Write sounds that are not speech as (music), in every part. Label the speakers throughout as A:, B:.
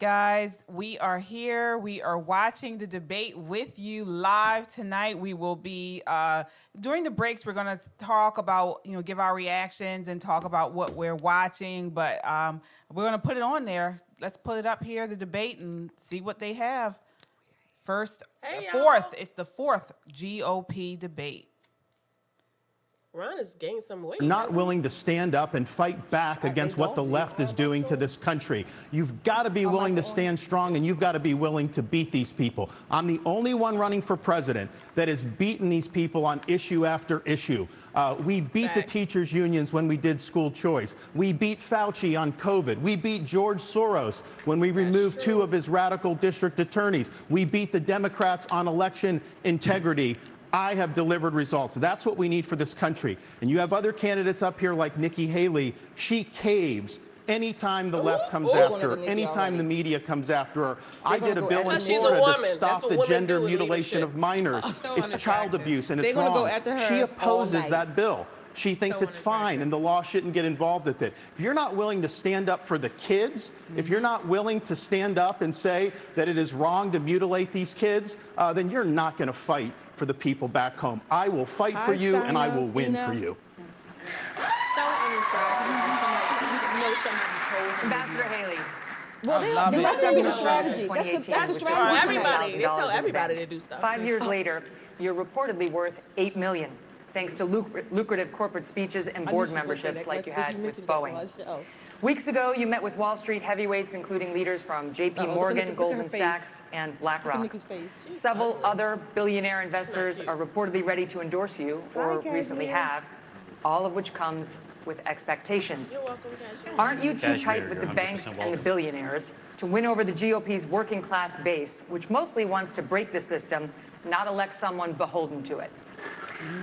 A: Guys, we are here. We are watching the debate with you live tonight. We will be uh, during the breaks. We're going to talk about, you know, give our reactions and talk about what we're watching. But um, we're going to put it on there. Let's put it up here, the debate, and see what they have. First,
B: Hey,
A: fourth.
B: y'all.
A: It's the fourth GOP debate.
B: Ron has gained some weight.
C: not willing to stand up and fight back against what the left is doing to this country. You've got to be willing to stand strong and you've got to be willing to beat these people. I'm the only one running for president that has beaten these people on issue after issue. Uh, we beat the teachers' unions when we did school choice. We beat Fauci on COVID. We beat George Soros when we removed two of his radical district attorneys. We beat the Democrats on election integrity. I have delivered results. That's what we need for this country. And you have other candidates up here like Nikki Haley. She caves anytime the left comes
B: ooh.
C: after
D: One
C: her,
D: of the
C: anytime the media comes after her. I
D: gonna
C: did a bill in
D: her.
B: She's a
C: Florida to stop the gender mutilation
B: leadership.
C: of minors.
D: So
C: it's child abuse and
D: They're
C: it's wrong.
D: go after her
C: she opposes that bill. She thinks
D: So
C: it's fine and the law shouldn't get involved with it. If you're not willing to stand up for the kids, if you're not willing to stand up and say that it is wrong to mutilate these kids, uh, then you're not going to fight for the people back home. I will fight for
D: Hi,
C: you and I will
D: Steina,
C: win for you.
E: so unattractive. Somebody, you know somebody told him.
F: Ambassador Haley.
D: Well, they,
A: love it.
D: that's not even a
F: That's
D: strategy. That's, the, that's the
F: which is
D: strategy.
B: everybody, they tell everybody to do stuff.
F: Five years later, you're reportedly worth eight million, thanks to lucrative corporate speeches and board
D: she was gonna say
F: memberships like you
D: because
F: had
D: you
F: with
D: mentioned that
F: Boeing.
D: Last show.
F: Weeks ago, you met with Wall Street heavyweights, including leaders from J.P.
D: Uh-oh,
F: Morgan,
D: look
F: Goldman. Sachs, and BlackRock. Several other billionaire investors are reportedly ready to endorse you, or
D: Hi,
F: recently have, all of which comes with expectations.
B: You're welcome, Cashmere.
F: Aren't you too tight with the
G: 100%
F: banks and the billionaires to win over the GOP's working class base, which mostly wants to break the system, not elect someone beholden to it?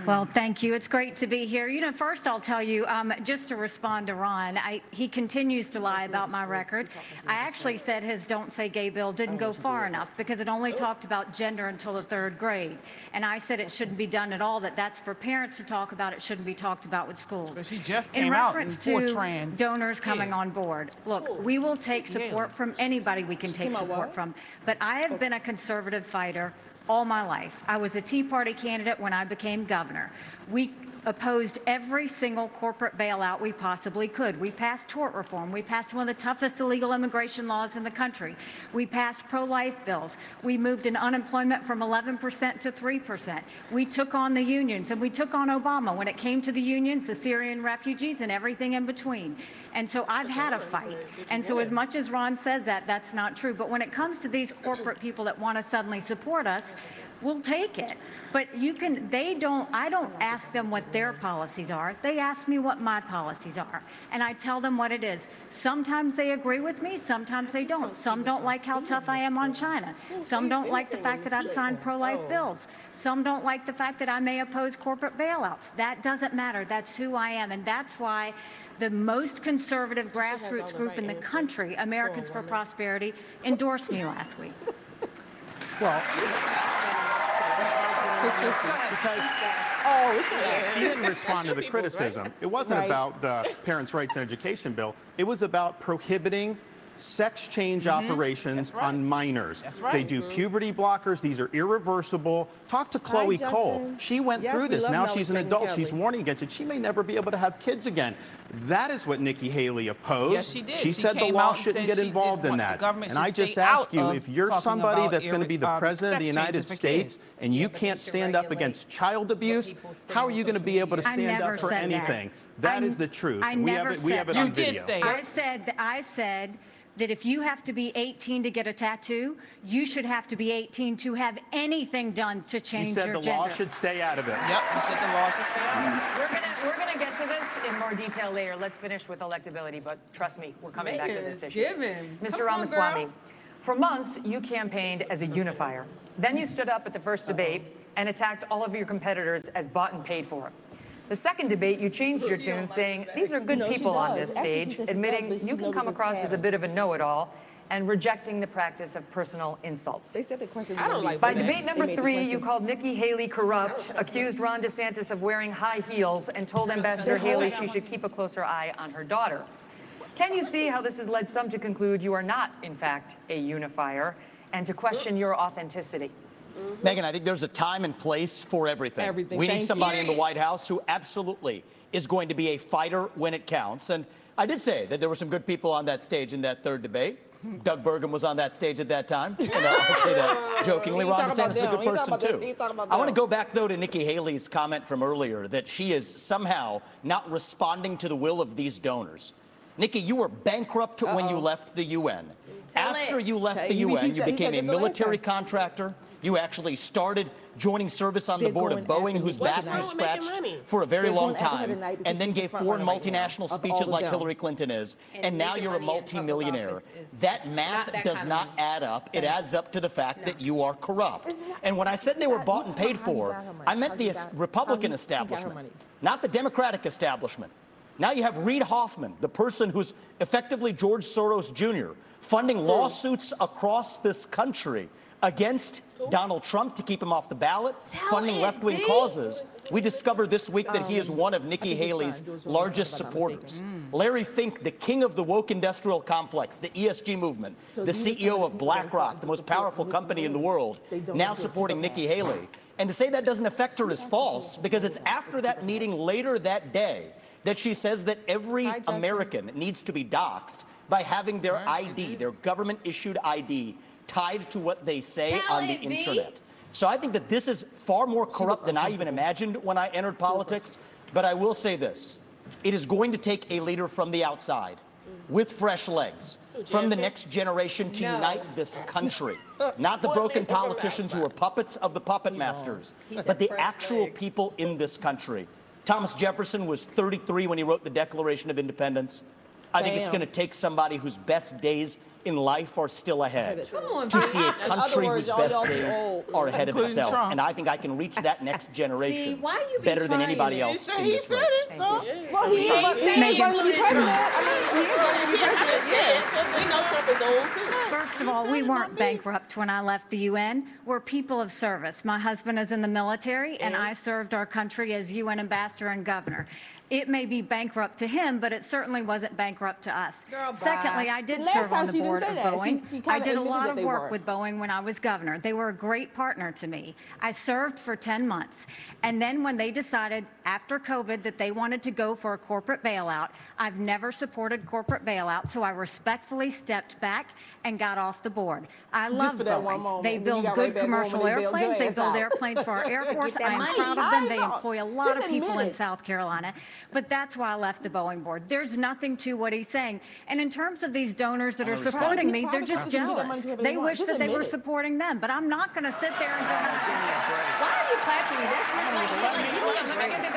H: Well, thank you. It's great to be here. You know, first I'll tell you, um, just to respond to Ron, I, he continues to lie about my record. I actually said his "Don't Say Gay" bill didn't go far enough because it only talked about gender until the third grade, and I said it shouldn't be done at all. That that's for parents to talk about. It shouldn't be talked about with schools.
A: But she just
H: In
A: came out
H: reference
A: and for
H: to
A: trans
H: donors coming on board, look, we will take support from anybody we can take support from. But I have been a conservative fighter all my life. I was a Tea Party candidate when I became governor. We opposed every single corporate bailout we possibly could. We passed tort reform. We passed one of the toughest illegal immigration laws in the country. We passed pro-life bills. We moved in unemployment from 11% to 3%. We took on the unions and we took on Obama when it came to the unions, the Syrian refugees, and everything in between. And so I've had a fight. And so as much as Ron says that, that's not true. But when it comes to these corporate people that want to suddenly support us, we'll take it. But you can, they don't, I don't ask them what their policies are. They ask me what my policies are. And I tell them what it is. Sometimes they agree with me, sometimes they don't. Some don't like how tough I am on China. Some don't like the fact that I've signed pro-life bills. Some don't like the fact that I may oppose corporate bailouts. That doesn't matter. That's who I am. And that's why the most conservative grassroots group in the country, Americans for Prosperity, endorsed me last week.
C: Well,
D: Because,
C: because
D: oh.
C: She didn't (laughs) respond to the criticism. It wasn't
D: Right.
C: about the (laughs) Parents' Rights and Education Bill. It was about prohibiting sex change operations
A: Mm-hmm. That's right.
C: on minors.
A: That's right.
C: They do puberty blockers. These are irreversible. Talk to Chloe Cole. She went
D: Yes,
C: through this. Now she's an adult. She's warning against it. She may never be able to have kids again. That is what Nikki Haley opposed.
A: Yes, she did.
C: She
A: She
C: said the law shouldn't get involved in that.
A: government
C: And I just ask you, if you're somebody that's going to be the
A: um,
C: president of the United States and you
E: Yeah,
C: can't stand up against child abuse, how are you going to be able to stand up for anything? That
H: I-
C: is the truth.
H: I
C: we
H: never
C: have it, we
H: said
C: have it
H: that.
C: on
A: You did
C: video.
A: say
H: I said, that- I said that if you have to be 18 to get a tattoo, you should have to be 18 to have anything done to change
C: You
H: change
C: said
H: your
C: the
H: gender.
C: law should stay out of it.
A: Yep, you said the law should stay out.
F: We're gonna, we're gonna get to this in more detail later. Let's finish with electability, but trust me, we're coming back to this issue.
E: giving.
F: Mr.
E: Come on,
F: Ramaswamy,
E: girl.
F: for months, you campaigned as a unifier. Then you stood up at the first debate and attacked all of your competitors as bought and paid for. The second debate, you changed your tune, saying, these are good people on this stage,
D: said she does,
F: admitting you can come across as a bit of a know-it-all and rejecting the practice of personal insults.
D: They said the question.
B: I don't like
F: By
B: that.
F: debate number
D: They
F: three, you called Nikki Haley corrupt, accused Ron DeSantis of wearing high heels, and told Ambassador Haley she should keep a closer eye on her daughter. Can you see how this has led some to conclude you are not, in fact, a unifier and to question your authenticity?
G: Mm-hmm. Megyn, I think there's a time and place for everything.
D: Everything.
G: We need somebody
D: you.
G: in the White House who absolutely is going to be a fighter when it counts. And I did say that there were some good people on that stage in that third debate. Doug Burgum was on that stage at that time. And I'll say that (laughs) jokingly. Ron DeSantis is a good person, too.
D: them. He ain't talking about
G: I want to go back, though, to Nikki Haley's comment from earlier that she is somehow not responding to the will of these donors. Nikki, you were bankrupt when you left the UN.
E: Tell
G: After
E: it.
G: you left
D: Tell-
G: the UN, you became a
D: it the last
G: military contractor. You actually started joining service on the
D: They're
G: board of Boeing,
D: after
G: whose back
D: tonight.
G: you
B: What's wrong with making
G: scratched for a very
D: They're
G: long
D: going after her
G: time, and then gave
D: front
G: foreign
D: runner right
G: multinational speeches like. Hillary Clinton is,
E: And
G: and now you're a
E: money in
G: multimillionaire. That math
E: not that
G: does not add up. It adds up to the fact that you are corrupt. And when I said they were bought and paid for,
D: got her money?
G: I meant the
D: you
G: es-
D: got-
G: Republican
D: how you- she got her
G: establishment, not the Democratic establishment. Now you have Reid Hoffman, the person who's effectively George Soros Jr., funding lawsuits across this country against Donald Trump to keep him off the ballot,
E: Tell
G: funding left wing causes. We discovered this week that he is
D: Um,
G: one of Nikki Haley's
D: fine. Do what you want,
G: largest
D: if I'm not
G: supporters. Larry Fink, the king of the woke industrial complex, the ESG movement,
D: So
G: the CEO
D: of the
G: of
D: people that
G: BlackRock, the most powerful company in the world, now supporting Nikki Haley. And to say that doesn't affect her is false because it's after that meeting later that day that she says that every
D: Hi,
G: American needs to be doxxed by having their ID, their government issued ID, tied to what they say
E: Tell
G: on the
E: it, V.
G: internet. So I think that this is far more corrupt than I even imagined when I entered politics. But I will say this it is going to take a leader from the outside with fresh legs from the next generation to
E: No.
G: unite this country. (laughs) Not the broken politicians who are puppets of the puppet masters, but the actual
E: legs.
G: people in this country. Thomas Jefferson was 33 when he wrote the Declaration of Independence. I think it's going to take somebody whose best days in life are still ahead
E: Come on,
G: to see a country
D: words,
G: whose best days are ahead of itself.
A: Trump.
G: And I think I can reach that next (laughs) generation
E: why you be
G: better than anybody
E: it?
G: else in this
A: said
G: race.
A: it, so.
D: Well, he is, but he is
H: Megyn.
D: running to be president. I mean, he is running to be president.
B: we know Trump is old too.
H: First of all, we weren't bankrupt when I left the UN. We're people of service. My husband is in the military, and I served our country as UN ambassador and governor. It may be bankrupt to him, but it certainly wasn't bankrupt to us.
E: Girl.
H: Secondly, I did serve on the board of
D: that. She-
H: Boeing.
D: she
H: I did a lot of work with Boeing when I was governor. They were a great partner to me. I served for 10 months. And then when they decided after COVID that they wanted to go for a corporate bailout, I've never supported corporate bailout, so I respectfully stepped back and got off the board. I love
D: for that
H: Boeing.
D: one moment,
H: They
D: and then you
H: build good
D: right back on when
H: commercial
D: they bailed your
H: airplanes. They build
D: out.
H: airplanes for our (laughs) Air Force. I'm
E: money.
H: proud of them. They employ a lot
D: Just
H: of people in. South Carolina. But that's why I left the Boeing board. There's nothing to what he's saying. And in terms of these donors that are supporting me, they're just
D: Private companies can get that money
H: jealous. They
D: they
H: wish that they were supporting them. But I'm not going to sit there and deny.
E: Why are you clapping? That's not like, like give me a
F: Let
E: break.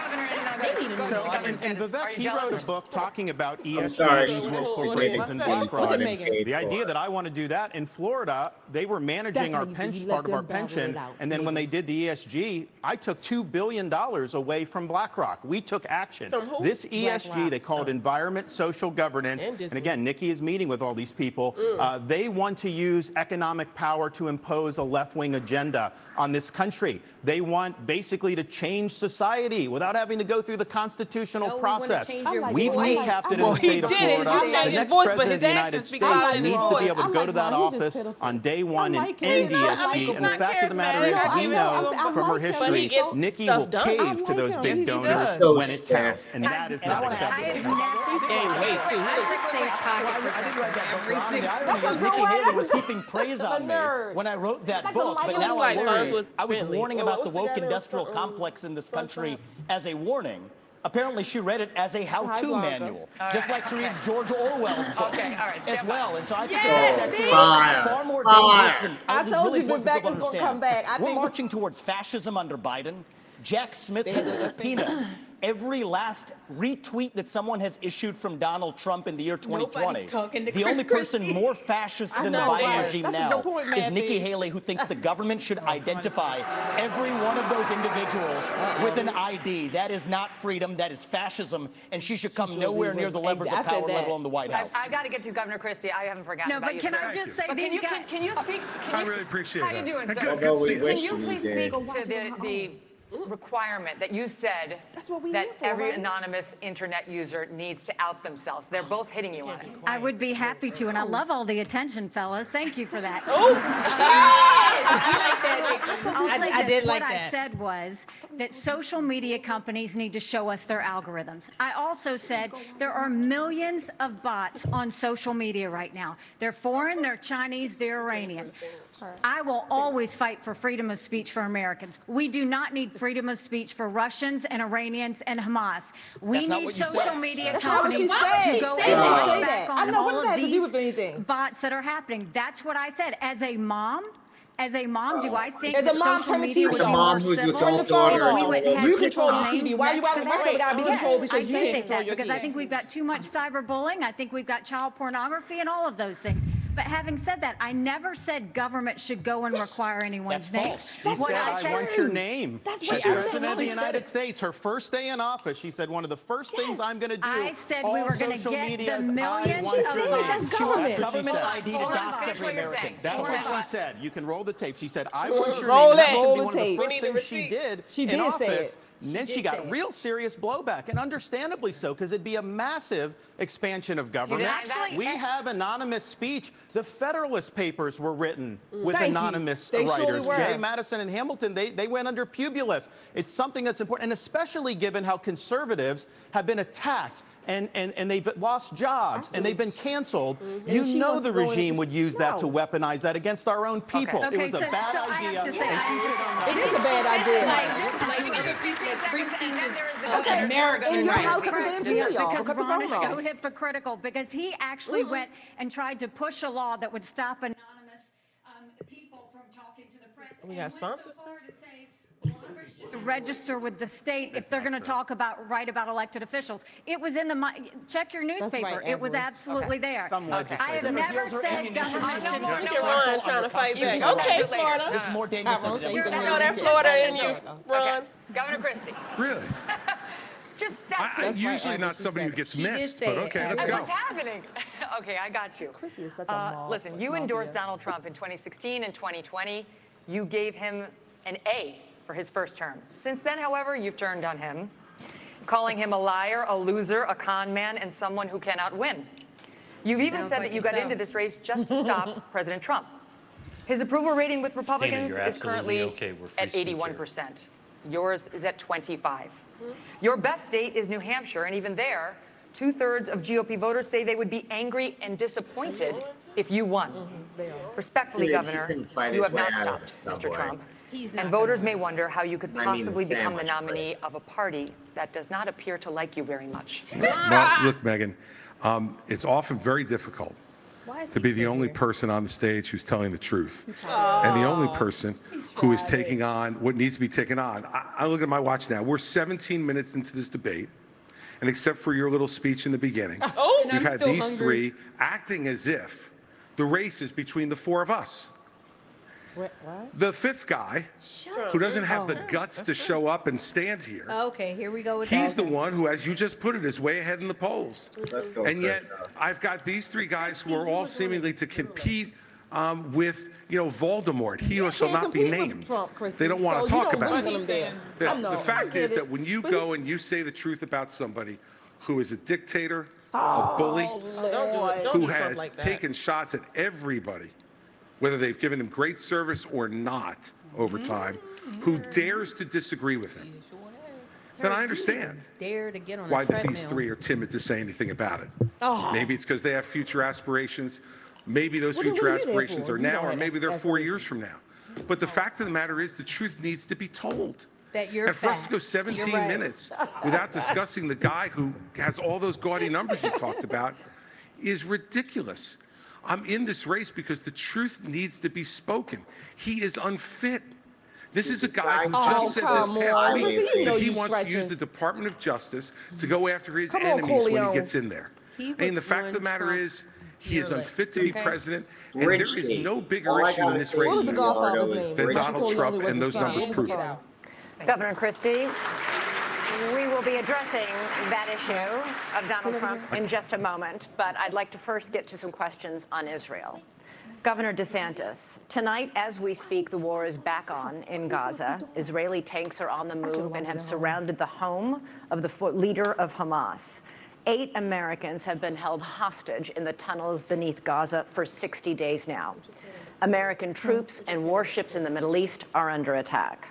E: They need to
F: go
C: So, and, and Vivek, he wrote a book talking about
I: I'm
C: ESG,
I: sorry,
C: these
I: she
C: most
I: was
C: corporations
I: being
C: and
D: Look
C: being fraud.
I: Megyn.
C: The idea that I want to do that in Florida, they were managing
D: how
C: our
D: you do. You
C: pension part of our pension, and then when they did the ESG, I took two billion dollars away from BlackRock. We took action.
B: From?
C: This ESG,
D: BlackRock.
C: they call it environment, social governance,
B: And
C: and, again, Nikki is meeting with all these people. Uh, they want to use economic power to impose a left-wing agenda on this country. They want basically to change society without having to go through the constitutional
E: No,
C: process. We've
E: voice.
C: recapped it in the state of
A: did it.
C: Florida.
A: You changed
C: the
A: his
C: next
A: voice, but
C: president
A: his
C: of the United
A: actions
C: States
A: louder
C: needs to be able to
D: I
C: go to that
D: Ron. He's just
C: office on day one and
D: like
C: end
D: He's not- I
C: ESG.
D: mean,
C: And the fact of the matter is, we know
A: know.
C: From her
D: like him.
B: But he
C: history,
B: gets
C: Nikki will cave to those big donors when it counts, and that is
G: And I
C: not
G: wanna-
H: I
C: acceptable.
H: have never
B: He's gained weight too. He looks
G: I did write that book. Ron. The irony
D: That's
G: is
D: a
G: Nikki Haley was heaping praise on me when I wrote that book, but now I'm worried. I was warning about the woke
B: guy that was
G: industrial complex in this country as a warning. Apparently, she read it as a how-to
D: Blanca.
G: manual, just like she reads George Orwell's (laughs) books
F: Okay, all right,
G: as
F: stand by.
G: well. And so I think
E: Yes,
G: that's actually
I: Fire.
G: far more
I: Fire.
G: dangerous than
D: I
G: this is
D: told
G: really
D: you
G: important
D: Vivek
G: people
D: is gonna
G: understand.
D: come back. I
G: We're
D: think-
G: marching towards fascism under Biden. Jack Smith has subpoenaed every last retweet that someone has issued from Donald Trump in the year 2020.
E: Talking to
G: the
E: Chris
G: only person
E: Christie.
G: more fascist
D: I
G: than the Biden
D: right.
G: regime
D: That's
G: now
D: point,
G: is Nikki Haley, who thinks the (laughs) government should identify every one of those individuals with an ID. That is not freedom. That is fascism, and she should come
D: should
G: nowhere near the levers
D: I
G: of power
D: that.
G: level in the White House.
F: I, I got to get to Governor Christie. I haven't forgotten
H: No,
F: about
H: but
F: you,
H: can
F: sir.
H: I just say
F: But can you,
H: guys?
F: can, can you speak? To, can
I: I
F: you,
I: really appreciate
F: How you
I: that.
F: doing, sir? Can you please speak to the, the requirement that you said
D: That's what we
F: that
D: here for,
F: every
D: right?
F: anonymous internet user needs to out themselves. They're both hitting you on it.
H: I would be happy to, and I love all the attention, fellas. Thank you for that. Oh,
D: um, I'll
H: say
D: I
H: this.
D: did like that.
H: what I
D: that.
H: said was that social media companies need to show us their algorithms. I also said there are millions of bots on social media right now. They're foreign, they're Chinese, they're Iranian. I will always fight for freedom of speech for Americans. We do not need freedom of speech for Russians and Iranians and Hamas. We
G: That's
H: need social
G: said.
H: media
D: That's
H: companies to go
D: She
H: in
D: didn't
H: and
D: say
H: fight back
D: I
H: on
D: know. What
H: all
D: does that
H: of
D: have to do
H: these
D: with anything?
H: bots that are happening. That's what I said. As a mom, as a mom, do I think
D: As a
H: that
D: mom,
H: social
D: turn the
H: media
D: TV
H: would
D: on.
H: be
D: As a
H: more
I: mom who's
H: civil
I: adult
H: if
I: daughter
H: we
I: or
H: went and
D: You
H: had
D: control the TV.
H: names
D: Why you
H: next
D: gotta-
H: to
D: why
H: their-
D: somebody gotta be
H: Yes,
D: controlled because
H: I
D: you
H: do
D: can't
H: think that because I think we've got too much cyberbullying. I think we've got child pornography and all of those things. But having said that, I never said government should go and require anyone's
G: That's
H: name.
G: false.
C: She
H: What I
C: said,
H: I
C: I
H: said-
C: want your name.
D: That's
C: She's
D: what you
C: president of the United. States. Her first day in office, she said one of the first things I'm going to do.
H: I said we were gonna
C: social
H: get the
C: media is, I
H: millions
C: want
H: of
C: your
H: votes.
C: name.
D: That's government.
C: That's what she
G: Government. ID to dox every American.
C: That's
F: Hold
C: what she said. You can roll the tape. She said, I want your
A: Roll
C: name. That
A: it.
D: Roll
C: be
D: the
C: one of the
D: tape.
C: first
D: We
C: things she did
D: She
C: in
D: did say
C: office.
D: it.
C: And then
D: She
C: got real serious blowback, and understandably so, because it'd be a massive expansion of government.
F: that?
C: we have anonymous speech. The Federalist Papers were written with
D: Thank
C: anonymous writers. Jay Madison and Hamilton, they, they went under Publius. It's something that's important, and especially given how conservatives have been attacked and, and, and they've lost jobs and they've been canceled. You
D: And she
C: know the
D: to go in
C: regime would use that to weaponize that against our own people.
H: Okay,
C: it was a
H: so-
C: bad
H: so I
C: idea.
H: have to say,
C: and
H: I-
C: she should own
D: It
C: that.
D: is a bad idea.
B: Like other people, like free speech is
D: Okay,
B: American
D: in your
B: rights.
D: house, cut the damn TV off.
H: Because
D: Cut the
H: Ron is
D: phone
H: so
D: off.
H: hypocritical, because he actually went and tried to push a law that would stop anonymous um, people from talking to the press.
B: We
H: and
B: got
H: went so
B: sponsors?
H: Far to say bloggers should Register with the state if they're going to talk about, write about elected officials. It was in the, mi- check your newspaper.
D: right,
H: It was
D: Ambrose.
H: absolutely there.
C: Some
H: I have
C: legislators.
H: never said
G: ammunition.
H: government
G: No
H: should.
G: more,
B: Look at. Ron trying to fight back. Okay. Florida.
G: This is more dangerous than the
D: you
G: devil.
D: can
B: I know that Florida in you, Ron.
F: Governor Christie,
I: Really? (laughs)
F: just
I: I,
F: that.
I: I'm
D: That's right,
I: usually not
D: she
I: somebody who
D: said it.
I: gets
D: She did
I: missed,
D: say
I: but
D: it.
I: okay,
D: Amber.
I: let's go.
F: What's happening? (laughs) okay, I got you.
D: Chrissy is such a
F: Uh,
D: mall-
F: listen, you
D: mafia.
F: endorsed Donald Trump in 2016 and 2020. You gave him an A for his first term. Since then, however, you've turned on him, calling him a liar, a loser, a con man, and someone who cannot win. You've even
E: Sounds
F: said
E: like
F: that you got
E: yourself.
F: into this race just to (laughs) stop President Trump. His approval rating with Republicans
J: you're
F: is currently
J: okay.
F: At 81%. Yours is at 25. Your best state is New Hampshire, and even there, two thirds of GOP voters say they would be angry and disappointed if you won. Respectfully,
I: He- he
F: Governor, you have not
I: way out of
F: stopped, Mr.
I: subway.
F: Trump.
E: He's
F: And voters may wonder how you could
I: I the
F: possibly become the nominee
I: place.
F: of a party that does not appear to like you very much.
K: Well, look, Megyn, um, it's often very difficult to be the only
D: here?
K: person on the stage who's telling the truth, and the only person who is taking on what needs to be taken on. I, I look at my watch now. We're 17 minutes into this debate, and except for your little speech in the beginning,
B: Oh,
K: we've
D: I'm
K: had these
D: hungry.
K: three acting as if the race is between the four of us.
D: What? what?
K: The fifth guy, who doesn't have the guts to show up and stand here.
E: Okay, here we go with
K: He's
E: that.
K: the one who, as you just put it, is way ahead in the polls.
I: Let's go,
K: And yet,
I: Chris.
K: I've got these three guys who are all seemingly to compete um, with, you know, Voldemort. He shall
D: can't
K: not be
D: compete with
K: named.
D: Trump, Christy,
K: They don't want
D: so
K: to
D: you
K: talk
D: don't
K: about
D: run
K: it.
D: them there.
K: The,
D: I know,
K: the
D: I
K: fact
D: get
K: is
D: it.
K: that when you
D: But
K: go
D: he-
K: and you say the truth about somebody who is a dictator, a bully,
B: Don't do it. Don't
K: who
B: do Trump
K: has
B: like that.
K: taken shots at everybody, whether they've given him great service or not over
D: Mm-hmm.
K: time, who dares to disagree with him, then I understand
E: Dare to get on
K: why
E: a
K: these three are timid to say anything about it.
D: Oh.
K: Maybe it's because they have future aspirations. Maybe those
D: What are-
K: future
D: what are you there
K: aspirations
D: for?
K: are
D: You
K: now,
D: don't
K: or
D: have
K: maybe they're four years from now. But the fact of the matter is, the truth needs to be told.
E: That you're
K: and for us to
E: fat.
K: go 17
D: right.
K: minutes (laughs) without discussing the guy who has all those gaudy numbers you talked about is ridiculous. I'm in this race because the truth needs to be spoken. He is unfit. This is a guy who
D: Oh,
K: just said this past
D: on.
K: week
D: Chrissy,
K: that he
D: you
K: wants to use the Department of Justice to go after his
D: Come on,
K: enemies when he gets in there.
E: He
K: I mean, the fact of the matter
E: Trump
K: is, he is
E: fearless,
K: unfit to be
E: okay?
K: president, and there is no bigger
I: All
K: issue in this race
I: is
D: What was the
K: than,
D: godfather's
I: Eduardo is
D: name?
K: than Donald Trump, and those numbers prove it.
F: Governor Christie, we will be addressing that issue of Donald Trump in just a moment, but I'd like to first get to some questions on Israel.
I: Governor DeSantis, tonight as we speak, the war is back on in Gaza. Israeli tanks are on the move and have surrounded the home of the leader of Hamas. Eight Americans have been held hostage in the tunnels beneath Gaza for 60 days now. American troops and warships in the Middle East are under attack.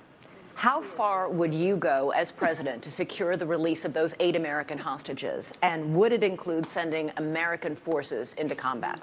I: How far would you go as president to secure the release of those eight American hostages? And would it include sending American forces into combat?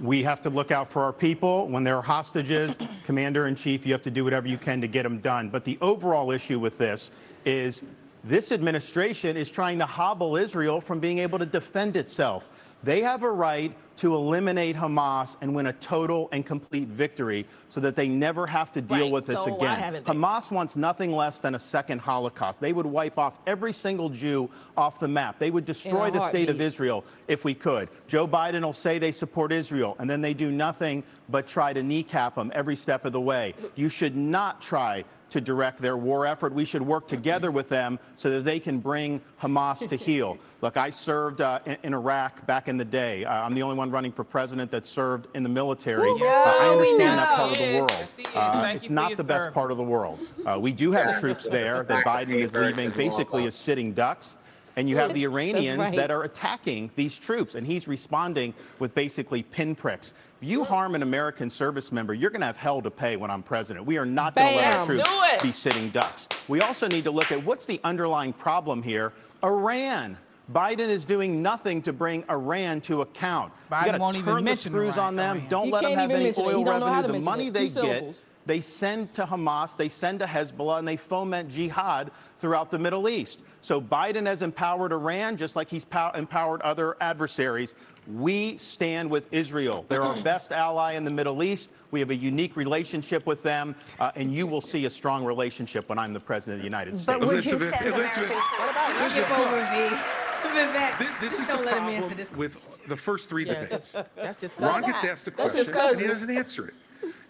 C: We have to look out for our people. When there are hostages, (clears throat) commander in chief, you have to do whatever you can to get them done. But the overall issue with this is this administration is trying to hobble Israel from being able to defend itself. They have a right to eliminate Hamas and win a total and complete victory so that they never have to deal
B: Right.
C: with this
B: So
C: again. Hamas wants nothing less than a second Holocaust. They would wipe off every single Jew off the map. They would destroy the state of. Israel if we could. Joe Biden will say they support Israel, and then they do nothing but try to kneecap them every step of the way. You should not try to direct their war effort. We should work together with them so that they can bring Hamas to heel. (laughs) Look, I served uh, in, in Iraq back in the day. Uh, I'm the only one running for president that served in the military. Uh, I understand that part of the world.
A: yes.
C: Uh, it's not the best part of the world. Uh, we do have
J: Yes.
C: troops there that Biden is leaving basically as sitting ducks. And you have the (laughs) Iranians
D: right.
C: that are attacking these troops, and he's responding with basically pinpricks. If you harm an American service member, you're going to have hell to pay when I'm president. We are not going to let our troops be sitting ducks. We also need to look at what's the underlying problem here Iran. Biden is doing nothing to bring Iran to account.
A: Biden
C: you got
A: won't
C: to
A: even
C: the screws
A: Iran-
C: on them.
A: Iran.
C: Don't
D: He
C: let them have any
D: mention it. He
C: oil
D: don't know how
C: revenue. The money
D: it.
C: they
D: Two
C: get,
D: syllables.
C: they send to Hamas, they send to Hezbollah, and they foment jihad throughout the Middle East. So Biden has empowered Iran just like he's pow- empowered other adversaries. We stand with Israel. They're our (clears throat) best ally in the Middle East. We have a unique relationship with them, uh, and you will see a strong relationship when I'm the president of the United States.
I: But would you
K: Elizabeth,
I: send
K: Elizabeth,
I: American
A: Skip over V. Vivek.
K: Thi- This is the
A: Don't let him
K: problem
A: answer this
K: with the first three
B: Yeah,
K: debates.
B: that's, that's his
K: Ron
B: cousin.
K: gets asked a question and he doesn't answer it.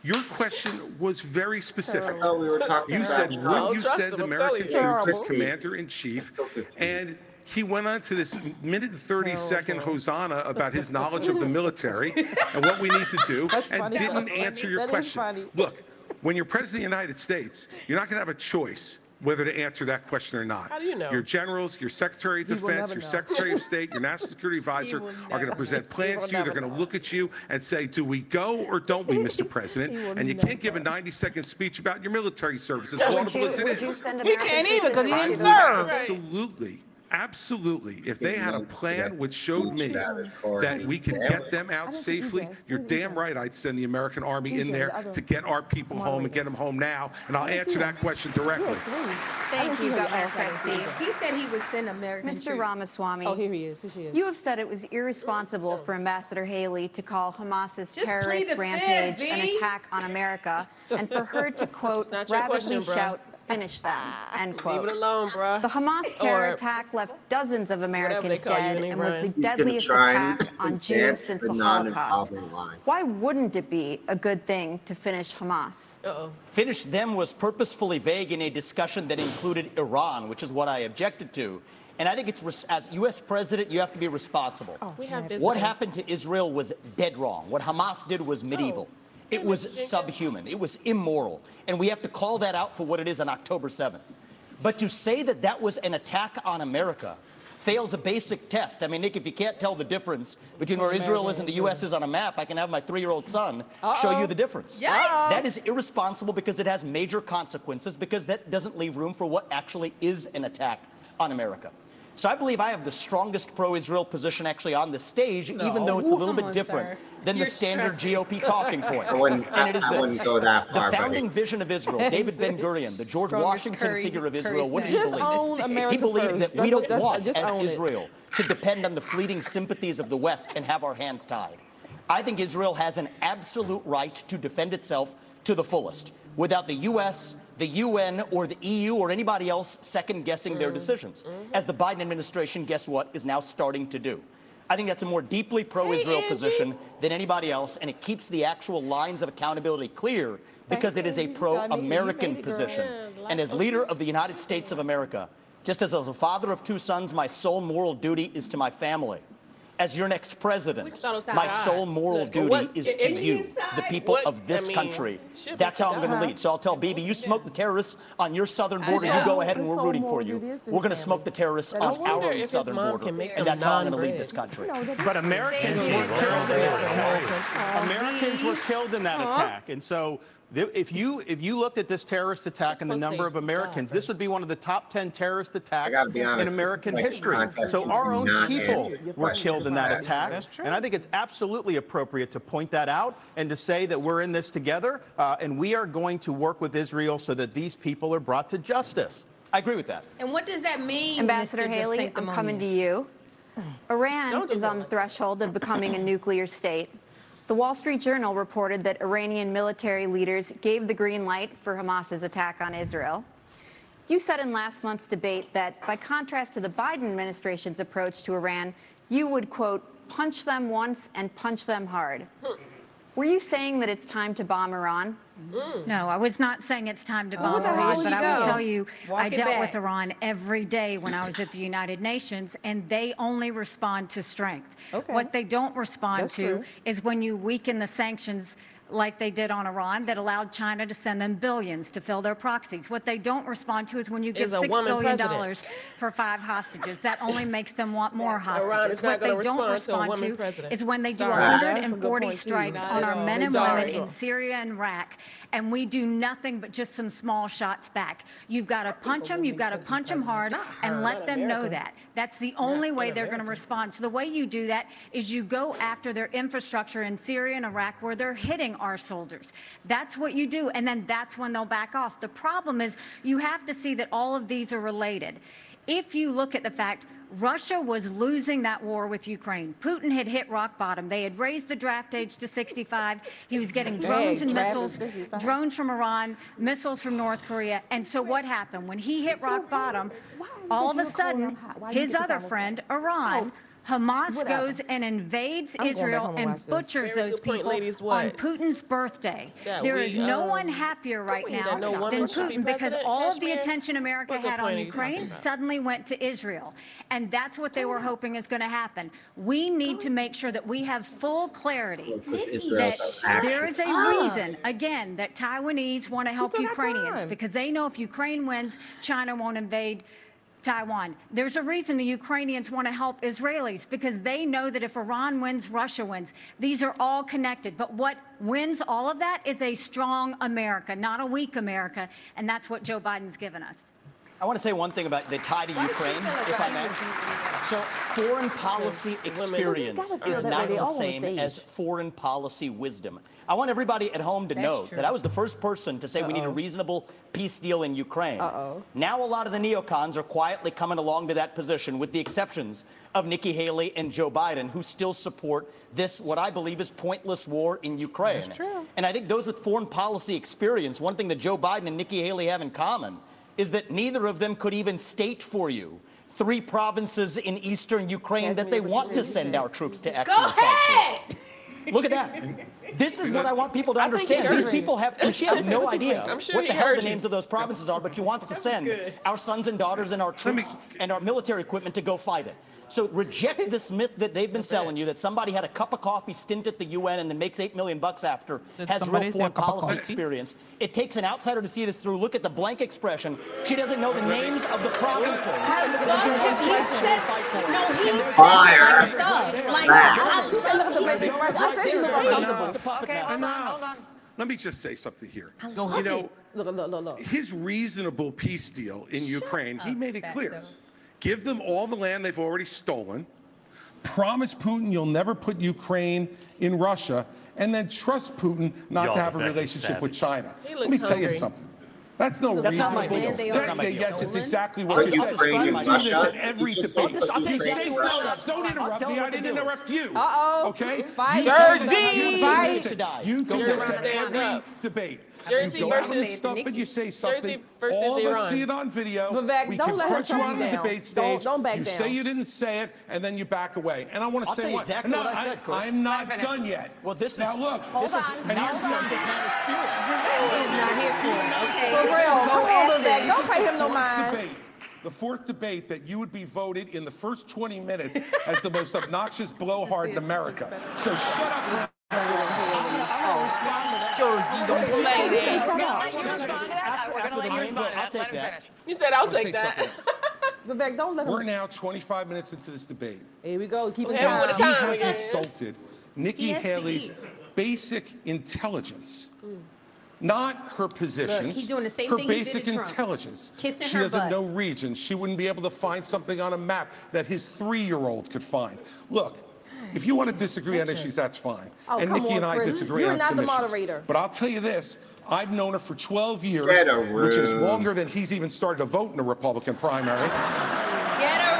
K: Your question was very specific.
J: I thought we were talking
K: You said,
J: Trump.
K: would you
B: trust
K: send
B: him, I'm
K: American
B: telling
K: troops
J: you.
K: as commander in chief? And he went on to this minute and 30 second hosanna about his knowledge of the military and what we need to do (laughs)
D: That's
K: and
D: funny.
K: didn't
D: That's funny.
K: answer your
D: That is
K: question.
D: funny.
K: Look, when you're president of the United States, you're not going to have a choice whether to answer that question or not.
B: How do you know?
K: Your generals, your secretary of
D: will
K: defense,
D: never
K: your
D: know.
K: secretary of (laughs) state, your national security advisor
A: will
K: are going to present (laughs) plans to you. They're going to look at you and say, do we go or don't we, Mr. (laughs) President?
D: Will
K: And you can't give a 90 second speech about your military service, as
I: Would
K: laudable
I: you,
K: as it
I: would you
K: is.
I: send
A: He can't
I: troops
A: either 'cause he
I: into
A: didn't
I: combat?
A: serve.
K: Absolutely. Absolutely. If they had a plan which showed me that we could get them out
D: don't think he
K: safely, you're damn right I'd send the American Army in there to get our people home and get them home now. And I'll answer that question directly.
E: Thank you, Governor Christie. He said he would send American
L: Mr.
E: troops.
L: Ramaswamy,
D: Oh, here he is. Here she is.
L: you have said it was irresponsible for Ambassador Haley to call Hamas's
A: plead
L: terrorist rampage
A: fifth,
L: an attack on America, (laughs) and for her to quote
B: not
L: rapidly
B: question, bruh.
L: shout, "Finish them," end quote.
B: Leave it alone, bruh.
L: The Hamas terror
B: Or
L: attack left dozens of Americans dead and was the
J: He's
L: deadliest attack on
J: advance
L: Jews since
J: the
L: the Holocaust. Why wouldn't it be a good thing to finish Hamas?
B: Uh-oh.
G: Finish them was purposefully vague in a discussion that included Iran, which is what I objected to. And I think it's res- as U.S. president, you have to be responsible.
B: We have.
G: What happened to Israel was dead wrong. What Hamas did was medieval.
B: Oh.
G: It was subhuman. It was immoral. And we have to call that out for what it is on October 7th. But to say that that was an attack on America fails a basic test. I mean, Nick, if you can't tell the difference between where Israel is and the U.S. is on a map, I can have my three year old son show you the difference.
A: Yikes.
G: That is irresponsible because it has major consequences, because that doesn't leave room for what actually is an attack on America. So I believe I have the strongest pro-Israel position actually on the stage, even though it's a little bit different
E: sir.
G: than
E: You're
G: the standard
E: stretching.
G: GOP (laughs) talking points.
J: I
G: and it is
J: I- I
G: this.
J: go that far,
G: The founding
J: it-
G: vision of Israel, (laughs) David Ben Gurion, the George Washington
E: Curry-
G: figure of
E: Curry
G: Israel, what did he
E: sandwich.
G: Believe?
D: own
G: He believed
D: first.
G: that we don't want,
D: just
G: as. Israel, to depend on the fleeting sympathies of the West and have our hands tied. I think Israel has an absolute right to defend itself to the fullest without the U.S., the UN, or the EU, or anybody else second guessing
D: Mm.
G: their decisions,
D: Mm-hmm.
G: as the Biden administration, guess what, is now starting to do. I think that's a more deeply pro Israel
B: Angie.
G: position than anybody else, and it keeps the actual lines of accountability clear because it is a pro
D: I mean, you
G: American
D: made it, girl.
G: position. And as leader of the United States of America, just as a father of two sons, my sole moral duty is to my family. As your next president,
B: thought it was
G: my sole moral
B: Look,
G: duty
B: what-
G: is to
B: it-
G: you, the people
B: What-
G: of this
B: I mean,
G: country. That's how I'm going to lead. So I'll tell Bibi, you smoke the terrorists on your southern border. You go ahead and we're rooting for you.
D: duty is to
G: We're going to smoke the terrorists
D: I
G: on our
B: if
G: southern border. And that's how I'm going to lead this country.
C: But Americans were killed in that attack. Americans were killed in that attack. And so th- if you if you looked at this terrorist attack and the number of Americans, this would be one of the top 10 terrorist attacks in American
J: like,
C: history. So our own people were killed in that attack. And I think it's absolutely appropriate to point that out and to say that we're in this together uh, and we are going to work with Israel so that these people are brought to justice.
G: I agree with that.
E: And what does that mean,
L: Ambassador
E: Mr.
L: Haley, I'm coming to you. Iran
B: Don't
L: is on the threshold of becoming a nuclear state. The Wall Street Journal reported that Iranian military leaders gave the green light for Hamas's attack on Israel. You said in last month's debate that, by contrast to the Biden administration's approach to Iran, you would, quote, punch them once and punch them hard. Hmm. Were you saying that it's time to bomb Iran? Mm.
H: No, I was not saying it's time to oh, bomb
D: the hell
H: Iran,
D: would
H: but
D: you
H: I will
D: go?
H: tell you,
D: Walk
H: I
D: it
H: dealt with. Iran every day when I was at the United Nations, and they only respond to strength.
D: Okay.
H: What they don't respond
D: That's
H: to
D: true.
H: is when you weaken the sanctions like they did on Iran that allowed China to send them billions to fill their proxies. What they don't respond to is when you give
B: six billion
H: $6
B: president.
H: dollars for five hostages. That only makes them want more hostages. what they don't
B: respond to
H: to is when they do
B: Sorry.
D: Good
H: 140 strikes on our men and women in Syria and Iraq, and we do nothing but just some small shots back. You've got to punch them, you've got to punch them hard, and let them know that. That's the only way they're going to respond. So the way you do that is you go after their infrastructure in Syria and Iraq where they're hitting our soldiers. That's what you do, and then that's when they'll back off. The problem is you have to see that all of these are related. If you look at the fact Russia was losing that war with Ukraine. Putin had hit rock bottom. They had raised the draft age to 65. He was getting drones and missiles, drones from Iran, missiles from North Korea. And so what happened? When he hit rock bottom, all of a sudden, his other friend, Iran, Hamas
D: Whatever.
H: goes and invades
D: I'm
H: Israel
D: and
H: and butchers
B: Very
H: those
B: good point,
H: people
B: ladies.
H: on Putin's birthday.
B: That
H: There
B: we,
H: is no
B: um,
H: one happier right now
B: no
H: than
B: should be
H: Putin because all of the attention America had on
B: are you talking
H: Ukraine suddenly went to Israel. And that's what they were hoping is going to happen. We need to make sure that we have full clarity that there is a reason, again, that Taiwanese want to help Ukrainians because they know if Ukraine wins, China won't invade. Taiwan. There's a reason the Ukrainians want to help Israelis because they know that if Iran wins, Russia wins. These are all connected. But what wins all of that is a strong America, not a weak America. And that's what Joe Biden's given us.
G: I want to say one thing about the tie to Ukraine, if I may. So, foreign policy experience
D: You gotta feel
G: is not the same as foreign policy wisdom. I want everybody at home to know
H: true.
G: that I was the first person to say we need a reasonable peace deal in Ukraine. Now, a lot of the neocons are quietly coming along to that position, with the exceptions of Nikki Haley and Joe Biden, who still support this, what I believe is pointless war in Ukraine. That's true. And I think those with foreign policy experience, one thing that Joe Biden and Nikki Haley have in common is that neither of them could even state for you three provinces in eastern Ukraine that they want to send our troops to actually
E: Go ahead.
G: Look at that. (laughs) This is what I want people to
B: I think he
G: understand. These people have, she has no idea
B: sure
G: what the hell
B: heard
G: the
B: you.
G: names of those provinces are, but she wants to send our sons and daughters and our troops and our military equipment to go fight it. So reject this myth that they've been selling you that somebody had a cup of coffee stint at the UN and then makes eight million bucks after
A: Did
G: has real foreign policy experience. It takes an outsider to see this through. Look at the blank expression. She doesn't know the names of the provinces. that she wants to actually fight for.
E: No, he
G: And
E: said
G: there's-
J: Fire.
E: like stuff. Like,
J: That.
E: I-
D: You said look at the blank expression. I said she looked uncomfortable.
G: The puppet master.
K: Enough. Let me just say something here. You know, his reasonable peace deal in Ukraine, he made it clear. Give them all the land they've already stolen. Promise Putin you'll never put Ukraine in Russia, and then trust Putin not
M: Y'all
K: to have a
M: are very
K: relationship with China.
B: He
K: Let
B: looks
K: me tell you something. That's no
G: That's not my deal.
K: deal.
G: That's not my
K: Yeah,
G: deal.
K: yes, it's exactly what you
G: you
K: said.
G: Ukraine
K: You do this at every
J: You just
K: debate.
J: said that
K: You say,
J: and
K: no, don't interrupt me. I didn't interrupt you.
D: Uh-oh.
K: Okay? You
A: Jersey!
K: say-
D: Fight.
K: You do this- You do this at every debate.
B: Jersey
K: you
B: versus
K: and stuff and you say something.
B: Jersey versus
K: All of us
B: Iran.
K: see it on video.
D: Vivek,
K: we
D: don't let her
K: confront you
D: turn
K: on
D: you
K: the debate stage.
D: Don't- don't back
K: you
D: down.
K: say you didn't say it, and then you back away. And I want to
G: I'll
K: say
G: tell you
K: one.
G: exactly
K: no,
G: what I said, Chris.
K: am not done yet.
G: Well, this
K: now
G: is now
K: look.
G: This is
K: And here's
G: nonsense.
K: the-
G: Is not a spirit.
D: For real. Come on, Vivek. Don't pay him no mind.
K: the fourth debate that you would be voted in the first 20 minutes as the most obnoxious (laughs) blowhard in America. So shut up.
A: Jersey, don't play that.
F: We're you respond to
G: I'll
F: that.
G: take
F: Let him
G: that.
F: finish.
B: You said I'll take that.
D: Vivek, don't let
K: We're now 25 minutes into this debate.
D: Here we go. Keep it
B: Okay, what
D: down.
K: He has insulted Nikki
E: He has to
K: Haley's basic intelligence. Not her positions.
E: he's doing the same
K: her
E: thing he did
K: basic
E: Trump.
K: intelligence.
E: Kissing
K: she
E: her
K: doesn't
E: butt.
K: know regions. She wouldn't be able to find something on a map that his three-year-old could find. Look, if you want to disagree on issues, that's fine.
D: Oh,
K: and Nikki
D: on,
K: and I
D: Chris.
K: disagree
D: You're
K: on
D: not
K: some
D: the
K: issues.
D: moderator.
K: But I'll tell you this. I've known her for 12 years, which is longer than he's even started to vote in the Republican primary.
E: Get a room.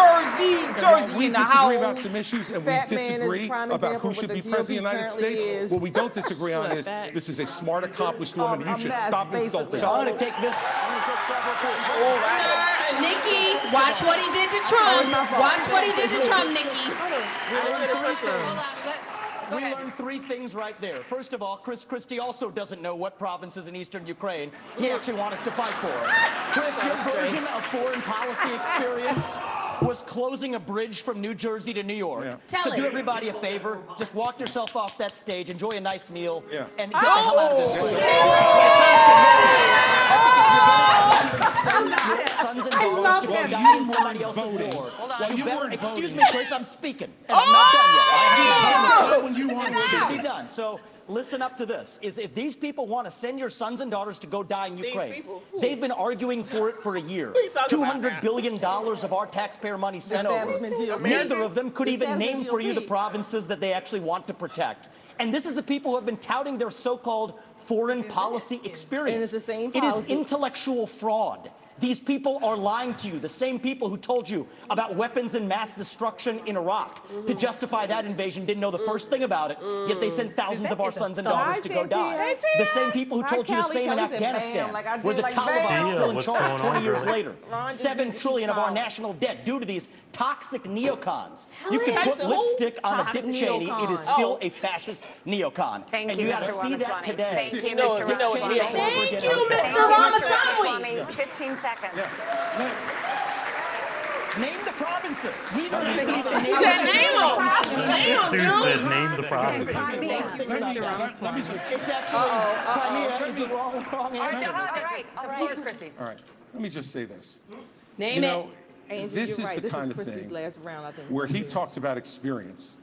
A: Jersey, Jersey
K: we
A: in the
K: disagree about some issues and
D: Fat
K: we
D: man is a
K: disagree about who should be president of the United States.
D: is.
K: What we don't (laughs) disagree on is this is a smart, accomplished woman.
D: Um,
K: You should
D: mess,
K: stop insulting
D: basically.
G: So I'm going to take this. I'm going to take several
E: Sir, Nikki, watch what he did to Trump. Watch what he did to Trump, Nikki.
G: We learned three things right there. First of all, Chris Christie also doesn't know what provinces in eastern Ukraine he actually wants us to fight for. Chris, your version of foreign policy experience (laughs) was closing a bridge from New Jersey to New York.
K: Yeah.
E: Tell
G: so do everybody a favor. Just walk yourself off that stage, enjoy a nice meal,
K: Yeah.
G: and get the hell out of this oh! room. Send your sons and daughters to go
K: him.
G: die in
K: You
G: somebody
K: weren't
G: else's
K: voting.
G: war.
F: Hold on.
K: While
G: You
K: you
G: better-
K: weren't
G: excuse
K: voting.
G: me, Chris, I'm speaking. And I'm not oh! done yet. I haven't
K: Oh!
G: when you want to be done. So listen up to this. Is if these people want to send your sons and daughters to go die in Ukraine,
B: people?
G: They've been arguing for it for a year. (laughs)
B: you talking
G: Two
B: about
G: hundred
B: now?
G: billion dollars of our taxpayer money sent over. Neither of them could even name for you the provinces that they actually want to protect. And this is the people who have been touting their so-called foreign policy experience.
D: And it's the same
G: It is intellectual fraud. These people are lying to you, the same people who told you about weapons and mass destruction in Iraq to justify that invasion didn't know the first thing about it, yet they sent thousands of our sons and daughters to go die. The same people who told you the same in Afghanistan,
D: "Bam," like I
G: where the Taliban is still in charge 20 years later.
D: Ron just
G: Seven
D: did the
G: trillion of our national debt due to these toxic neocons. You can put lipstick on a Dick Cheney, it is still
B: Oh.
G: a fascist neocon.
I: Thank
G: and
I: you,
G: you gotta
I: Mr.
G: see that
I: Ramaswamy.
G: today.
I: Thank you,
B: You
I: Mr.
B: it, you know it,
I: Ramaswamy.
B: you know it.
G: Thank
I: Thank
G: you,
I: you,
G: Mr.
I: Mr.
E: Ramaswamy.
I: Ramaswamy. 15 seconds.
G: Name the provinces. Neither of you even name
B: He said name them. Name them,
J: Dude
B: dude.
J: said name the province.
K: Let me, let, let me just.
G: It's actually Crimea is the wrong, wrong answer.
F: all right. The floor is Christie's.
K: All right. Let me just say this.
E: Name
K: you
E: it.
D: Angel,
K: this
D: you're
K: is
D: right.
K: the
D: This
K: kind
D: is
K: of thing
D: last round, I think.
K: where he talks about experience.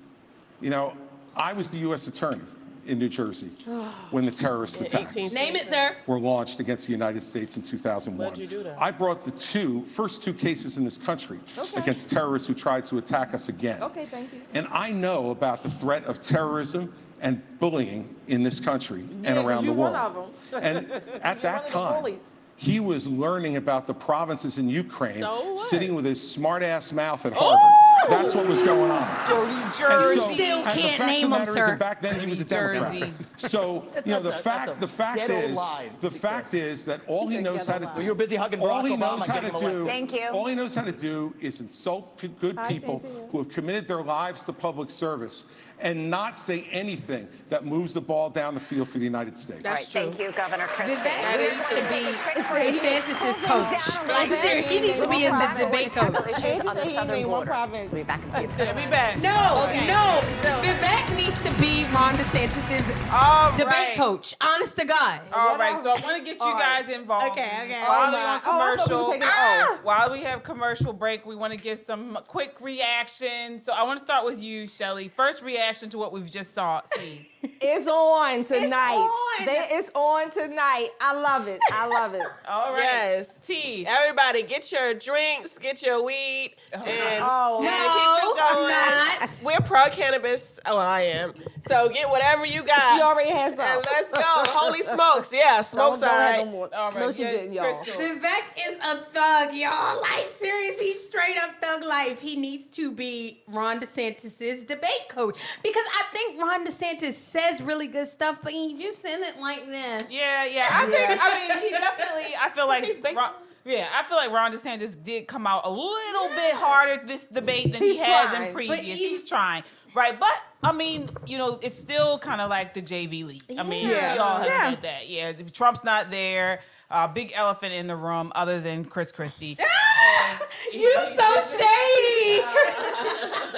K: You know, I was the U.S. attorney in New Jersey (sighs) when the terrorist attacks
B: 18.
E: Name it, sir.
K: were launched against the United States in 2001.
B: Why'd you do that?
K: I brought the two first two cases in this country
D: Okay.
K: against terrorists who tried to attack us again.
D: Okay, thank you.
K: And I know about the threat of terrorism and bullying in this country
D: Yeah,
K: and
D: 'cause
K: around
D: you
K: the
D: one
K: world.
D: of 'em.
K: and (laughs) at that
D: one of the
K: time,
D: bullies.
K: He was learning about the provinces in Ukraine,
B: So
K: sitting with his smart ass mouth at Harvard. Oh! That's what was going on.
A: Dirty
K: And
A: Jersey.
K: so-
E: Still
K: the
E: can't
K: fact of
E: name
K: the
E: 'em,
K: matter is
E: sir.
K: Back then he was a Democrat.
A: Jersey.
K: So (laughs) you know the
G: a-
K: fact the fact is
G: lie,
K: the fact is that all he knows how to do.
G: Well, you're busy hugging
K: all
G: Barack
K: he knows
G: Obama
K: how to do.
I: Thank you.
K: All he knows how to do is insult good people who have committed their lives to public service and not say anything that moves the ball down the field for the United States.
I: All right, thank you, Governor Christie.
E: Vivek needs to be DeSantis' coach. Like, seriously, he needs to be in the debate coach.
I: Issues on the
D: he
I: southern
D: named one
I: border. We'll be back in a few
A: He'll be back.
E: No, no. Vivek needs to be Ron DeSantis'
A: All
E: debate
A: right.
E: coach. Honest to God.
A: All right, so I want to get you
D: All right.
A: guys involved.
E: Okay, okay.
A: While
D: Oh,
A: we're
D: my-
A: on
D: oh, we were
A: commercial,
D: oh.
A: while we have commercial break, we want to give some quick reaction. So I want to start with you, Shelly. First reaction to what we've just saw. Seen.
D: It's on tonight.
E: on.
D: They- it's on tonight. I love it. I love it. (laughs)
A: All right.
B: Yes.
A: T.
B: Everybody, get your drinks, get your weed, and,
D: Oh.
B: and oh,
E: No,
B: keep it going.
E: I'm not.
B: We're pro cannabis. Oh, I am. So get whatever you got.
D: She already has some.
B: and let's go. Holy (laughs) smokes. Yeah, smokes
D: Don't-
B: all
D: don't have
B: right.
D: no more.
A: All right.
D: No, she
A: yes,
D: didn't, y'all.
A: Crystal.
E: Vivek is a thug, y'all. Like, seriously, straight up thug life. He needs to be Ron DeSantis' debate coach. Because I think Ron DeSantis says really good stuff, but he just says it like this.
A: Yeah, yeah. I think. I mean, he definitely. I feel like
B: he's based
A: Ron, Yeah, I feel like Ron DeSantis did come out a little bit harder this debate than
D: He's
A: he has
D: trying,
A: in previous.
E: even-
A: He's trying, right? But I mean, you know, it's still kind of like the JV league. I mean,
D: Yeah.
A: y'all have
D: Yeah.
A: said that. Yeah, Trump's not there. Uh, big elephant in the room, other than Chris Christie. (laughs) And
E: You so (laughs) shady. (laughs)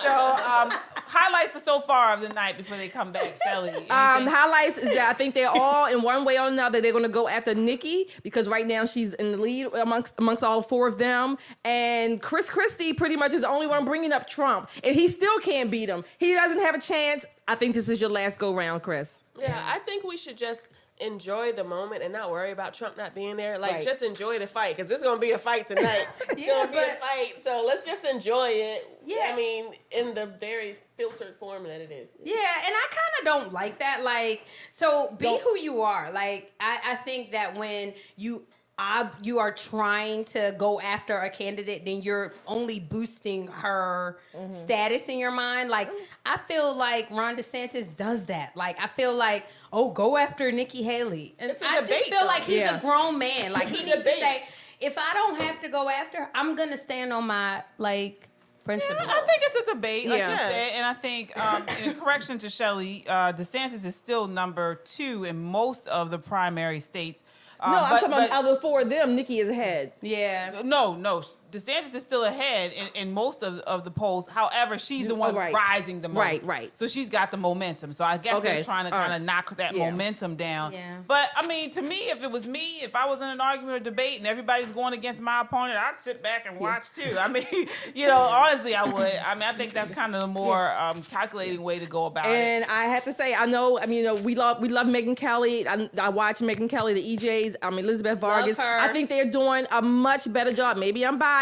A: So, um, highlights are so far of the night before they come back, Shelly.
D: Um, highlights is that I think they're all in one way or another. They're going to go after Nikki because right now she's in the lead amongst amongst all four of them. And Chris Christie pretty much is the only one bringing up Trump, and he still can't beat him. He doesn't have a chance. I think this is your last go round, Chris.
B: Yeah, I think we should just enjoy the moment and not worry about Trump not being there. Like,
D: Right.
B: just enjoy the fight because it's gonna be a fight tonight. (laughs) it's
E: Yeah,
B: gonna be a fight, so let's just enjoy it.
E: Yeah.
B: I mean, in the very filtered form that it is.
E: Yeah, and I kind of don't like that. Like, so be who you are. Like, I, I think that when you I, you are trying to go after a candidate, then you're only boosting her
B: Mm-hmm.
E: status in your mind. Like, I feel like Ron DeSantis does that. Like, I feel like, oh, go after Nikki Haley. And
B: It's a
E: I just
B: debate,
E: feel like he's
D: Yeah.
E: a grown man. Like, he
B: It's a
E: needs to
B: debate.
E: say, if I don't have to go after, her, I'm gonna stand on my like principle.
A: I think it's a debate, like
D: Yeah.
A: you said, and I think, um, in correction to Shelley, uh, DeSantis is still number two in most of the primary states. Um,
D: no, I'm
A: but-
D: talking about
A: but-
D: out of the four of them, Nikki is ahead.
E: yeah.
A: No, no. DeSantis is still ahead in, in most of, of the polls. However, she's the
D: Oh,
A: one
D: right.
A: rising the most.
D: Right, right.
A: So she's got the momentum. So I guess
D: Okay,
A: they're trying to
D: all
A: kind
D: right.
A: of knock that
D: Yeah.
A: momentum down.
E: Yeah.
A: But I mean, to me, if it was me, if I was in an argument or debate and everybody's going against my opponent, I'd sit back and watch too. I mean, (laughs) you know, honestly, I would. I mean, I think that's kind of the more um, calculating way to go about it.
D: And I have to say, I know, I mean, you know, we love we love Megyn Kelly. I, I watch Megyn Kelly, the EJs. I'm Elizabeth Vargas.
E: her.
D: I think they're doing a much better job. Maybe I'm biased,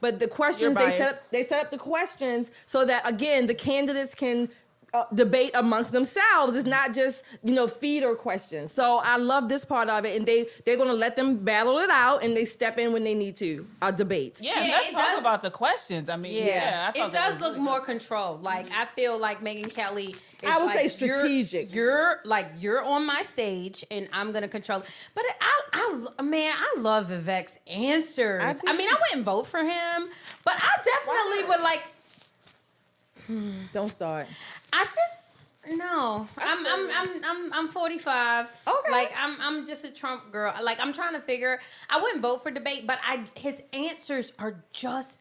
D: but the questions they set up, they set up the questions so that again the candidates can. Uh, debate amongst themselves It's not just you know feeder questions so i love this part of it and they they're going to let them battle it out and they step in when they need to uh, debate
A: yeah,
E: Yeah,
A: let's
E: it
A: talk
E: does-
A: about the questions. I mean, yeah,
E: Yeah,
A: I thought
E: it does look
A: really
E: more
A: good.
E: controlled. Like I feel like Megyn Kelly. Is
D: I would
E: like,
D: say
E: you're-
D: strategic.
E: You're, like you're on my stage, and I'm gonna control. But I, I, man, I love Vivek's answers. I,
D: I
E: mean, I wouldn't vote for him, but I definitely would like.
D: don't start
E: I just no. I'm I'm I'm I'm I'm 45.
D: Okay.
E: Like I'm I'm just a Trump girl. Like I'm trying to figure. I wouldn't vote for debate, but I his answers are just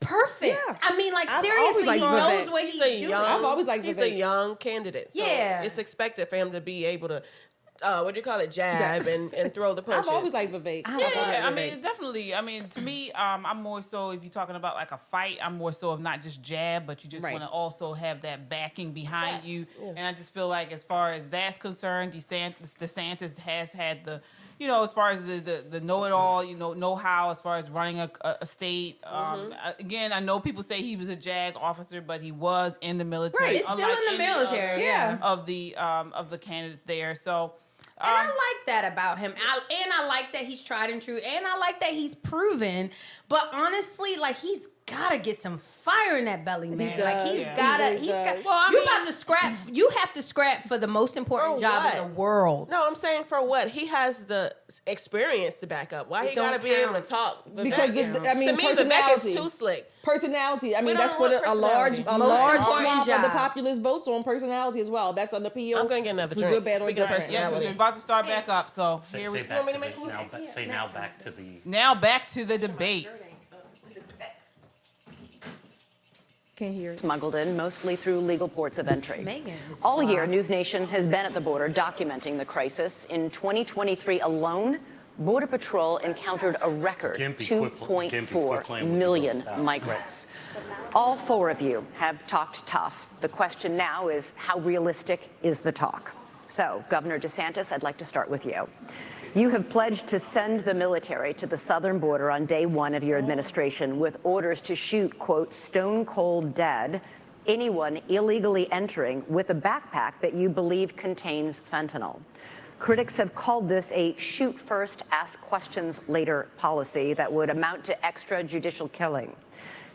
E: perfect.
D: Yeah.
E: I mean, like
D: I've
E: seriously, he knows
D: Vivek.
E: what
B: He's
E: he's,
B: a
E: doing.
B: young.
D: I've always like
B: He's
D: Vivek.
B: a young candidate. So
E: Yeah.
B: it's expected for him to be able to. Uh, what do you call it? Jab and, and throw the (laughs) punches.
D: i've always liked Vivek.
E: I
D: I've
A: Yeah, I mean, definitely. I mean, to me, um, I'm more so if you're talking about like a fight, I'm more so of not just jab, but you just
D: Right.
A: want to also have that backing behind
B: Yes,
A: you.
B: yeah.
A: And I just feel like, as far as that's concerned, DeSantis, DeSantis has had the, you know, as far as the the, the know-it-all, you know, know-how as far as running a, a, a state. Um,
B: Mm-hmm.
A: uh, again, I know people say he was a JAG officer, but he was in the military.
E: Right, he's still in the military,
A: other
E: yeah.
A: Of the um of the candidates there, so.
E: And I
A: um,
E: like that about him. I, and I like that he's tried and true. And I like that he's proven. But honestly, like he's gotta get some fire in that belly, man. like
D: does.
E: he's
A: Yeah.
E: gotta.
D: He
E: He's
D: does.
E: got.
B: Well, I
E: you
B: mean-
E: about to scrap. (clears throat) You have to scrap for the most important
B: For
E: job in the world.
B: No, I'm saying for what? He has the experience to back up. Why
E: It
B: he gotta
E: don't
B: be able to talk? Vivek
D: Because
B: is-
D: this- I mean,
B: to me, Vivek
D: personality.
B: is too slick.
D: personality. I mean, that's
B: don't
D: what a, a large, a.
E: Most
D: large
E: important
D: swath of the
E: job.
D: populace votes on personality as well. That's on the PO.
B: I'm gonna get another
D: for
B: drink.
D: Good, bad, or
B: Speaking of
D: indifferent.
A: yeah, 'cause
B: personality.
A: we're about to start back up, so
J: Say,
A: here
J: say
A: we
J: back
B: me
J: to
B: to make
J: now, ba- say now back to the
A: now back to the debate.
D: Can't hear
I: smuggled in mostly through legal ports of entry.
E: Megyn is
I: All year. News Nation has been at the border documenting the crisis. In 2023 alone, Border Patrol encountered a record
J: Gimpy, quit pl- Gimpy, quit
I: 2.4
J: playing with the
I: million
J: boats out.
I: migrants. All four of you have talked tough. The question now is how realistic is the talk? So, Governor DeSantis, I'd like to start with you. You have pledged to send the military to the southern border on day one of your oh. administration with orders to shoot, quote, stone cold dead anyone illegally entering with a backpack that you believe contains fentanyl. Critics have called this a shoot first, ask questions later policy that would amount to extrajudicial killing.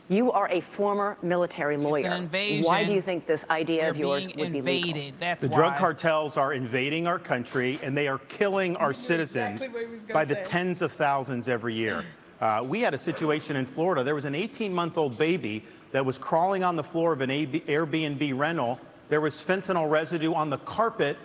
I: You are a former military lawyer.
A: invasion.
I: Why do you think this idea
A: They're
I: of yours
A: being
I: would be legal?
A: invaded. That's
C: The
A: why.
C: drug cartels are invading our country and they are killing our citizens
A: exactly what he
C: by the
A: say.
C: tens of thousands every year. Uh, we had a situation in Florida. There was an 18 month old baby that was crawling on the floor of an Airbnb rental. There was fentanyl residue on the carpet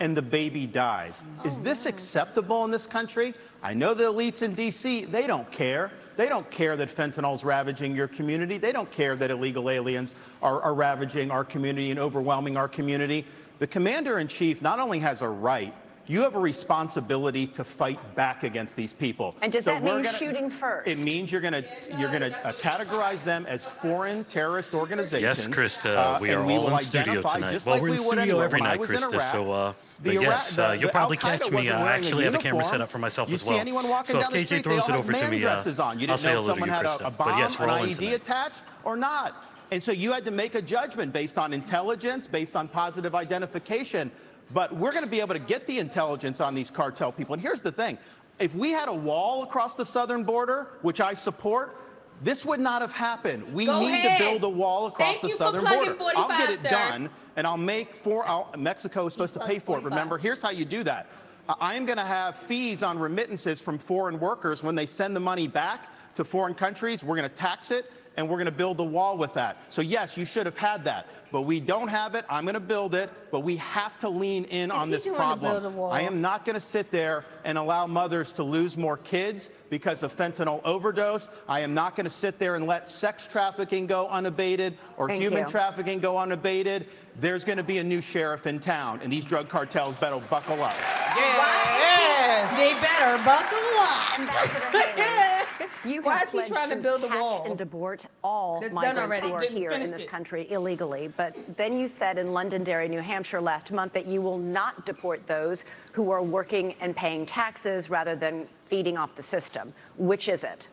C: and the baby died. Is this acceptable in this country? I know the elites in DC, they don't care. They don't care that fentanyl's ravaging your community. They don't care that illegal aliens are, are ravaging our community and overwhelming our community. The commander in chief not only has a right, you have a responsibility to fight back against these people.
I: And does
C: So
I: that mean
C: gonna-
I: shooting first?
C: It means you're going to you're going to uh, categorize them as foreign terrorist organizations.
J: Yes, Krista, we are
C: we
J: all
C: will
J: in studio tonight. Well,
C: like
J: we're in
C: we
J: studio
C: anywhere.
J: every night, Krista,
C: Iraq,
J: so, uh, but
C: Iraq-
J: yes, uh,
C: the-
J: you'll probably catch me,
C: wasn't
J: uh,
C: wearing a
J: actually have a camera set up for myself
C: You'd
J: as
C: see
J: well.
C: anyone walking
J: So
C: down
J: if
C: the
J: KJ
C: street,
J: throws
C: they
J: it
C: all
J: over
C: have
J: to
C: man
J: me, uh,
C: dresses on. You
J: I'll
C: didn't
J: say
C: know if
J: hello to
C: someone
J: you,
C: had a,
J: Krista.
C: a
J: But
C: bomb,
J: yes, we're
C: an
J: all in
C: IED
J: tonight.
C: attached, or not. And so you had to make a judgment based on intelligence, based on positive identification. But we're going to be able to get the intelligence on these cartel people. And here's the thing if we had a wall across the southern border, which I support, this would not have happened. We
E: Go
C: need
E: ahead.
C: to build a wall across
E: Thank
C: the southern border. I'll get it
E: sir.
C: done, and I'll make for I'll, Mexico is supposed to pay for it. Remember, here's how you do that. I am going to have fees on remittances from foreign workers when they send the money back to foreign countries. We're going to tax it, and we're going to build the wall with that. So yes, you should have had that, but we don't have it. I'm going to build it, but we have to lean in on this problem.
E: build a wall?
C: I am not going to sit there and allow mothers to lose more kids because of fentanyl overdose. I am not going to sit there and let sex trafficking go unabated or
I: Thank
C: human
I: you.
C: trafficking go unabated. There's going to be a new sheriff in town, and these drug cartels better buckle up.
A: Yeah.
E: They better buckle up.
I: Ambassador you
E: Why
I: have
E: is he trying to build a
I: catch
E: wall?
I: and deport all
E: That's done
I: migrants who are.
E: Didn't
I: here in this
A: it.
I: country illegally. But then you said in Londonderry, New Hampshire last month that you will not deport those who are working and paying taxes rather than feeding off the system. Which is it?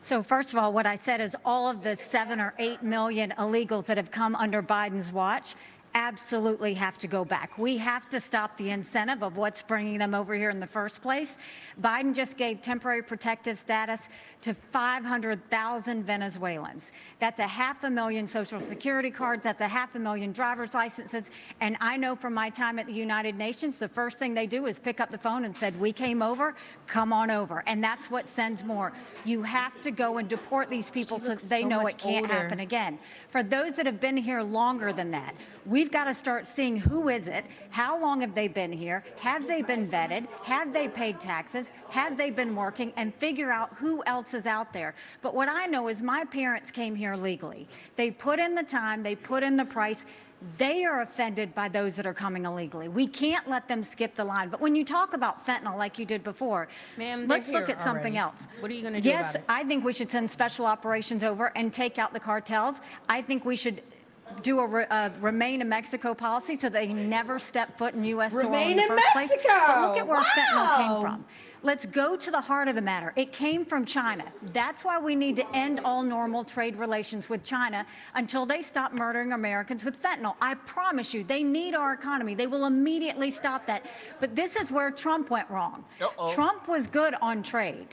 H: So first of all, what I said is all of the seven or eight million illegals that have come under Biden's watch absolutely have to go back. We have to stop the incentive of what's bringing them over here in the first place. Biden just gave temporary protective status to 500,000 Venezuelans. That's a half a million social security cards. That's a half a million driver's licenses. And I know from my time at the United Nations, the first thing they do is pick up the phone and said, we came over, come on over. And that's what sends more. You have to go and deport these people so they
E: so
H: know it can't
E: older.
H: happen again. For those that have been here longer than that, we've got to start seeing who is it, how long have they been here, have they been vetted, have they paid taxes, have they been working, and figure out who else is out there. But what I know is my parents came here legally. They put in the time, they put in the price. They are offended by those that are coming illegally. We can't let them skip the line. But when you talk about fentanyl, like you did before,
E: Ma'am,
H: let's look at something else.
E: What are you gonna do
H: Yes? I think we should send special operations over and take out the cartels. I think we should do a, re- a remain in Mexico policy so they never step foot in U.S. soil
E: Remain
H: in the first place. But
E: Mexico!
H: look at where fentanyl came from. Let's go to the heart of the matter. It came from China. That's why we need to end all normal trade relations with China until they stop murdering Americans with fentanyl. I promise you, they need our economy. They will immediately stop that. But this is where Trump went wrong.
A: Uh-oh.
H: Trump was good on trade.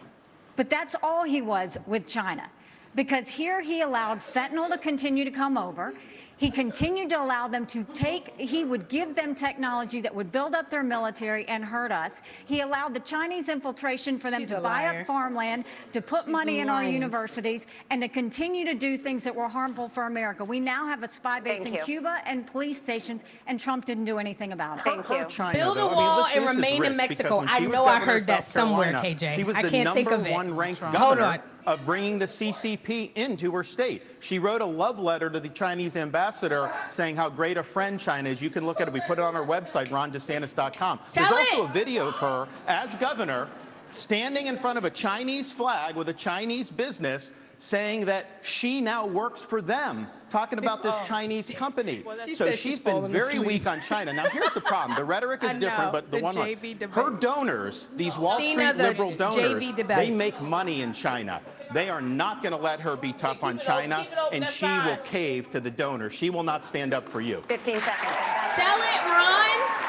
H: But that's all he was with China. Because here he allowed fentanyl to continue to come over. He continued to allow them to take, he would give them technology that would build up their military and hurt us. He allowed the Chinese infiltration for them
E: She's
H: to buy
E: liar.
H: up farmland, to put money in our universities, and to continue to do things that were harmful for America. We now have a spy base
I: Thank
H: in
I: you.
H: Cuba and police stations, and Trump didn't do anything about it.
I: Thank you.
C: Her China,
E: Build a
C: though, I mean,
E: wall
C: listen,
E: and remain in Mexico. I know I heard that
C: South
E: somewhere,
C: Carolina,
E: KJ.
C: She was
E: I can't think of it.
C: one ranked
E: Hold
C: governor
E: on.
C: Of bringing the CCP into her state. She wrote a love letter to the Chinese ambassador saying how great a friend China is. You can look at it. We put it on our website, rondesantis.com. There's
E: Tell
C: also a video of her as governor standing in front of a Chinese flag with a Chinese business saying that she now works for them, talking about this oh, Chinese company.
E: She
C: so she's
E: she's
C: been very
E: asleep.
C: weak on China. Now here's the problem. The rhetoric (laughs) is different, but the,
E: the
C: one
E: JB
C: her donors, these Wall
E: Stina,
C: Street
E: the
C: liberal donors,
E: JB
C: they make money in China. They are not going to let her be tough on
A: keep it open,
C: China,
A: open,
C: and
A: that's
C: she will cave to the donors. She will not stand up for you.
I: 15 seconds.
E: Sell it, Ron.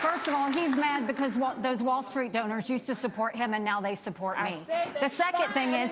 H: First of all, he's mad because those Wall Street donors used to support him and now they support me. The second thing is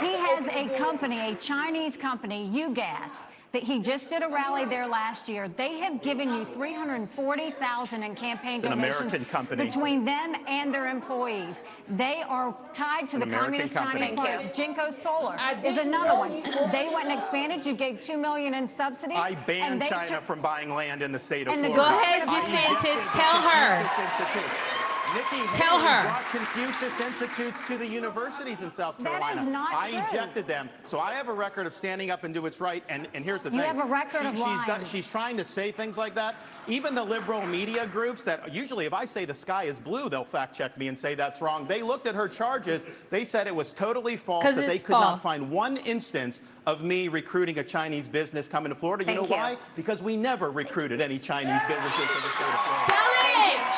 H: he has a company, a Chinese company, UGAS, that he just did a rally there last year. They have given you 340,000 in campaign
C: It's an
H: donations
C: American company.
H: between them and their employees. They are tied to
C: An
H: the
C: American
H: Communist
C: company.
H: Chinese Party. Jinko Solar is another one. They went and expanded. You gave two million in subsidies.
C: I banned
H: they
C: China
H: took-
C: from buying land in the state of
H: And
C: Florida.
H: Go
E: ahead, DeSantis, tell her.
C: Confucius Nikki
E: Tell
C: Haley
E: her.
C: brought Confucius Institutes to the universities in South Carolina.
H: is not
C: I
H: true.
C: ejected them. So I have a record of standing up and do what's right. And, and here's the
H: You
C: thing.
H: have a record of
C: she's,
H: lying.
C: done- she's trying to say things like that. Even the liberal media groups that usually if I say the sky is blue, they'll fact check me and say that's wrong. They looked at her charges. They said it was totally false. that they
E: it's
C: could not find one instance of me recruiting a Chinese business coming to Florida. You
I: Thank
C: know
I: you.
C: why? Because we never recruited any Chinese businesses to the state of Florida.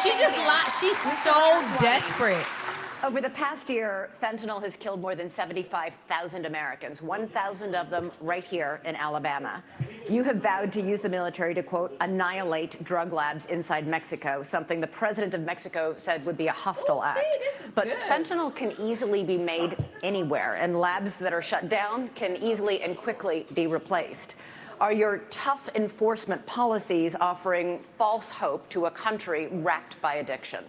E: She just lied. She's so desperate.
I: Over the past year, fentanyl has killed more than 75,000 Americans, 1,000 of them right here in Alabama. You have vowed to use the military to, quote, annihilate drug labs inside Mexico, something the president of Mexico said would be a hostile act.
E: this is
I: but
E: good.
I: fentanyl can easily be made anywhere, and labs that are shut down can easily and quickly be replaced. Are your tough enforcement policies offering false hope to a country racked by addiction?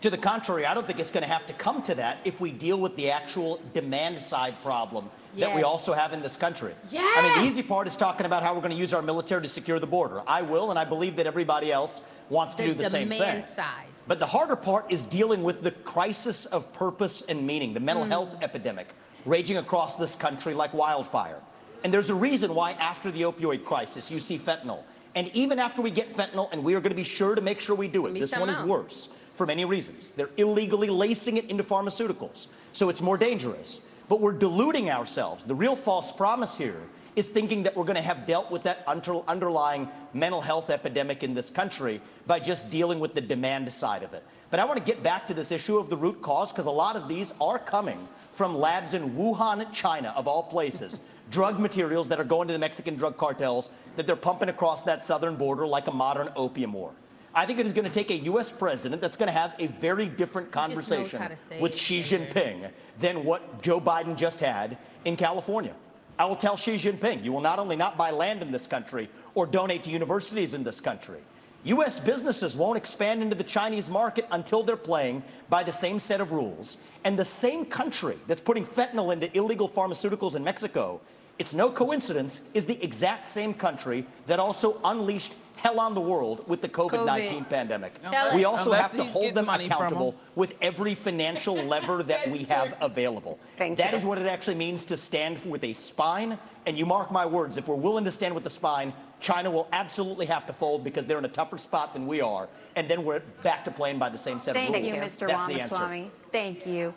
G: To the contrary, I don't think it's going to have to come to that if we deal with the actual demand side problem that we also have in this country. I mean, the easy part is talking about how we're going to use our military to secure the border. I will, and I believe that everybody else wants to do the same thing.
E: demand side.
G: But the harder part is dealing with the crisis of purpose and meaning, the mental mm. health epidemic raging across this country like wildfire. And there's a reason why, after the opioid crisis, you see fentanyl. And even after we get fentanyl, and we are going to be sure to make sure we do it, this one is worse for many reasons. They're illegally lacing it into pharmaceuticals, so it's more dangerous. But we're deluding ourselves. The real false promise here is thinking that we're going to have dealt with that under- underlying mental health epidemic in this country by just dealing with the demand side of it. But I want to get back to this issue of the root cause because a lot of these are coming from labs in Wuhan, China, of all places. Drug materials that are going to the Mexican drug cartels that they're pumping across that southern border like a modern opium war. I think it is going to take a U.S. president that's going to have a very different conversation
E: how to say
G: with Xi. Jinping than what Joe Biden just had in California. I will tell Xi Jinping, you will not only not buy land in this country or donate to universities in this country, U.S. businesses won't expand into the Chinese market until they're playing by the same set of rules. And the same country that's putting fentanyl into illegal pharmaceuticals in Mexico, it's no coincidence, is the exact same country that also unleashed hell on the world with the COVID 19 pandemic.
E: Tell
G: We also have to hold them
A: money from 'em.
G: accountable with every financial lever that we have available.
I: Thank
G: That
I: you.
G: is what it actually means to stand with a spine. And you mark my words, if we're willing to stand with the spine, China will absolutely have to fold because they're in a tougher spot than we are. And then we're back to playing by the same set
L: Thank
G: of
L: you,
G: rules.
L: Mr.
G: That's the answer.
L: Ramaswamy. Thank you.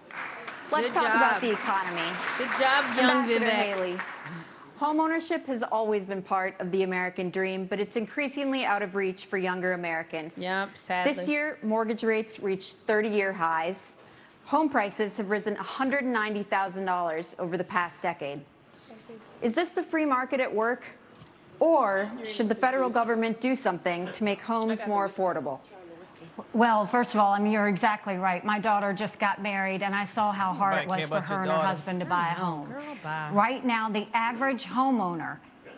L: Let's
E: Good
L: talk
E: job.
L: about the economy.
E: Good job, young
L: Ambassador
E: Vivek.
L: Haley. Homeownership has always been part of the American dream, but it's increasingly out of reach for younger Americans.
E: Yep, sadly.
L: This year, mortgage rates reached 30 year highs. Home prices have risen $190,000 over the past decade. Is this the free market at work? Or should the federal government do something to make homes more affordable?
H: Well, first of all, I mean, you're exactly right. My daughter just got married, and I saw how hard it was for her and her husband to buy a home. Right now, the average homeowner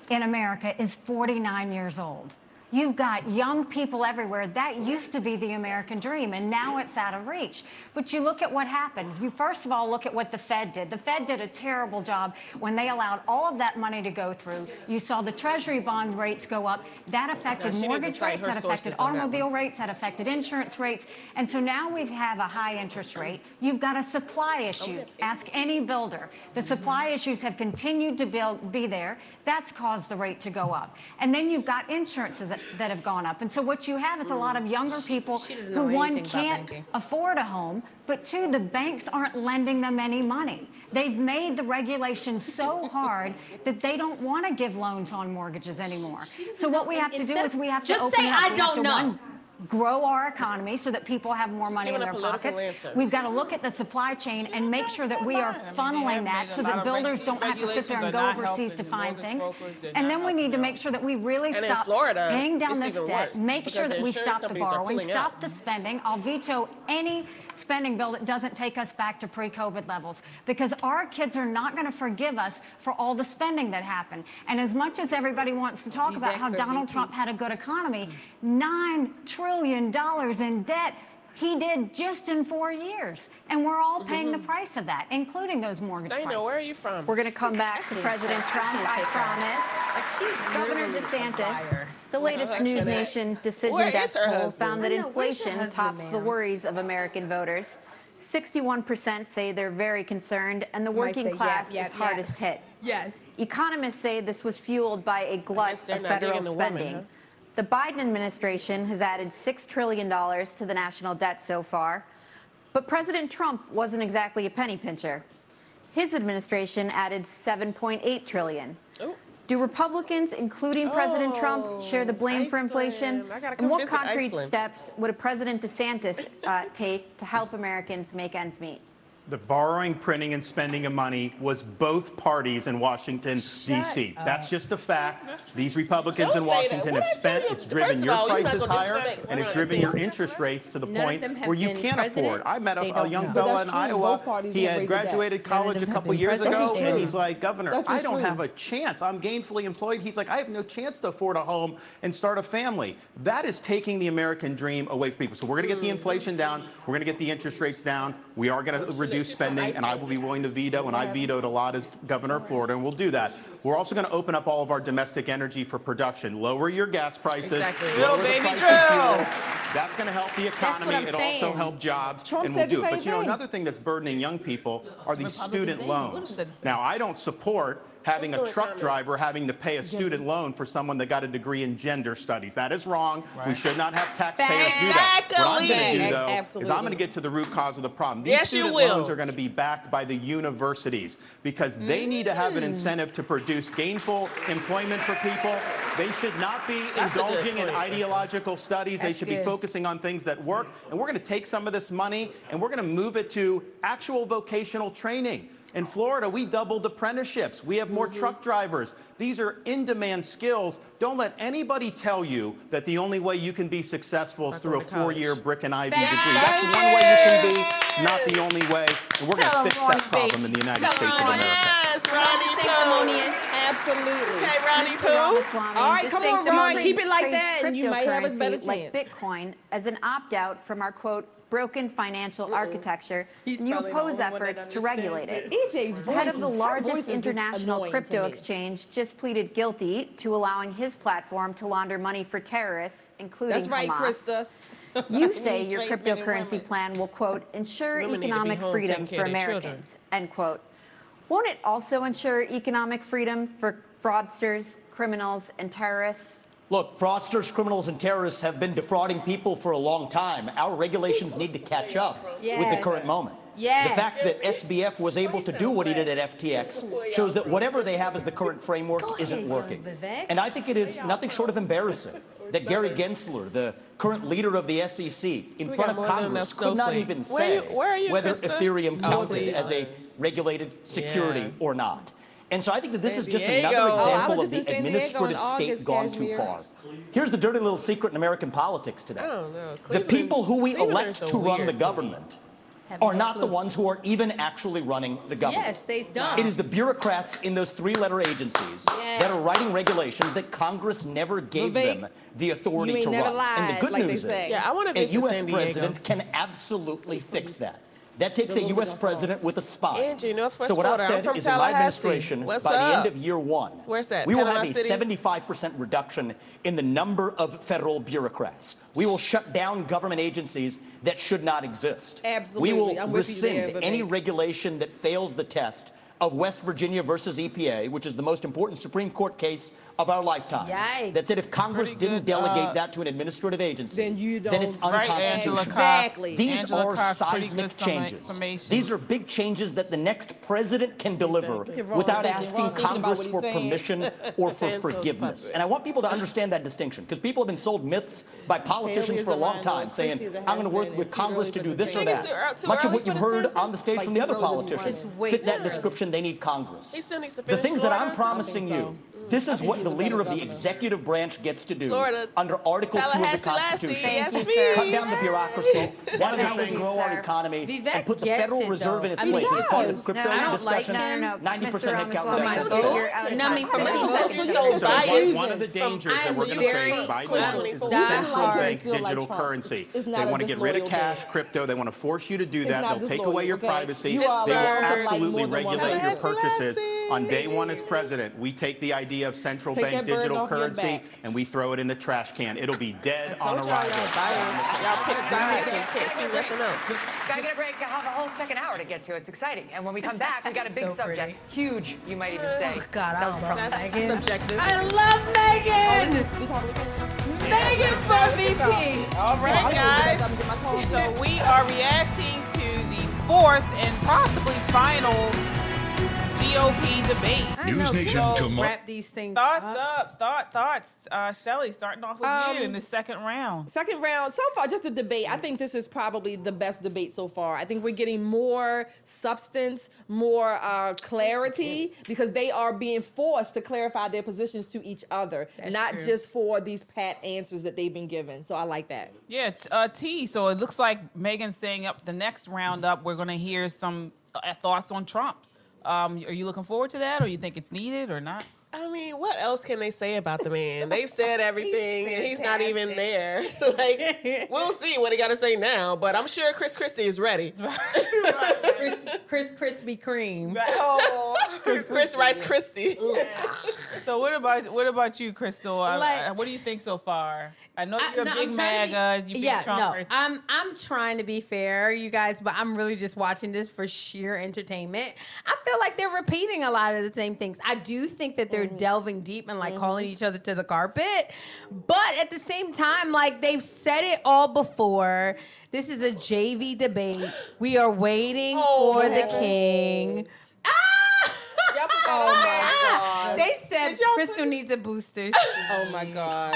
H: in America is 49 years old. You've got young people everywhere. That used to be the American dream, and now it's out of reach. But you look at what happened. You first of all look at what the Fed did. The Fed did a terrible job when they allowed all of that money to go through. You saw the Treasury bond rates go up. That affected
A: to
H: mortgage rates. That affected
A: on that
H: automobile rates. That affected insurance rates. And so now we have a high interest rate. You've got a supply issue. Ask any builder. The supply issues have continued to build, be there. That's caused the rate to go up. And then you've got insurances that, that have gone up. And so what you have is a lot of younger people who, one, can't afford a home, but two, the banks aren't lending them any money. They've made the regulation so hard (laughs) that they don't want to give loans on mortgages anymore. So what we have to do is we have to open
E: say,
H: up.
E: "I don't know."
H: one, grow our economy so that people have more money in their pockets.
B: answer.
H: We've got to look at the supply chain and make sure that we are
A: I mean, they
H: funneling that so that builders don't have to sit there and go overseas to find things. And then we need to make sure that we really stop
B: Florida,
H: paying down this debt, make sure that we stop the borrowing, stop the spending. I'll veto any spending bill that doesn't take us back to pre-COVID levels because our kids are not going to forgive us for all the spending that happened. And as much as everybody wants to talk about how Donald. Trump had a good economy, nine trillion dollars in debt. He did just in four years, and we're all paying the mm-hmm. price of that, including those mortgage
B: Dana,
H: prices.
B: where are you from?
L: We're going to come back to (laughs) President Trump, I promise.
E: Like she's
L: Governor
E: literally
L: DeSantis, the latest
B: that's
L: News
B: good.
L: Nation Decision
B: Where
L: Desk poll
B: husband?
L: found that
E: I know,
L: inflation
E: husband,
L: tops the worries of American voters. 61% say they're very concerned, and the working
E: say yap,
L: class
E: yap,
L: is
E: yap.
L: hardest hit.
E: Yes.
L: Economists say this was fueled by a glut of federal
B: digging the woman,
L: spending.
B: huh?
L: The Biden administration has added $6 trillion to the national debt so far, but President Trump wasn't exactly a penny pincher. His administration added 7.8 trillion.
B: Oh.
L: Do Republicans, including President Trump, share the blame for inflation?
B: Iceland. I gotta
L: And what concrete
B: Iceland.
L: steps would a President DeSantis uh, take to help Americans make ends meet?
C: The borrowing, printing, and spending of money was both parties in Washington, D.C. That's just a fact. These Republicans
B: Don't
C: in. Washington have spent,
B: you?
C: it's driven your
B: all,
C: prices
B: gonna
C: higher, and it's driven your
B: the
C: interest rates to the
E: None
C: point where you can't afford. I met a, a young
E: know.
C: fella in. Iowa. He had
D: raised the debt.
C: graduated college a couple years ago, and he's like, Governor, I don't
D: true.
C: have a chance. I'm gainfully employed. He's like, I have no chance to afford a home and start a family. That is taking the American dream away from people. So we're going to get the inflation down. We're going to get the interest rates down. We are going to reduce spending, and I will be willing to veto, and I vetoed a lot as governor of Florida, and we'll do that. We're also going to open up all of our domestic energy for production. Lower your gas prices.
B: Exactly.
A: Drill, baby, drill.
C: That's going to help the economy. It also
E: saying.
C: help jobs,
D: Trump
C: and we'll do it. But you know, another thing that's burdening young people are these
A: Republican
C: student loans.
A: Woodard said the same.
C: Now, I don't support having a truck
B: comments.
C: driver having to pay a student loan for someone that got a degree in gender studies. That is wrong. We should not have taxpayers do that. What I'm going to do,
D: Exactly.
C: though, is I'm going to get to the root cause of the problem. These
B: Yes, you
C: student
B: will.
C: loans are going to be backed by the universities because they need to have an
B: Mm.
C: incentive to produce gainful employment for people. They should not be
B: That's
C: indulging in
B: point.
C: ideological studies. they should
E: good.
C: be focusing on things that work. And we're going to take some of this money and we're going to move it to actual vocational training. In Florida, we doubled apprenticeships. We have more mm-hmm. truck drivers. These are in demand skills. Don't let anybody tell you that the only way you can be successful is through a
B: going to college.
C: four year brick and Ivy degree. That's one way you can be, it's not the only way. And we're going to fix that
A: Ronnie,
C: problem in the United
A: Tell 'em,
C: States of America.
B: Yes, Ronnie Pooh.
E: Sanctimonious.
D: Absolutely.
B: Okay, Ronnie
L: Mr.
B: Pooh.
D: All right,
L: this
D: come on,
L: that
D: Ron, keep it like that, and you might have a better
L: cryptocurrency like. Bitcoin as an opt-out from our quote broken financial architecture,
E: He's
L: and you oppose
E: only one that
L: efforts to regulate it.
D: Voice.
L: Head of the
D: is- her voice
L: largest international crypto exchange just pleaded guilty to allowing his platform to launder money for terrorists, including
D: That's right,
L: Hamas.
D: Krista. (laughs)
L: You say your
D: trade men and
L: cryptocurrency plan will, quote, ensure
B: Women need to be
L: economic freedom for
B: their children.
L: Americans, end quote. Won't it also ensure economic freedom for fraudsters, criminals, and terrorists?
G: Look, fraudsters, criminals, and terrorists have been defrauding people for a long time. Our regulations need to catch up with the current moment.
E: Yes.
G: The fact that SBF was able to do what he did at FTX shows that whatever they have as the current framework isn't working. And I think it is nothing short of embarrassing that Gary Gensler, the current leader of the SEC, in
B: We
G: front of Congress, could not
B: snowflakes.
G: even
B: Where
G: say
B: you- where you,
G: whether
B: Krista?
G: Ethereum counted
B: please.
G: as a regulated security
B: Yeah.
G: or not. And so I think that this
B: San
G: is just
B: Diego.
G: another
B: Oh,
G: example
D: just
G: of the
D: in San Diego in
G: administrative state
D: August,
G: gone too far. Here's the dirty little secret in American politics today.
B: I don't know.
G: The
B: Cleveland-
G: people who we
B: Clevelanders
G: elect
B: are
G: to run the government are
E: no
G: not the ones who are even actually running the government.
E: Yes, they don't.
G: It is the bureaucrats in those three letter agencies
E: Yes.
G: that are writing regulations that Congress never gave
D: Vivek,
G: them the authority to
D: never
G: run. and the good
D: like
G: news is
B: Yeah, I wanna
G: a U.S. President can absolutely fix that. That takes a U.S. president with a spine.
B: Angie, Northwest
G: so what I've
B: I'm
G: said is in my administration,
B: What's
G: by the end of year one,
B: Where's that?
G: we will
B: Panama
G: have a
B: City?
G: 75% reduction in the number of federal bureaucrats. We will shut down government agencies that should not exist.
D: Absolutely.
G: We will
D: I'm with you there,
G: rescind any regulation that fails the test of West Virginia versus EPA, which is the most important Supreme Court case of our lifetime.
E: Yikes.
G: That said, if Congress
A: Pretty
G: didn't delegate
A: uh,
G: that to an administrative agency,
D: Then you
G: it's
D: don't-
A: Right,
G: unconstitutional.
A: Angela Cox.
D: Exactly.
G: These
A: Angela
G: are
A: Cox,
G: seismic changes. These are big changes that the next president can deliver
D: You're wrong
G: without asking
D: wrong thinking about
G: Congress for
D: saying.
G: permission (laughs) or for forgiveness. And I want people to understand that distinction because people have been sold myths by politicians for a
D: a
G: long time saying,
D: Christie's a
G: I'm going to work with Congress to do this or that.
B: Too ear- too
G: Much of what you've heard on the stage from the other
D: early to be
G: politicians fit that description. They need Congress.
B: He still needs to
G: The things that I'm promising you, this is what
D: he's
G: the leader of the executive branch gets to do
B: Florida.
G: under Article 2 of the Constitution.
B: yes,
L: Thank you, sir.
G: Cut down the bureaucracy. (laughs) That's how we
C: things,
G: grow our economy
E: Vivek
G: and put the Federal
E: it,
G: Reserve in its
E: I mean,
G: place. It's part of the crypto
E: No, I don't like
G: discussion.
L: No, no, no.
G: 90%
L: Mr.
G: headcount reduction.
E: vote.
L: of
E: No, I mean, from
L: Fifteen
E: my
L: seconds,
E: vote was
L: sir.
E: so
C: So one, one of the dangers that we're going to face, Biden,
B: closely
C: is
B: for
C: central bank digital currency. They want to get rid of cash, crypto. They want to force you to do that. They'll take away your privacy. They will absolutely
D: more than one
C: regulate your purchases. On day one as president, we take the idea of central
D: Take
C: bank digital currency and we throw it in the trash can. It'll be dead on
B: Told y'all
C: arrival.
B: y'all biased. Y'all pick sides and can't see nothing else.
F: Gotta get a break. I have a whole second hour to get to. It's exciting. And when we come back, we got a big
E: So pretty.
F: subject. Huge, you might even say.
E: Oh, God, I
F: Donald
E: love
F: Trump.
B: That's
E: Megyn.
B: subjective.
E: I love Megyn. Oh, Megyn for VP.
A: All right, guys. So we are reacting to the fourth and possibly final GOP debate.
E: I
M: News
E: know,
M: Nation tomorrow.
E: Wrap these things
A: Thoughts
E: up.
A: up, thought thoughts. Uh, Shelly, starting off with you
D: Um,
A: in the second round.
D: Second round, so far, just the debate. I think this is probably the best debate so far. I think we're getting more substance, more uh, clarity, because they are being forced to clarify their positions to each other,
E: That's
D: not
E: true.
D: just for these pat answers that they've been given. So I like that.
A: Yeah, t- uh, T. So it looks like Megyn's saying up the next round up, we're going to hear some uh, thoughts on Trump. Um, are you looking forward to that, or you think it's needed or not?
B: I mean, what else can they say about the man? They've (laughs) said everything, and he's not even there. (laughs) like, we'll see what he got to say now. But I'm sure Chris Christie is ready. (laughs)
E: Chris, Chris Krispy Kreme.
B: Chris, Chris Rice Christie.
A: So what about what about you, Crystal?
E: Like-
A: uh, what do you think so far? I know you're
E: no,
A: big
E: trying to be-
A: MAGA. you big
E: yeah,
A: Trump
E: no,
A: person.
E: I'm I'm trying to be fair, you guys, but I'm really just watching this for sheer entertainment. I feel like they're repeating a lot of the same things. I do think that they're
A: Mm-hmm.
E: delving deep and like calling each other to the carpet, but at the same time, like they've said it all before. This is a JV debate. We are waiting (gasps)
B: Oh,
E: for the king. Ah!
B: Y'all put (laughs) that on there.
E: Ah! They said Crystal needs a booster. (laughs)
D: Oh my gosh.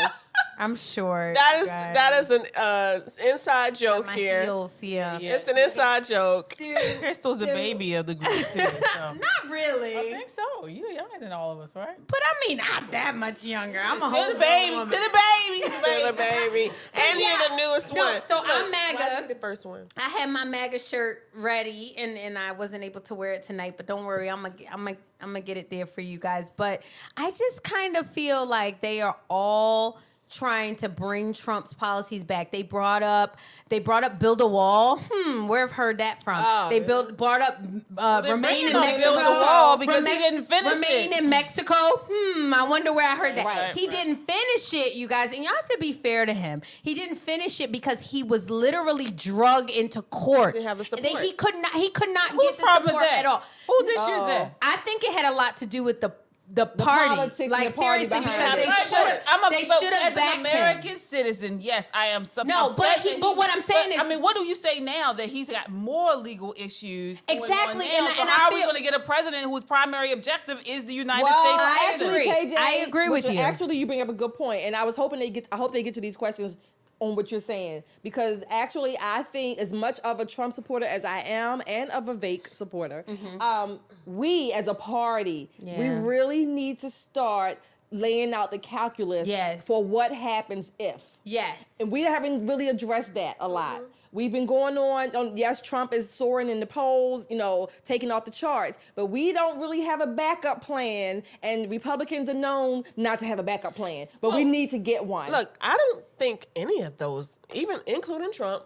E: I'm sure.
B: That is that is an uh, inside joke
E: my
B: here.
E: heels, yeah.
B: It's an inside joke. (laughs)
A: Crystal's the baby of the group too. (laughs) So.
E: Not really.
A: I think so. You're younger than all of us, right?
E: But I mean, not that much younger. I'm a whole
A: the baby, to
E: woman.
A: the baby, to the baby.
B: a baby. (laughs) And
E: Yeah.
B: you're the newest
E: No,
B: one.
E: so
B: Look,
E: I'm
B: why
E: MAGA.
B: is he the first one.
E: I had my MAGA shirt ready, and, and I wasn't able to wear it tonight. But don't worry, I'm gonna I'm gonna I'm gonna get it there for you guys. But I just kind of feel like they are all trying to bring Trump's policies back. They brought up they brought up build a wall. Hmm, where have heard that from?
B: Oh,
E: they
B: yeah.
E: built brought up uh,
A: they're
E: remain in Mexico.
A: build the wall because he didn't finish it.
E: remain
A: it.
E: in Mexico. Hmm, I wonder where I heard that.
A: Right,
E: he
A: right.
E: didn't finish it, you guys, and y'all have to be fair to him. He didn't finish it because he was literally drug into court.
B: Didn't have the
E: And then
B: support.
E: He could not. He could not
A: Whose
E: get the
A: problem is
E: support
A: that?
E: at all.
A: Whose issue is
D: Oh.
A: that?
E: I think it had a lot to do with the the party.
D: politics and
E: like
D: the party
E: seriously, because they should have.
A: I'm a,
E: They
A: but
E: should have
A: as
E: backed
A: an
E: him.
A: American citizen, yes, I am. Sub-
E: No, but
A: upset
E: he- but what I'm saying
A: but,
E: is-
A: I mean, what do you say now that he's got more legal issues? going on
E: Exactly,
A: now?
E: and
A: so
E: and I
A: how are we going to get a president whose primary objective is the United
D: Well,
A: States?
E: I
A: president?
E: agree.
D: KJ,
E: I agree with you.
D: Actually, you bring up a good point, and I was hoping they get. I hope they get to these questions on what you're saying because actually, I think as much of a Trump supporter as I am, and of a Vake supporter, um, we as a party, we
E: Mm-hmm.
D: Really need to start laying out the calculus
E: Yes.
D: for what happens if.
E: Yes.
D: And we haven't really addressed that a lot. We've been going on, on, yes, Trump is soaring in the polls, you know, taking off the charts, but we don't really have a backup plan, and Republicans are known not to have a backup plan, but we need to get one.
B: Look, I don't think any of those, even including Trump,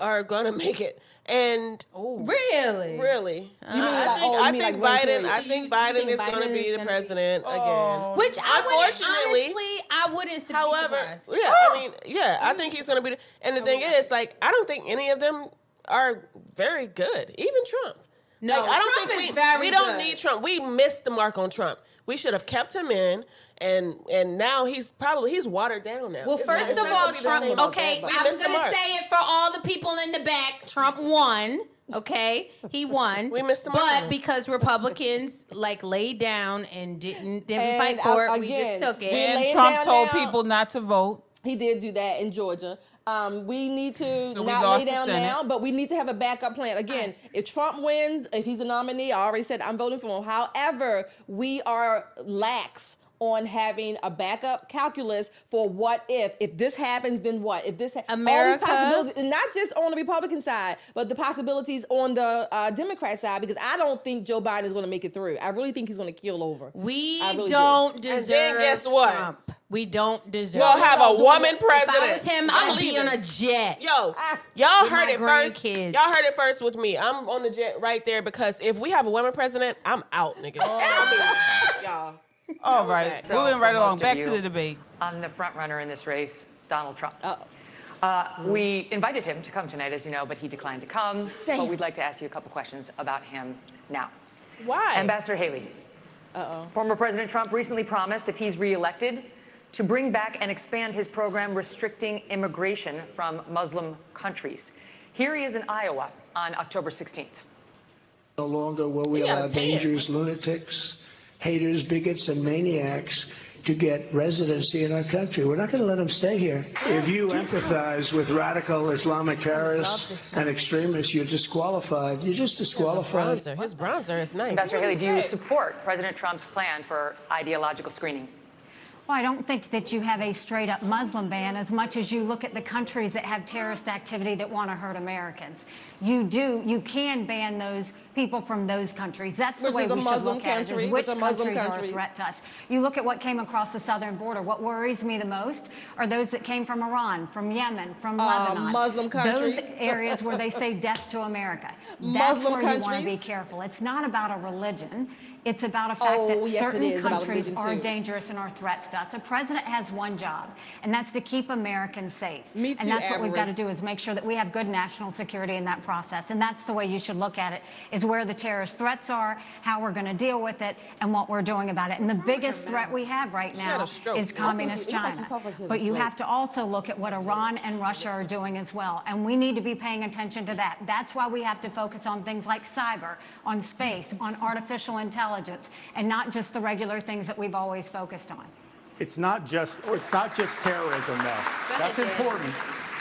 B: are gonna (laughs) make it. And
E: Really?
B: really, uh,
D: You mean
B: I
D: like-
B: think,
D: oh,
B: I
D: mean
B: think
D: like
B: Biden.
D: period.
B: I
E: So you-
B: think
E: you
B: Biden
E: think
B: is going to be
E: is
B: the
E: gonna-
B: president
A: Oh.
B: again.
E: Which I wouldn't,
B: Unfortunately-
E: honestly, I wouldn't.
B: However,
E: surprised.
B: yeah, I oh. mean, yeah, I think he's going to be. The, and the thing is, like, I don't think any of them are very good. Even Trump.
E: No,
B: Like, I don't
E: Trump
B: think we
E: very
B: we don't
E: good.
B: need Trump. We missed the mark on Trump. We should have kept him in, and and now he's probably he's watered down now.
E: Well,
B: It's
E: first
B: it's
E: of all,
B: gonna be the
E: Trump. Okay,
B: We
E: I'm gonna say it for all the people in the back. Trump won. Okay, he won. (laughs) we
B: missed the mark
E: But
B: him.
E: because Republicans like laid down and didn't didn't
D: And,
E: fight for it,
D: uh,
E: we just took it.
A: And Trump told
D: now.
A: people not to vote.
D: He did do that in Georgia. Um, we need to
A: So
D: not lay down now, but we need to have a backup plan. Again, if Trump wins, if he's a nominee, I already said I'm voting for him. However, we are lax on having a backup calculus for what if if this happens then what if this ha- all these
E: America-
D: possibilities and not just on the republican side but the possibilities on the uh, democrat side because i don't think joe biden is going to make it through i really think he's going to kill over
E: We
D: really do.
E: don't
B: And
E: deserve.
B: then guess what?
E: Trump. We don't deserve.
B: We'll have a woman
E: If I
B: president.
E: was him,
B: I'm
E: I'd be on a jet.
B: Yo, y'all heard
E: my
B: it first.
E: grandkids.
B: Y'all heard it first with me. I'm on the jet right there because if we have a woman president, I'm out, nigga. (laughs) I mean, y'all. (laughs)
A: All right,
F: So,
A: moving right along. Back to the debate.
F: On the front runner in this race, Donald Trump. Uh, we invited him to come tonight, as you know, but he declined to come. But we'd like to ask you a couple questions about him now.
B: Why?
F: Ambassador Haley. Uh-oh. Former President Trump recently promised, if he's reelected, to bring back and expand his program restricting immigration from Muslim countries. Here he is in Iowa on October 16th.
M: No longer will we
F: He
M: allow dangerous lunatics, haters, bigots, and maniacs to get residency in our country. We're not going to let them stay here. If you empathize with radical Islamic terrorists and extremists, you're disqualified. You're just disqualified.
B: Bronzer. His bronzer is nice.
F: Ambassador Haley, do you support President Trump's plan for ideological screening?
H: Well, I don't think that you have a straight up Muslim ban as much as you look at the countries that have terrorist activity that want to hurt Americans. You do, you can ban those people from those countries. That's the
D: Which
H: way
D: is a
H: we should
D: Muslim
H: look at it,
D: country,
H: is which
D: which Muslim
H: countries are a
D: countries.
H: threat to us. You look at what came across the southern border. What worries me the most are those that came from Iran, from Yemen, from
D: Uh,
H: Lebanon.
D: Muslim countries.
H: Those (laughs) areas where they say death to America. That's
D: Muslim
H: where you want to
D: countries.
H: be careful. It's not about a religion. It's about a fact
D: Oh,
H: that
D: yes,
H: certain countries are
D: too.
H: dangerous and are threats to us. A president has one job, and that's to keep Americans safe.
D: Me too,
H: and that's what we've got to do is make sure that we have good national security in that process. And that's the way you should look at it: is where the terrorist threats are, how we're going to deal with it, and what we're doing about it. And the biggest threat we have right now is communist China.
D: talked like she had a
H: But you have to also look at what Iran and Russia are doing as well. And we need to be paying attention to that. That's why we have to focus on things like cyber, on space, on artificial intelligence, and not just the regular things that we've always focused on.
C: It's not just it's not just terrorism though. That's important.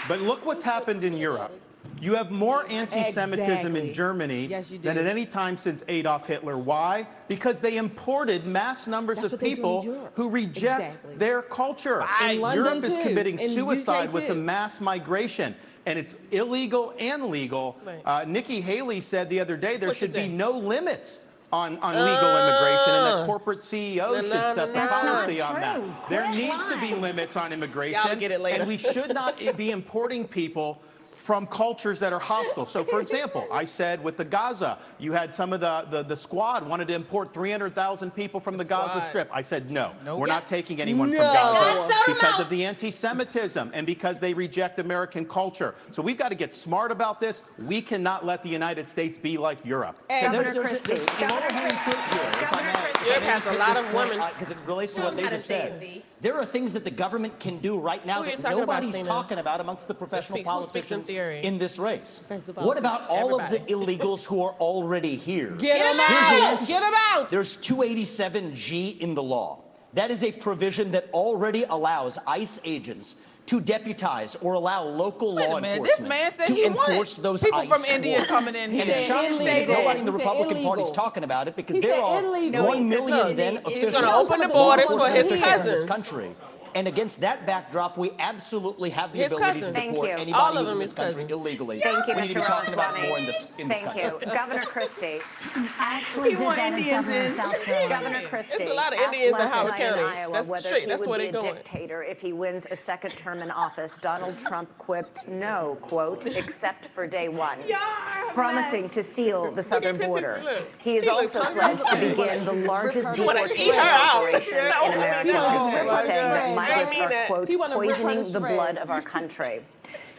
C: But look what's happened in Europe. You have more anti-Semitism
D: Exactly.
C: in Germany
D: Yes,
C: than at any time since Adolf Hitler. Why? Because they imported mass numbers
D: That's
C: of
D: what they do in
C: people who reject
D: Exactly.
C: their culture.
D: In London,
C: Europe is
D: too.
C: committing
D: In
C: suicide with the mass migration. And it's illegal and legal.
B: Right.
C: Uh, Nikki Haley said the other day there
B: What'd
C: should be no limits on, on legal immigration and that
B: Uh.
C: corporate CEOs
B: No,
C: should
B: no,
C: set the
B: no, no.
C: policy on that. There needs to be limits on immigration.
B: Get it later.
C: And we should not (laughs) be importing people from cultures that are hostile. So, for (laughs) example, I said with the Gaza, you had some of the, the, the squad wanted to import 300,000 people from the, Gaza. Strip. I said, no,
A: Nope.
C: we're not taking anyone
D: No.
C: from Gaza
E: God,
C: because of the anti-Semitism and because they reject American culture. So we've got to get smart about this. We cannot let the United States be like Europe.
D: And
G: There's,
L: Governor
G: there's,
L: Christie.
G: there's a low-hanging fruit here, if I
B: has a lot of women.
G: Because it relates to what they just
B: say
G: said.
B: It, V.
G: There are things that the government can do right now
B: Who
G: that
B: talking about,
G: nobody's
B: Stina?
G: talking about amongst the professional
B: speak- who speaks in
G: politicians
B: theory?
G: in this race.
D: Professional
G: What about all of the (laughs) illegals who are already here?
D: Get them
G: Here's the
D: out! Get them out!
G: There's 287G in the law. That is a provision that already allows ICE agents to deputize or allow local
A: Wait
G: law enforcement to enforce those
A: people from India coming in here.
G: And it
A: He
G: shocks me
A: say
G: that
A: that.
G: nobody in the Republican Party is talking about it because
D: He
G: there are one million then
D: illegal.
B: He's gonna open the borders for his
G: officials
B: cousins.
G: country. And against that backdrop, we absolutely have the
B: His
G: ability
B: cousins.
G: to
L: Thank
G: deport
L: you.
G: anybody
B: All of
G: who's
B: them
G: in
B: his
G: this country
B: cousins.
G: illegally.
L: Thank you,
G: we need to
L: Mr.
G: be talking about
L: Ramaswamy.
G: more in this in this
L: Thank
G: country.
L: you. Governor Christie. (laughs)
H: Actually, did
A: want
H: that as
A: Indians
H: governor of
A: in.
H: South Carolina.
L: Governor Christie
B: It's a lot of
L: asked
B: Indians in
L: last
B: Howard
L: night in
B: County.
L: Iowa
B: That's
L: whether
B: straight.
L: he
B: That's
L: would
B: where
L: be a
B: going.
L: dictator if he wins a second term in office. Donald Trump quipped no, quote, except for day one, promising to seal the southern border. He has also pledged to begin the largest
B: You wanna eat
L: deportation operation in American history, saying that
B: God. I mean
L: are,
B: that.
L: Uh, quote,
D: He wanna rip her to
L: poisoning the
D: shreds.
L: blood of our country.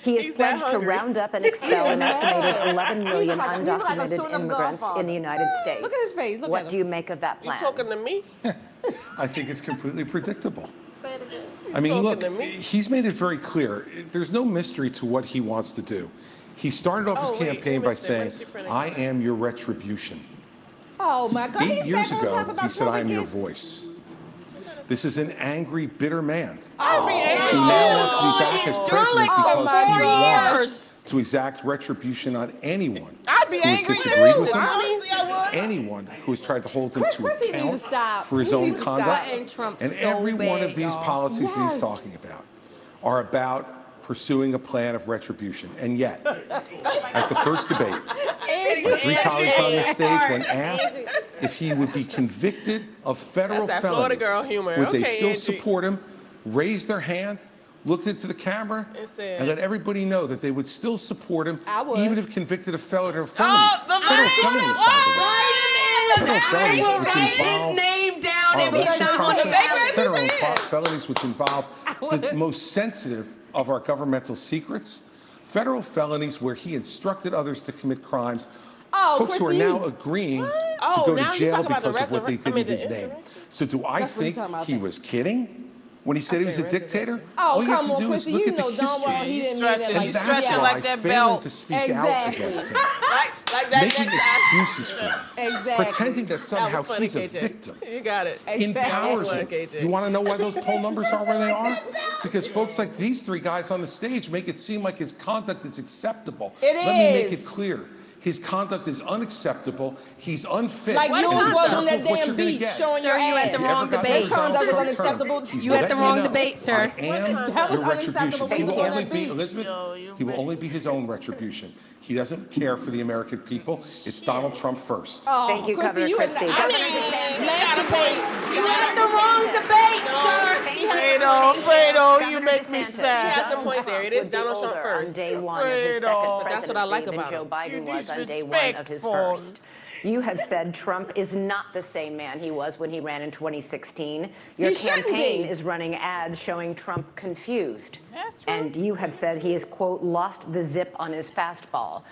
I: He has
B: He's
I: pledged to round up and (laughs) expel an estimated 11 million
D: like a- he's like
I: undocumented immigrants in the United States.
D: Look at his face, look
I: what
D: at him.
I: do you make of that plan?
B: You
I: plan?
B: talking to me? (laughs)
K: I think it's completely predictable. I mean,
B: talking
K: look,
B: to me?
K: he's made it very clear. There's no mystery to what he wants to do. He started off
B: Oh,
K: his
B: wait,
K: campaign by saying,
B: Where's she printing?
K: I am your retribution.
D: Oh my God!
K: Eight
D: He's
K: years
D: back on top
K: ago, he said, I am your
D: again.
K: voice. This is an angry, bitter man
A: I'd be
K: who
A: angry.
K: now wants to be back as president
D: Oh,
K: because he wants to exact retribution on anyone
A: I'd be
K: who has
A: angry
K: disagreed
A: too.
K: with him,
A: Honestly, I would.
K: anyone who has tried to hold him
D: Chris
K: to
D: Christie needs to
K: account
D: stop.
K: for his
D: He
K: own
D: needs to stop.
K: conduct.
E: And Trump
K: And
E: so
K: every one
E: bad,
K: of these
E: y'all.
K: policies that
D: Yes.
K: he's talking about are about pursuing a plan of retribution. And yet, at the first debate, my three colleagues on the stage, when asked if he would be convicted of federal
B: That's that Florida
K: felonies, would they
B: Okay,
K: still
B: Angie.
K: support him, raised their hand, looked into the camera,
B: And said-
K: and let everybody know that they would still support him,
D: I would.
K: even if convicted of
B: Oh, the
K: federal felonies, by the way. Federal felonies, which involve our election
E: not on the
K: process, federal felonies which involve the most sensitive of our governmental secrets, federal felonies where he instructed others to commit crimes,
D: Oh,
K: folks who are now agreeing
B: Oh,
K: to go
B: now
K: to jail
B: talking about the
K: because of what they did
B: I mean,
K: in his name. So do I
D: That's
K: think
D: talking about, I
K: he was kidding when he said he was a dictator?
D: Oh,
K: All you have to
D: on,
K: do is look at the
D: know darn well he
K: history.
D: didn't
A: Stretch
D: mean
A: it.
D: it like
A: You
K: And
A: stretch
K: that's
A: it
K: why
A: like that belt.
K: to speak out
D: Exactly.
K: against (laughs) him,
B: Like, like that
K: making
B: next time.
K: excuses for him,
D: Exactly.
K: pretending that
B: That
K: somehow
B: was funny,
K: he's a victim (laughs)
B: You got it.
K: empowers
B: That was
K: him. You want to know why those poll (laughs) numbers are where they are? Because folks like these three guys on the stage make it seem like his conduct is acceptable.
D: It
K: Let me make it clear. His conduct is unacceptable. He's unfit.
D: Like
B: What
D: yours was
K: that's
D: on that damn
K: gonna
D: beach
K: get.
D: showing
E: Sir,
D: your
E: you
D: ass.
E: at the wrong debate.
K: those Donald
D: That was unacceptable.
E: You at the wrong debate, sir.
K: I am
D: That was unacceptable
K: He will
D: you were on
K: only be. Elizabeth. He will only be his own retribution. He doesn't care for the American people. It's Donald Trump first.
D: Oh,
I: Thank you,
D: Christie,
I: Governor
D: you
I: Christie.
D: had-
I: Governor
D: I mean,
I: DeSantis.
D: last debate.
E: You at the wrong debate, sir.
A: Fredo, Fredo, you make me sad.
B: He has a point there. It is Donald Trump
I: older on
B: first.
I: day one of his
A: Fredo.
I: second
B: That's what I like
I: presidency
B: about
I: than Joe. Biden was on day one of his first. You have said Trump is not the same man he was when he ran in 2016. Your
D: He
I: campaign
D: be.
I: is running ads showing Trump confused.
A: That's true.
I: And you have said he has, quote, lost the zip on his fastball.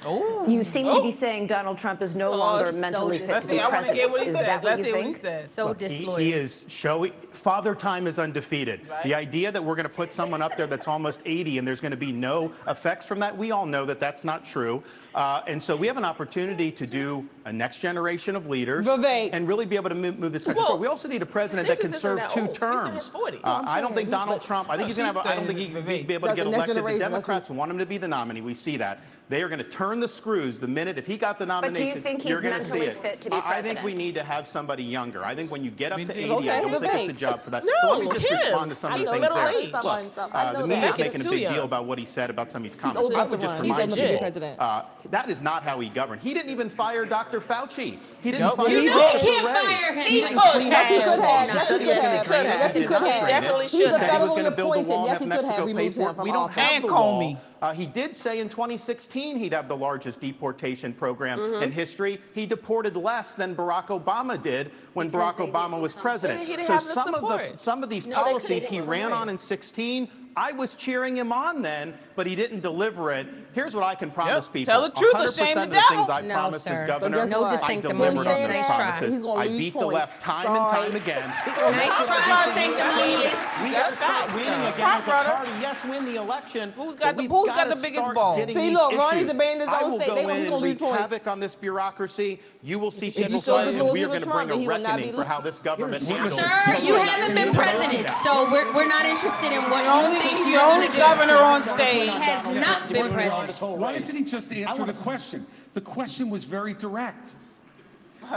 I: You seem to be saying Donald Trump is no longer
B: so
I: mentally fit
A: Let's
I: to
A: see.
I: be
A: I want to
I: president.
A: get what he
I: is
A: says.
I: that
A: Let's see what he
I: think?
A: says.
E: So
C: Look, he,
E: disloyal.
C: he is showing father time is undefeated.
A: Right.
C: The idea that we're going to put someone up there that's almost 80 and there's going to be no effects from that, we all know that that's not true. Uh, and so we have an opportunity to do a next generation of leaders
D: Vivek.
C: and really be able to move, move this country
B: Well,
C: forward. We also need a president that can serve two
B: old.
C: Terms.
B: his 40s.
C: Uh, I don't think Donald
D: but-
C: Trump. I think
A: No,
C: he's going to have. I don't think
A: saying
C: he
A: Vivek.
C: be, be able to get
D: the
C: elected. The Democrats want him to be the nominee. We see that. They are going to turn the screws the minute if he got the nomination.
I: But do you
C: nomination.
I: think he's
C: you're going to see
I: mentally
C: it.
I: fit to be
C: I, I think we need to have somebody younger. I think when you get up
A: We
C: to 80,
D: Okay,
C: I don't think it's a job for that.
B: No,
C: but let me just
B: him.
C: respond to some of the
B: a
C: things there.
B: age.
C: Look,
D: I
C: uh, the
D: that.
C: media's making a big
B: young.
C: deal about what he said about some of these comments.
D: old
C: I
D: enough
C: would
D: to
C: just remind
D: old enough to be
C: you, uh, that is not how he governed. He didn't even fire Dr. Fauci. He didn't
A: Nope.
C: fire
A: You
E: You know
C: Dr.
E: he can't
C: Ray.
E: fire him.
C: He
E: like
C: didn't
E: that.
C: clean
D: Yes, he
C: up
D: could
C: his
D: have.
C: law.
D: Yes,
C: said
D: he
C: he
D: could
C: was
D: have.
C: gonna
D: Yes, he
C: did
D: could
C: not
D: have.
C: train him.
B: Definitely
D: He's
B: should
D: a
B: have.
C: Said he was going to
D: federally
C: build the
D: appointed.
C: wall and
D: Yes,
C: have
D: he could
C: Mexico
D: have.
C: pay
D: Remove
C: for
D: him
C: it.
D: from
C: We don't
D: office.
C: have
A: And
C: the
A: Comey.
C: wall. Uh, he did say in 2016 he'd have the largest deportation program
D: Mm-hmm.
C: in history. He deported less than Barack Obama did when
E: Because
C: Barack
E: they
C: Obama
E: didn't
C: was
E: come
C: president.
B: He didn't
C: so
B: have the
C: some of the
B: support.
C: some of these
B: No, they couldn't
C: policies he
B: even
C: ran
B: come
C: on
B: in.
C: in 16, I was cheering him on then, but he didn't deliver it. Here's what I can promise
A: Yep.
C: people:
A: Tell the truth or
C: 100%
A: shame the
C: of the things
A: devil.
C: I
E: No,
C: promised
E: sir.
C: as governor,
D: guess what?
E: No
C: I delivered on those
E: Nice
C: promises.
D: He's gonna
C: I
D: lose
C: beat the left time
D: Sorry.
C: and time again.
E: Nice try, sanctimonious.
C: We got
A: That's
C: to winning
A: though.
C: again as a party. Yes, win the election.
A: Who's
C: but
A: got the- who's got the biggest
C: ball?
D: See, look, Ronnie's abandoned his own state. They-
C: in
D: he's gonna lose
C: wreak
D: points.
C: havoc on this bureaucracy. You will see
D: If he
C: people
D: still
C: and we are going to bring a
D: then he will not
C: reckoning for how this government handles.
E: Sir, you haven't been president, so we're, we're not interested in what
A: The
E: you think you're
A: only
E: gonna do.
A: governor on
E: He
A: stage.
E: has not been president.
K: Why
G: race.
K: doesn't he just answer the question? The question was very direct.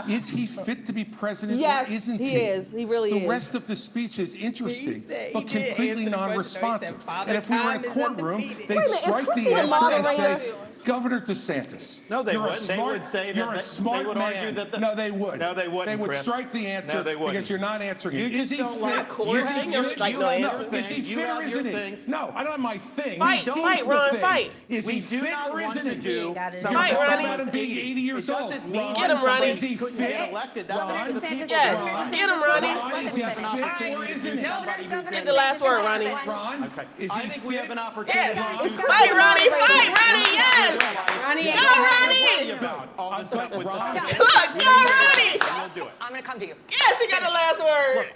K: Is he fit to be president
D: Yes,
K: or isn't
D: he
K: he?
D: is. He really
K: the
D: is.
K: The rest of the speech is interesting,
B: said-
K: they'd strike the answer Governor DeSantis.
C: No, they
K: you're
C: wouldn't.
K: Smart,
C: they would say
K: you're
C: that
K: a smart
C: they would
K: man.
C: argue that the,
K: No, they would.
C: No, they wouldn't.
K: They would
C: Chris.
K: strike the answer
C: no, they wouldn't.
K: because you're not answering
C: you
K: it. Is he
C: don't
K: fair?
C: Like
K: cool.
B: you have
K: your,
B: strike
K: you
B: no,
K: thing. is he
C: you
K: fit or isn't he? No, I don't have my thing.
B: Fight,
K: He's
B: fight, Ron,
K: thing.
B: fight.
K: Is
C: we
K: he fit or isn't he?
C: Do
B: fight, Ronnie.
K: about him being 80 years old.
B: Get him, Ronnie.
K: Is he fit?
B: Yes, get him, Ronnie.
K: Is he fit or isn't he?
B: Get the last word, Ronnie.
K: Ron, is he fit?
C: I think we have an opportunity.
B: Yes, fight, Ronnie, fight, Ronnie, yes.
E: Yes.
C: Ronnie.
E: Go,
C: Ronnie.
B: Look, go, Ronnie.
F: I'm going to come to you.
B: Yes, he got the last word.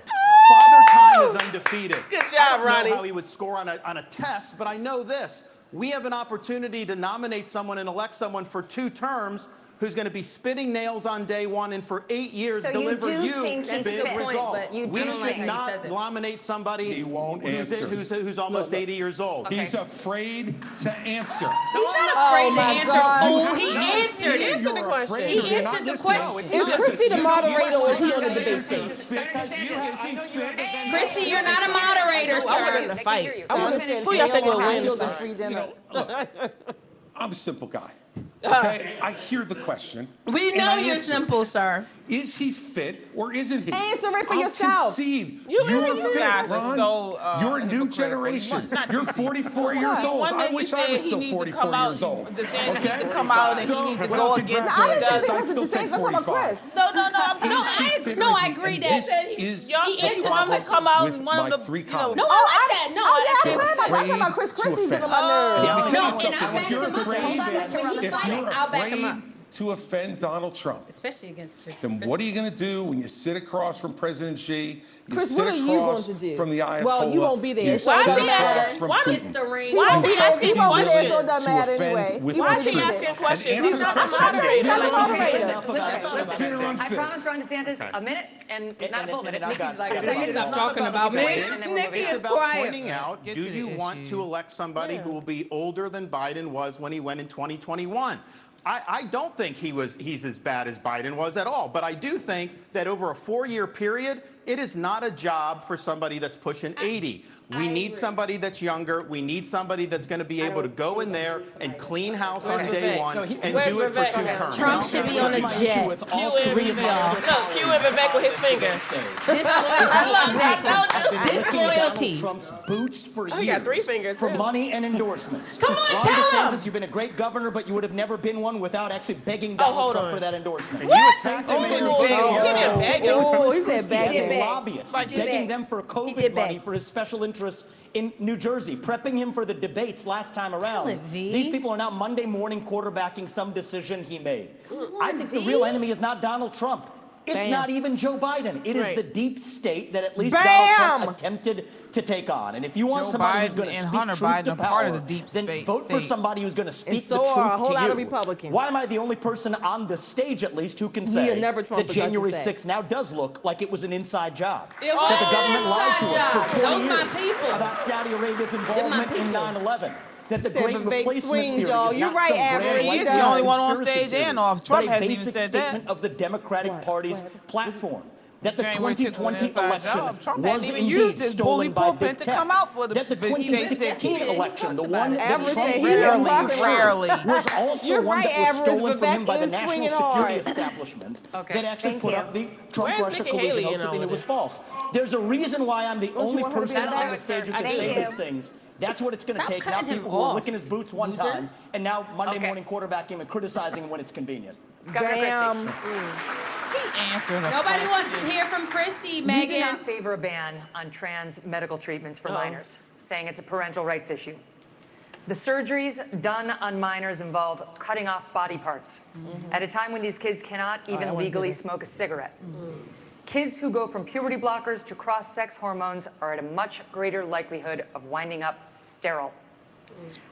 C: Father Time is undefeated.
B: Good job, Ronnie.
C: I don't know how he would score on a, on a test, but I know this. We have an opportunity to nominate someone and elect someone for two terms who's going to be spitting nails on day one and for eight years
I: so
C: deliver
I: you,
C: you
I: think
C: big
I: result. Point,
E: you
C: we should not nominate somebody who's, who's, who's, almost look, look. 80 years old. Okay.
K: He's afraid to answer.
E: He's not oh afraid oh
D: to
E: answer. Oh, he answered.
B: He answered the question.
E: He answered the question.
D: Is Christie the moderator or is he on the debate stage?
E: Christie, you're not a moderator, sir.
B: I want to fight.
D: I want to stand.
B: Who y'all think will win?
K: I'm a simple guy. Okay, I hear the question.
E: We know you're
K: answer.
E: simple, sir.
K: Is he fit or isn't he?
D: Answer it for
K: I'll
D: yourself.
K: Concede.
B: You are
K: fit, Ron.
A: So, uh,
K: you're a new generation. You're 44 years old. I wish I was still 44 years old.
A: Okay? needs to come out and
K: so, he
A: needs to go against
D: I didn't think
K: it
D: was the same
K: from
D: Chris.
A: No, no, no. No, I,
E: no, I agree that he
K: is the
A: problem to come out
K: and
A: one of the
K: three colleagues.
E: No, I like that. No,
D: I'm about Chris Christie's on my nerves.
E: No, and
K: I'm
E: I'll back him up
K: to offend Donald Trump.
E: Especially against Chris.
K: Then what are you going to do when you sit across from President Xi? You
D: Chris, what are you going to do?
K: From the Ayatollah.
D: Well, you won't be there.
K: You
D: so
B: why is he asking? Why
E: is the ring?
B: Why is he asking questions?
D: So doesn't matter anyway.
B: Why is he asking questions? He's not a moderator.
F: Listen, I promised Ron DeSantis a minute and not a full minute.
E: Nikki's like, so you stop talking about me. Nikki is quiet.
C: Pointing out, do you want to elect somebody who will be older than Biden was when he went in 2021? I, I, don't think he was he's as bad as Biden was at all. But I do think that over a four-year period, it is not a job for somebody that's pushing 80. We
E: I
C: need
E: agree.
C: somebody that's younger. We need somebody that's going to be able to go in there and clean house on day one
B: so he,
C: and do it
B: Vivek?
C: for two
B: okay.
C: terms.
E: Trump should be on a jet.
G: With all three of y'all.
B: No, cue him Vivek with his finger.
E: Disloyalty.
G: Trump's boots for
B: oh,
G: years.
B: three fingers.
G: For money and endorsements. (laughs)
E: Come on,
G: Ron DeSantis, you've been a great governor, but you would have never been one without actually begging Donald Trump for that endorsement.
C: What?
G: You attacked him in
B: your
D: Oh, he said begging.
G: He lobbyist. Begging them for COVID money for his special interest in New Jersey, prepping him for the debates last time around.
E: It,
G: These people are now Monday morning quarterbacking some decision he made. On, I think
E: v.
G: the real enemy is not Donald Trump. It's
D: Bam.
G: not even Joe Biden. It
B: right.
G: is the deep state that at least
D: Bam!
G: Donald Trump attempted to take on. And if you want
A: Joe
G: somebody
A: Biden who's
G: going to speak
A: Hunter
G: truth
A: Biden
G: to power,
A: the deep
G: then vote
A: state.
G: for somebody who's going to speak
D: so
G: the truth
D: a whole
G: to
D: lot
G: you.
D: Of Republicans.
G: Why am I the only person on the stage, at least, who can say that January 6th now does look like it was an inside job?
E: It
G: that the government lied to us for 20 years about Saudi Arabia's involvement in 9/11 that the great replacement
D: swing,
G: theory
D: y'all.
G: is
D: You're
G: not
D: right,
G: some
D: Avery.
G: grand
D: He's
G: white
D: the only
A: one on stage
G: theory,
A: and off. Trump hasn't even said that.
G: statement of the Democratic What? Party's What? platform. That the 2020 election wasn't
A: even
G: indeed stolen by
A: pulpit
G: Big
A: to
G: Tech.
A: come out for the-
G: That the 2016 election, the one that Trump
D: said he
G: was
D: rarely,
A: rarely,
G: was also
D: You're
G: one
D: right,
G: that was
D: Average,
G: stolen from him by the national security establishment
F: Okay,
G: that actually
I: thank
G: put
I: you.
G: up the
B: Trump
G: Where's
B: Russia
G: collusion
B: Haley
G: and it was false. There's a reason why I'm the only person on the stage who can say these things that's what it's going to take.
E: Now
G: people
E: off.
G: were licking his boots one time, and now Monday
F: okay.
G: morning quarterback him and criticizing when it's convenient.
D: Bam.
E: Nobody wants to hear from Christie, Megyn.
F: You do not favor a ban on trans medical treatments for oh. minors, saying it's a parental rights issue. The surgeries done on minors involve cutting off body parts mm-hmm. at a time when these kids cannot oh, even oh, legally smoke a cigarette. Mm-hmm. Kids who go from puberty blockers to cross sex hormones are at a much greater likelihood of winding up sterile.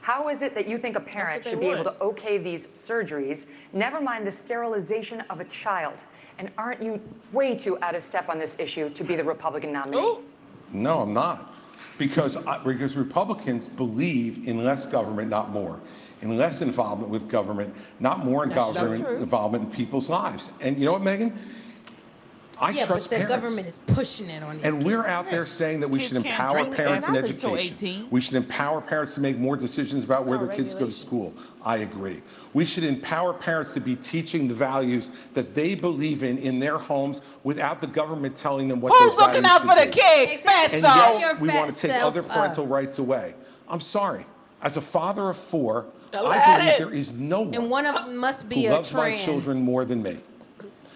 F: How is it that you think a parent should be would.
B: able
F: to okay these surgeries, never mind the sterilization of a child? And aren't you way too out of step on this issue to be the Republican nominee? Ooh.
K: No, I'm not. Because, I, because Republicans believe in less government, not more, in less involvement with government, not more
B: in
K: government involvement in people's lives. And you know what, Megyn? I
E: yeah,
K: trust
E: but the
K: parents.
E: government is pushing it on
K: And
E: kids.
K: we're out there saying that we
A: kids
K: should empower parents in education. We should empower parents to make more decisions about where their kids go to school. I agree. We should empower parents to be teaching the values that they believe in in their homes without the government telling them what
A: Who's
K: those values looking
A: out for the kids,
E: Exactly.
K: And yet, we want to take other parental up. rights away. I'm sorry. As a father of four, I believe there is no one,
E: and one of them must be
K: who loves trend.
E: my
K: children more than me.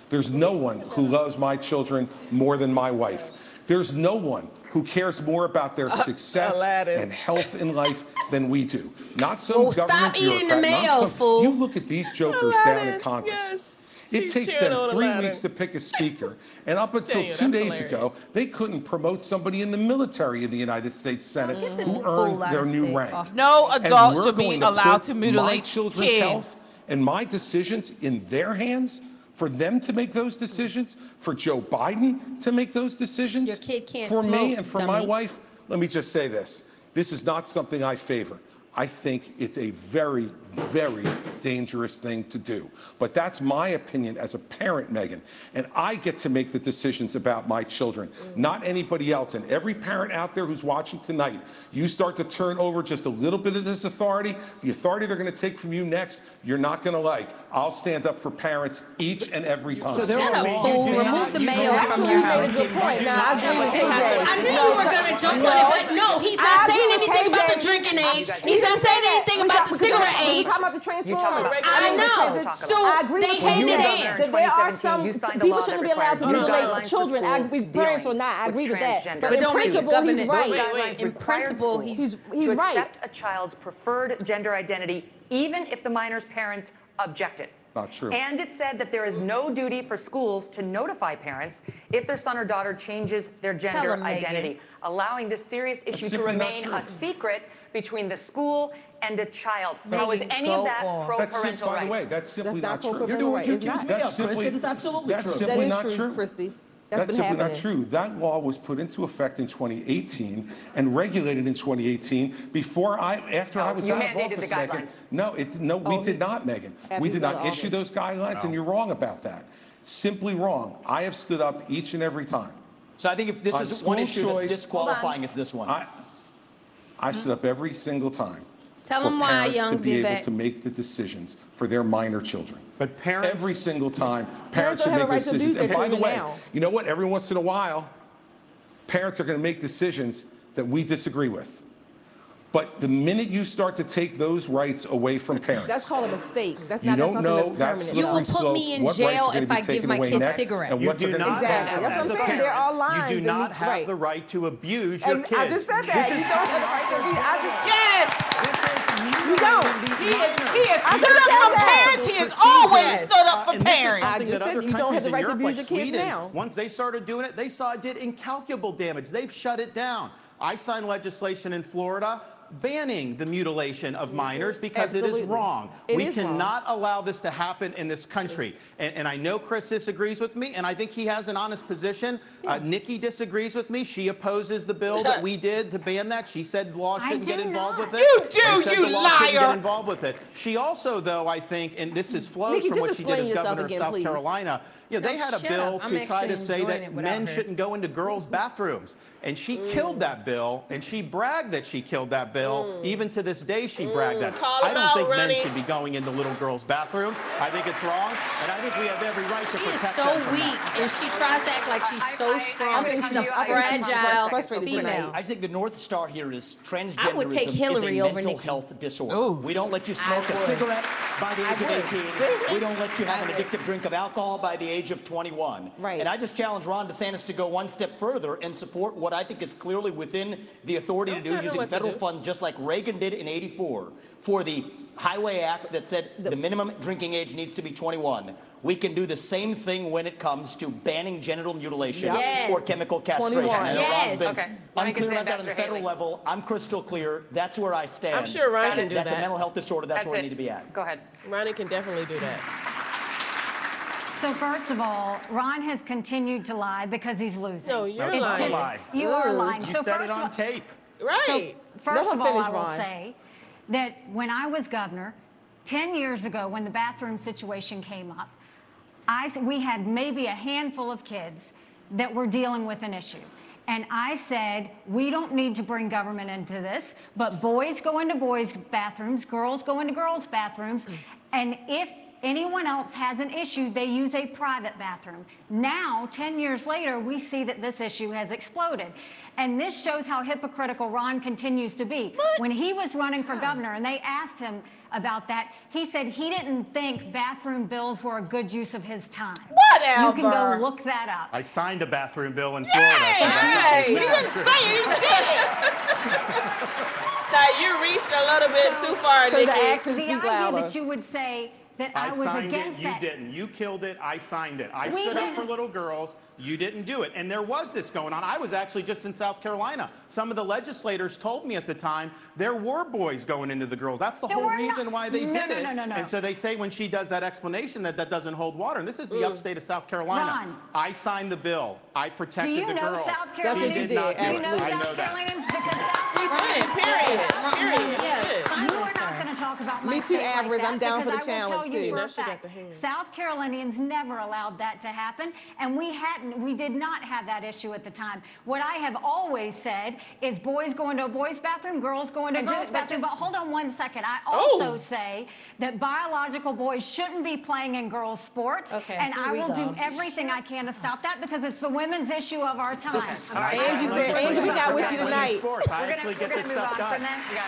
K: There's no one who loves my children more than my wife. There's no one who cares more about their success and health in life than we do. Not some
E: oh,
K: government stop
E: eating the mayo,
K: some,
E: fool.
K: You look at these jokers Aladdin, down in Congress.
B: Yes.
K: It takes them three
B: Aladdin.
K: weeks to pick a (laughs) speaker. and up until
B: Dang,
K: two days
B: hilarious.
K: ago, they couldn't promote somebody in the military in the United States Senate
E: mm.
K: who earned their new rank.
E: Off.
A: No
K: adults
A: should be allowed to,
K: to
A: mutilate my
K: children's
A: kids.
K: health and my decisions in their hands for them to make those decisions, for Joe Biden to make those decisions.
E: Your kid can't
K: For
E: smoke, me
K: and for
E: dummy.
K: my wife, let me just say this. This is not something I favor. I think it's a very very dangerous thing to do. But that's my opinion as a parent, Megyn. And I get to make the decisions about my children, not anybody else. And every parent out there who's watching tonight, you start to turn over just a little bit of this authority, the authority they're going to take from you next, you're not going to like. I'll stand up for parents each and every time.
M: So there
E: Shut up, fool. Remove the mayo from your house.
D: Good point. No, I.
E: I knew you were
D: going
E: to jump on it, but no, he's not saying anything about the drinking age. He's not saying anything about the cigarette age
D: talking about the transformers.
E: I know. So
D: I agree
E: they
D: with you. That there are some people shouldn't be allowed to mutilate children. I parents or not. I agree with that.
E: But
D: in principle, he's right.
E: In principle, he's
D: right.
I: To accept a child's preferred gender identity, even if the minor's parents objected.
K: Not true.
I: And it said that there is no duty for schools to notify parents if their son or daughter changes their gender identity, allowing this serious issue to remain a secret between the school and a child. They How is any of that pro parental rights?
K: By the way, that's simply
D: that's
K: not,
D: not
K: true.
D: You're doing what you.
G: It is absolutely
K: that's
G: true.
K: Simply
D: that
K: is
D: true,
K: true.
D: Christie. That's,
K: simply
D: happening.
K: not true. That law was put into effect in 2018 and regulated in 2018 before I, after I oh,
I: was
K: out of office,
I: Megyn.
K: No, it, no,
D: oh,
K: we
D: did
K: not,
D: Megyn.
K: We did not issue those guidelines, and you're wrong about that. Simply wrong. I have stood up each and every time.
G: So I think if this is one issue
K: choice,
G: that's disqualifying, on. it's this one.
K: I, I stood up every single time.
E: Tell
K: for
E: them why,
K: parents
E: young
K: to be
E: Vivek.
K: able to make the decisions for their minor children.
C: But parents,
K: every single time,
D: parents,
K: parents should make
D: right
K: decisions. And by the way,
D: now.
K: you know what? Every once in a while, parents are going to make decisions that we disagree with. But the minute you start to take those rights away from parents,
D: that's called a mistake. That's
K: you
D: not
K: don't know
D: that's, permanent.
E: You will put me in jail if I give my kids
K: next,
E: cigarettes.
K: And
C: you
K: what's
C: do not
D: exactly. That's what I'm saying.
C: Parent,
D: are.
C: You do not
D: need,
C: have
D: right.
C: the right to abuse your
D: and
C: kids.
D: I just said that.
C: Is,
D: you don't have the right to abuse.
A: Yes.
D: You don't.
A: He is, he is stood up for parents. He has always
D: yes.
A: stood up for
C: uh,
A: parents.
D: I just said you don't have the right to abuse your kids
C: Sweden,
D: now.
C: Once they started doing it, they saw it did incalculable damage. They've shut it down. I signed legislation in Florida banning the mutilation of minors because
D: Absolutely.
C: it is wrong.
D: It
C: we
D: is
C: cannot wrong. allow this to happen in this country. And, and, I know Chris disagrees with me, and I think he has an honest position. Uh, yeah. Uh, Nikki disagrees with me. She opposes the bill that we did to ban that. She said law shouldn't get involved
H: not.
C: with it.
A: You do, you liar!
C: Get involved with it. She also, though, I think, and this is flows
D: Nikki,
C: from what she did as governor
D: again,
C: of South
D: please.
C: Carolina. You know, they had a bill
E: up.
C: to I'm try to say that men
E: her.
C: shouldn't go into girls' mm. bathrooms, and she mm. killed that bill, and she bragged that she killed that bill. Mm. Even to this day, she mm. bragged that.
B: Call
C: I don't think men should be going into little girls' bathrooms. I think it's wrong, and I think we have every right to
E: protect
C: protect
E: She
C: is so
E: weak,
C: that.
E: and she tries to act like she's
I: I,
E: so
I: I,
E: strong.
D: I, think she's
E: a
D: fragile,
E: female.
G: I think the North Star here is transgenderism
E: I would take Hillary
G: is a
E: over
G: mental health disorder.
A: Ooh.
G: We don't let you smoke a cigarette by the age of 18. (laughs) we don't let you have an addictive drink of alcohol by the age of 21.
D: Right.
G: And I just challenge Ron DeSantis to go one step further and support what I think is clearly within the authority
B: don't
G: to do using federal funds just like Reagan did in 84, for the Highway Act that said the, the minimum drinking age needs to be 21, we can do the same thing when it comes to banning genital mutilation
E: yes.
G: or chemical castration.
E: Yes.
I: Okay.
G: I'm
I: clear
G: about that on the federal
I: Haley.
G: level. I'm crystal clear. That's where I stand.
B: I'm sure
I: Ryan
B: can do
G: That's
B: that.
G: That's a mental health disorder. That's,
I: That's
G: where
I: it.
G: I need to be at.
I: Go ahead.
B: Ryan can definitely do that.
H: So first of all, Ron has continued to lie because he's losing.
B: No, you're
H: it's
B: lying.
H: Just, you
D: Ooh.
H: are lying.
C: You
H: so
C: said
H: first
C: it on tape.
B: Right.
H: So
D: First
H: of all, I will say that when I was governor, 10 years ago, when the bathroom situation came up, I, we had maybe a handful of kids that were dealing with an issue. And I said, we don't need to bring government into this, but boys go into boys' bathrooms, girls go into girls' bathrooms. And if anyone else has an issue, they use a private bathroom. Now, 10 years later, we see that this issue has exploded. And this shows how hypocritical Ron continues to be. When he was running for governor and they asked him about that, he said he didn't think bathroom bills were a good use of his time. What? You can go look that up.
C: I signed a bathroom bill in Florida. so
A: Yay!
C: that's
A: He didn't say it, he did it. (laughs)
B: Now you reached a little bit too far, Nikki.
D: the actions
H: the idea
D: louder.
H: that you would say that I,
C: I
H: was
C: signed
H: against
C: it, you
H: that.
C: didn't. You killed it, I signed it. I
H: We
C: stood up
H: didn't-
C: for little girls, you didn't do it. And there was this going on. I was actually just in South Carolina. Some of the legislators told me at the time there were boys going into the girls. That's the
H: There
C: whole reason
H: not.
C: why they
H: No,
C: did
H: no,
C: it.
H: no, no, no.
C: And so they say when she does that explanation that that doesn't hold water. And this is the upstate of South Carolina.
H: Ron.
C: I signed the bill. I
H: Do you
C: the
H: know
C: girls.
H: South
C: She
H: Carolinians?
C: did not
H: Do you
C: do
H: know.
C: I
H: South
C: know that.
H: Carolinians? Because South
B: We did, period. Period.
H: Yes. You are not going to talk about my
D: Me too,
H: state like
D: Average. I'm down for the
H: I
D: challenge, too.
H: for a
B: Now she got
H: fact,
B: the hand.
H: South Carolinians never allowed that to happen, and we hadn't. We did not have that issue at the time. What I have always said is boys go into a boys' bathroom, girls go into a girls'
E: just-
H: bathroom. But
E: just-
H: hold on one second. I
B: Oh.
H: also say that biological boys shouldn't be playing in girls' sports,
E: Okay,
H: and
E: here
H: I will
E: go.
H: do everything I can to stop that because it's the women's issue of our time.
D: Angie said, Angie, we got whiskey tonight.
C: sports. I
L: We're
C: actually
L: gonna,
C: get
L: we're
C: this
L: gonna move
C: stuff
L: on
C: done.
L: from this.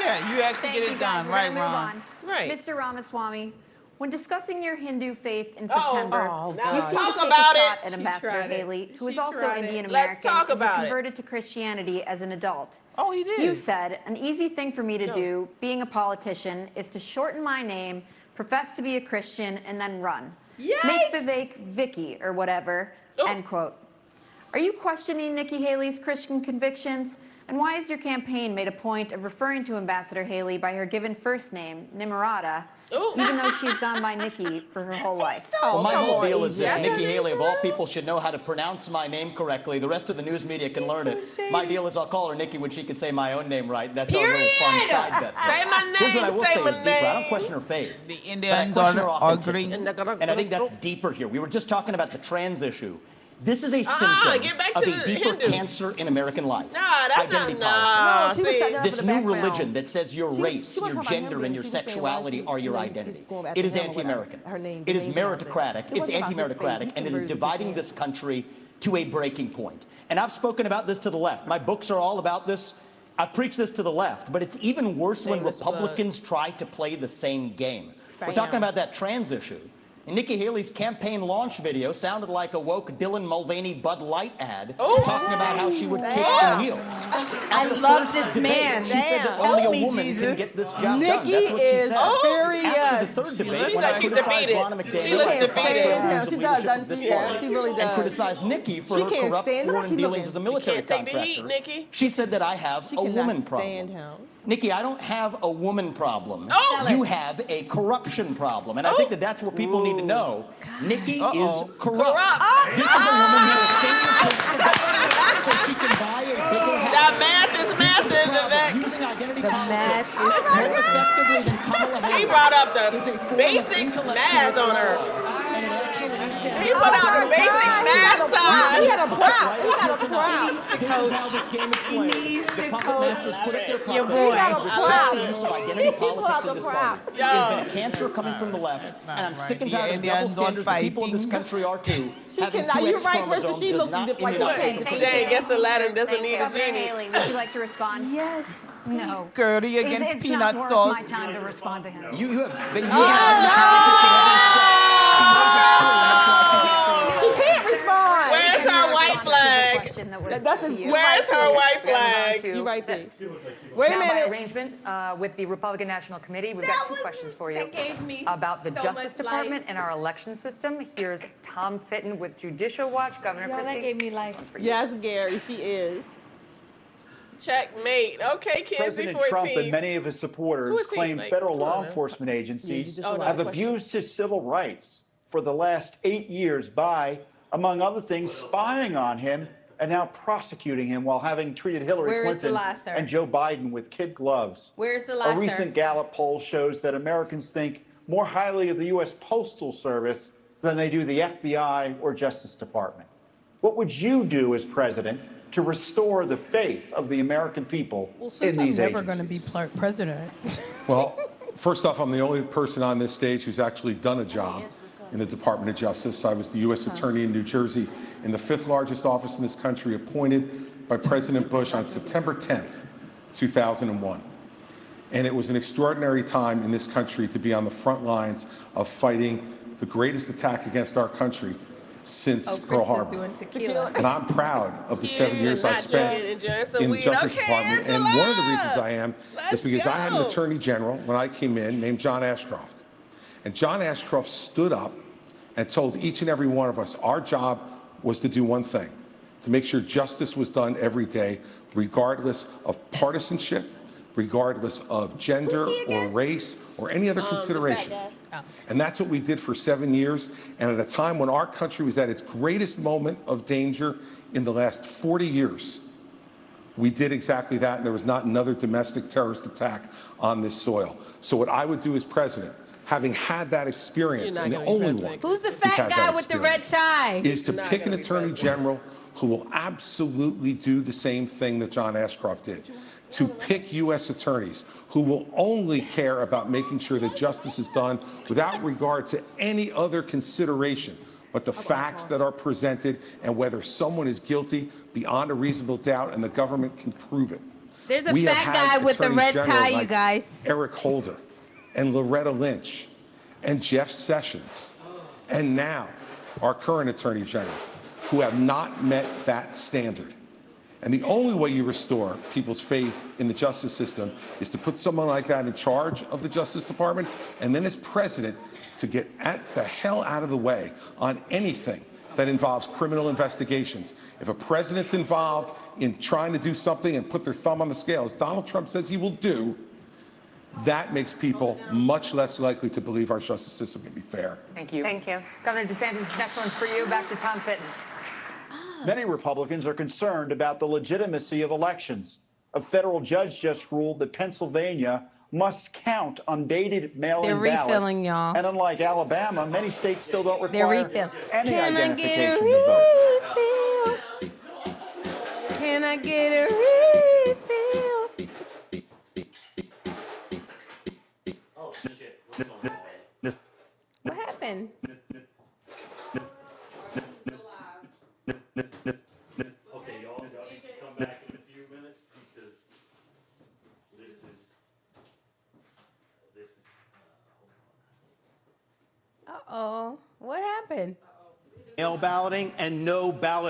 A: Yeah, you actually
L: Thank
A: get it done, right,
L: gonna
A: Ron?
B: Right.
L: Mr. Ramaswamy, when discussing your Hindu faith in
B: Oh,
L: September,
B: oh,
L: you
B: God.
L: seemed
B: Talk
L: to take
B: about
L: a shot
B: it.
L: at Ambassador. Haley, who is
B: She
L: also. Indian American and
B: about it.
L: converted to Christianity as an adult.
A: Oh, he did.
L: You said, an easy thing for me to do, being a politician, is to shorten my name, profess to be a Christian, and then run. Make Vivek Vicky or whatever,
B: Oh.
L: end quote. Are you questioning Nikki Haley's Christian convictions? And why has your campaign made a point of referring to Ambassador Haley by her given first name, Nimrata,
B: Ooh.
L: even though she's (laughs) gone by Nikki for her whole life?
G: Well, my whole deal is
D: Evie.
G: that
D: That's
G: Nikki Haley, of all people, should know how to pronounce my name correctly. The rest of the news media can learn it. My deal is I'll call her Nikki when she can say my own name right. That's our little fun side bet.
B: Say my
G: Here's what I will
B: say
G: say is deeper. I don't question her faith.
A: The
G: But I
A: Indians
G: question her
A: are
G: authenticity. And I think that's deeper here. We were just talking about the trans issue. This is a symptom
B: Ah, get back
G: of
B: to
G: a deeper
B: Hindu.
G: cancer in American life.
B: Nah, that's
G: Identity
B: not.
G: politics.
B: Nah,
D: No,
B: see.
G: This new
D: background.
G: religion that says your
D: She- she
G: race,
D: was
G: your gender, and your
D: she was saying why
G: sexuality
D: she-
G: are your
D: know,
G: identity.
D: going back
G: It
D: to
G: is
D: him or whatever.
G: anti-American.
D: Her name,
G: It
D: the
G: is
D: name of it.
G: meritocratic. It's
D: wasn't about his faith.
G: anti-meritocratic, and it is dividing this country to a breaking point. And I've spoken about this to the left. My books are all about this. I've preached this to the left, but it's even worse when
B: Shameless plug.
G: Republicans try to play the same game. We're
D: Bam.
G: talking about that trans issue. And Nikki Haley's campaign launch video sounded like a woke Dylan Mulvaney Bud Light ad oh, talking about how she would kick in heels.
E: I love this
G: debate,
E: man.
G: She said that
D: Damn.
G: only
E: Help
G: a
E: me,
G: woman
E: Jesus.
G: can get this job done.
D: Nikki
G: That's what she
D: is
G: said.
D: furious.
G: After the third
B: She
G: debate,
B: looks
G: when I
B: like she's
G: criticized
B: defeated.
G: Ronna
B: She
G: McDaniel
B: looks
G: for
B: defeated.
D: Yeah, she does, doesn't she? Yeah, she really does.
G: and criticized Nikki for
D: She
G: her corrupt foreign
D: she
G: dealings as a military
B: can't take the
G: contractor. She said that I have
D: She
G: a woman problem.
D: Stand him.
G: Nikki, I don't have a woman problem.
B: Oh!
G: You have a corruption problem. And I think that that's what people need to know. Nikki
A: Uh-oh.
G: is corrupt.
B: Corrupt.
G: This is a woman who will send your kids to bed so she can buy a bigger house.
B: That math is massive,
G: Problem,
B: Vivek.
G: Using identity
E: The
G: politics
E: math is
G: more effectively than Kamala Harris.
B: He brought up the
G: is a form of
B: basic math on her.
G: Fraud, and it actually leads to
B: He put out oh the basic math
D: He had a prop. He got a prop.
G: This is how this game is played.
E: needs
G: the
E: to coach
G: masters put up their puppets.
E: your boy.
G: They
D: He got a
G: reject
D: prop.
G: the use of identity
D: He pulled out
G: in
D: the prop.
B: Yo.
G: There's been cancer coming from the left, and I'm sick and tired of the double standards the people in this country are too. (laughs)
D: She cannot- you're right, Krista. She looks like
G: immunize
D: what?
G: you
B: Dang,
L: you.
B: guess Aladdin doesn't need a
L: Governor
B: genie.
L: Haley, would you like to respond?
H: Yes. No.
A: Gertie
H: It-
A: against
H: it's
A: peanut
H: not worth
A: sauce.
H: my time to respond to him.
G: You, you have been using
D: Oh,
G: politics
D: She can't respond.
B: Where's her white flag?
L: That was
D: That- that's a-
B: Where's her white
F: We're gonna move on
B: flag?
F: to
D: You right there.
F: this.
D: Wait a
F: Now, by
D: minute.
F: arrangement uh, with the Republican National Committee, we've got two questions for you
E: that gave me
F: about the
E: so
F: Justice
E: much
F: Department and our election system. Here's Tom Fitton with Judicial Watch. Governor
E: Y'all, that
F: Christie,
E: gave me life.
F: for you.
D: Yes, Gary, she is.
B: Checkmate. Okay, Kinsey,
N: President
B: 14.
N: Trump and many of his
B: Who
N: supporers
B: is he?
N: claim
B: Like,
N: federal law enforcement agencies
D: just
N: have abused his civil rights for the last eight years by, among other things, spying on him and now prosecuting him while having treated Hillary
E: Where is the
N: Clinton
E: lie,
N: and Joe Biden with kid gloves.
E: Where's the lie,
N: A recent
E: sir?
N: Gallup poll shows that Americans think more highly of the U.S. Postal Service than they do the FBI or Justice Department. What would you do as president to restore the faith of the American people
O: Well,
N: in
O: since I'm never going to be pl- president,
K: Well, first off, I'm the only person on this stage who's actually done a job in the Department of Justice. I was the U.S. Attorney in New Jersey in the fifth largest office in this country, appointed by President Bush on September 10th, 2001. And it was an extraordinary time in this country to be on the front lines of fighting the greatest attack against our country since
E: Oh,
K: Pearl Harbor.
E: tequila.
K: And I'm proud of the seven years I spent
B: drinking and enjoying some
K: in the. Justice
B: Okay,
K: Department. And one of the reasons I am
B: Let's
K: is because I had an attorney general when I came in named John Ashcroft. And John Ashcroft stood up and told each and every one of us our job was to do one thing to make sure justice was done every day, regardless of partisanship, regardless of gender or race or any other consideration. Oh. And that's what we did for seven years. And at a time when our country was at its greatest moment of danger in the last 40 years, we did exactly that. And there was not another domestic terrorist attack on this soil. So, what I would do as president, having had that experience, and the
E: gonna
K: only one.
E: Who's the
K: who's
E: fat
K: had
E: guy
K: that
E: with the red
K: experience,
E: tie?
K: Is to pick an attorney
E: president.
K: general who will absolutely do the same thing that John Ashcroft did. To pick U.S. attorneys who will only care about making sure that justice is done without regard to any other consideration but the facts that are presented and whether someone is guilty beyond a reasonable doubt and the government can prove it.
E: There's a
K: We
E: fat guy with the red
K: general
E: tie, you guys.
K: Eric Holder and Loretta Lynch and Jeff Sessions and now our current attorney general who have not met that standard. And the only way you restore people's faith in the justice system is to put someone like that in charge of the Justice Department and then as president to get at the hell out of the way on anything that involves criminal investigations. If a president's involved in trying to do something and put their thumb on the scale, as Donald Trump says he will do, that makes people much less likely to believe our justice system can be fair.
F: Thank you. Thank you. Governor DeSantis, this next one's for you. Back to Tom Fitton. Ah.
N: Many Republicans are concerned about the legitimacy of elections. A federal judge just ruled that Pennsylvania must count undated mail-in
E: They're
N: ballots.
E: refilling, y'all.
N: And unlike Alabama, many states still don't require
E: They're
N: require
E: refilling.
N: any
E: Can I get a
N: identification to vote.
E: Can I get a refill? What happened?
J: Okay, y'all, y'all need to come back in a few minutes because this is, this is,
E: Uh oh. What happened?
C: mail balloting and no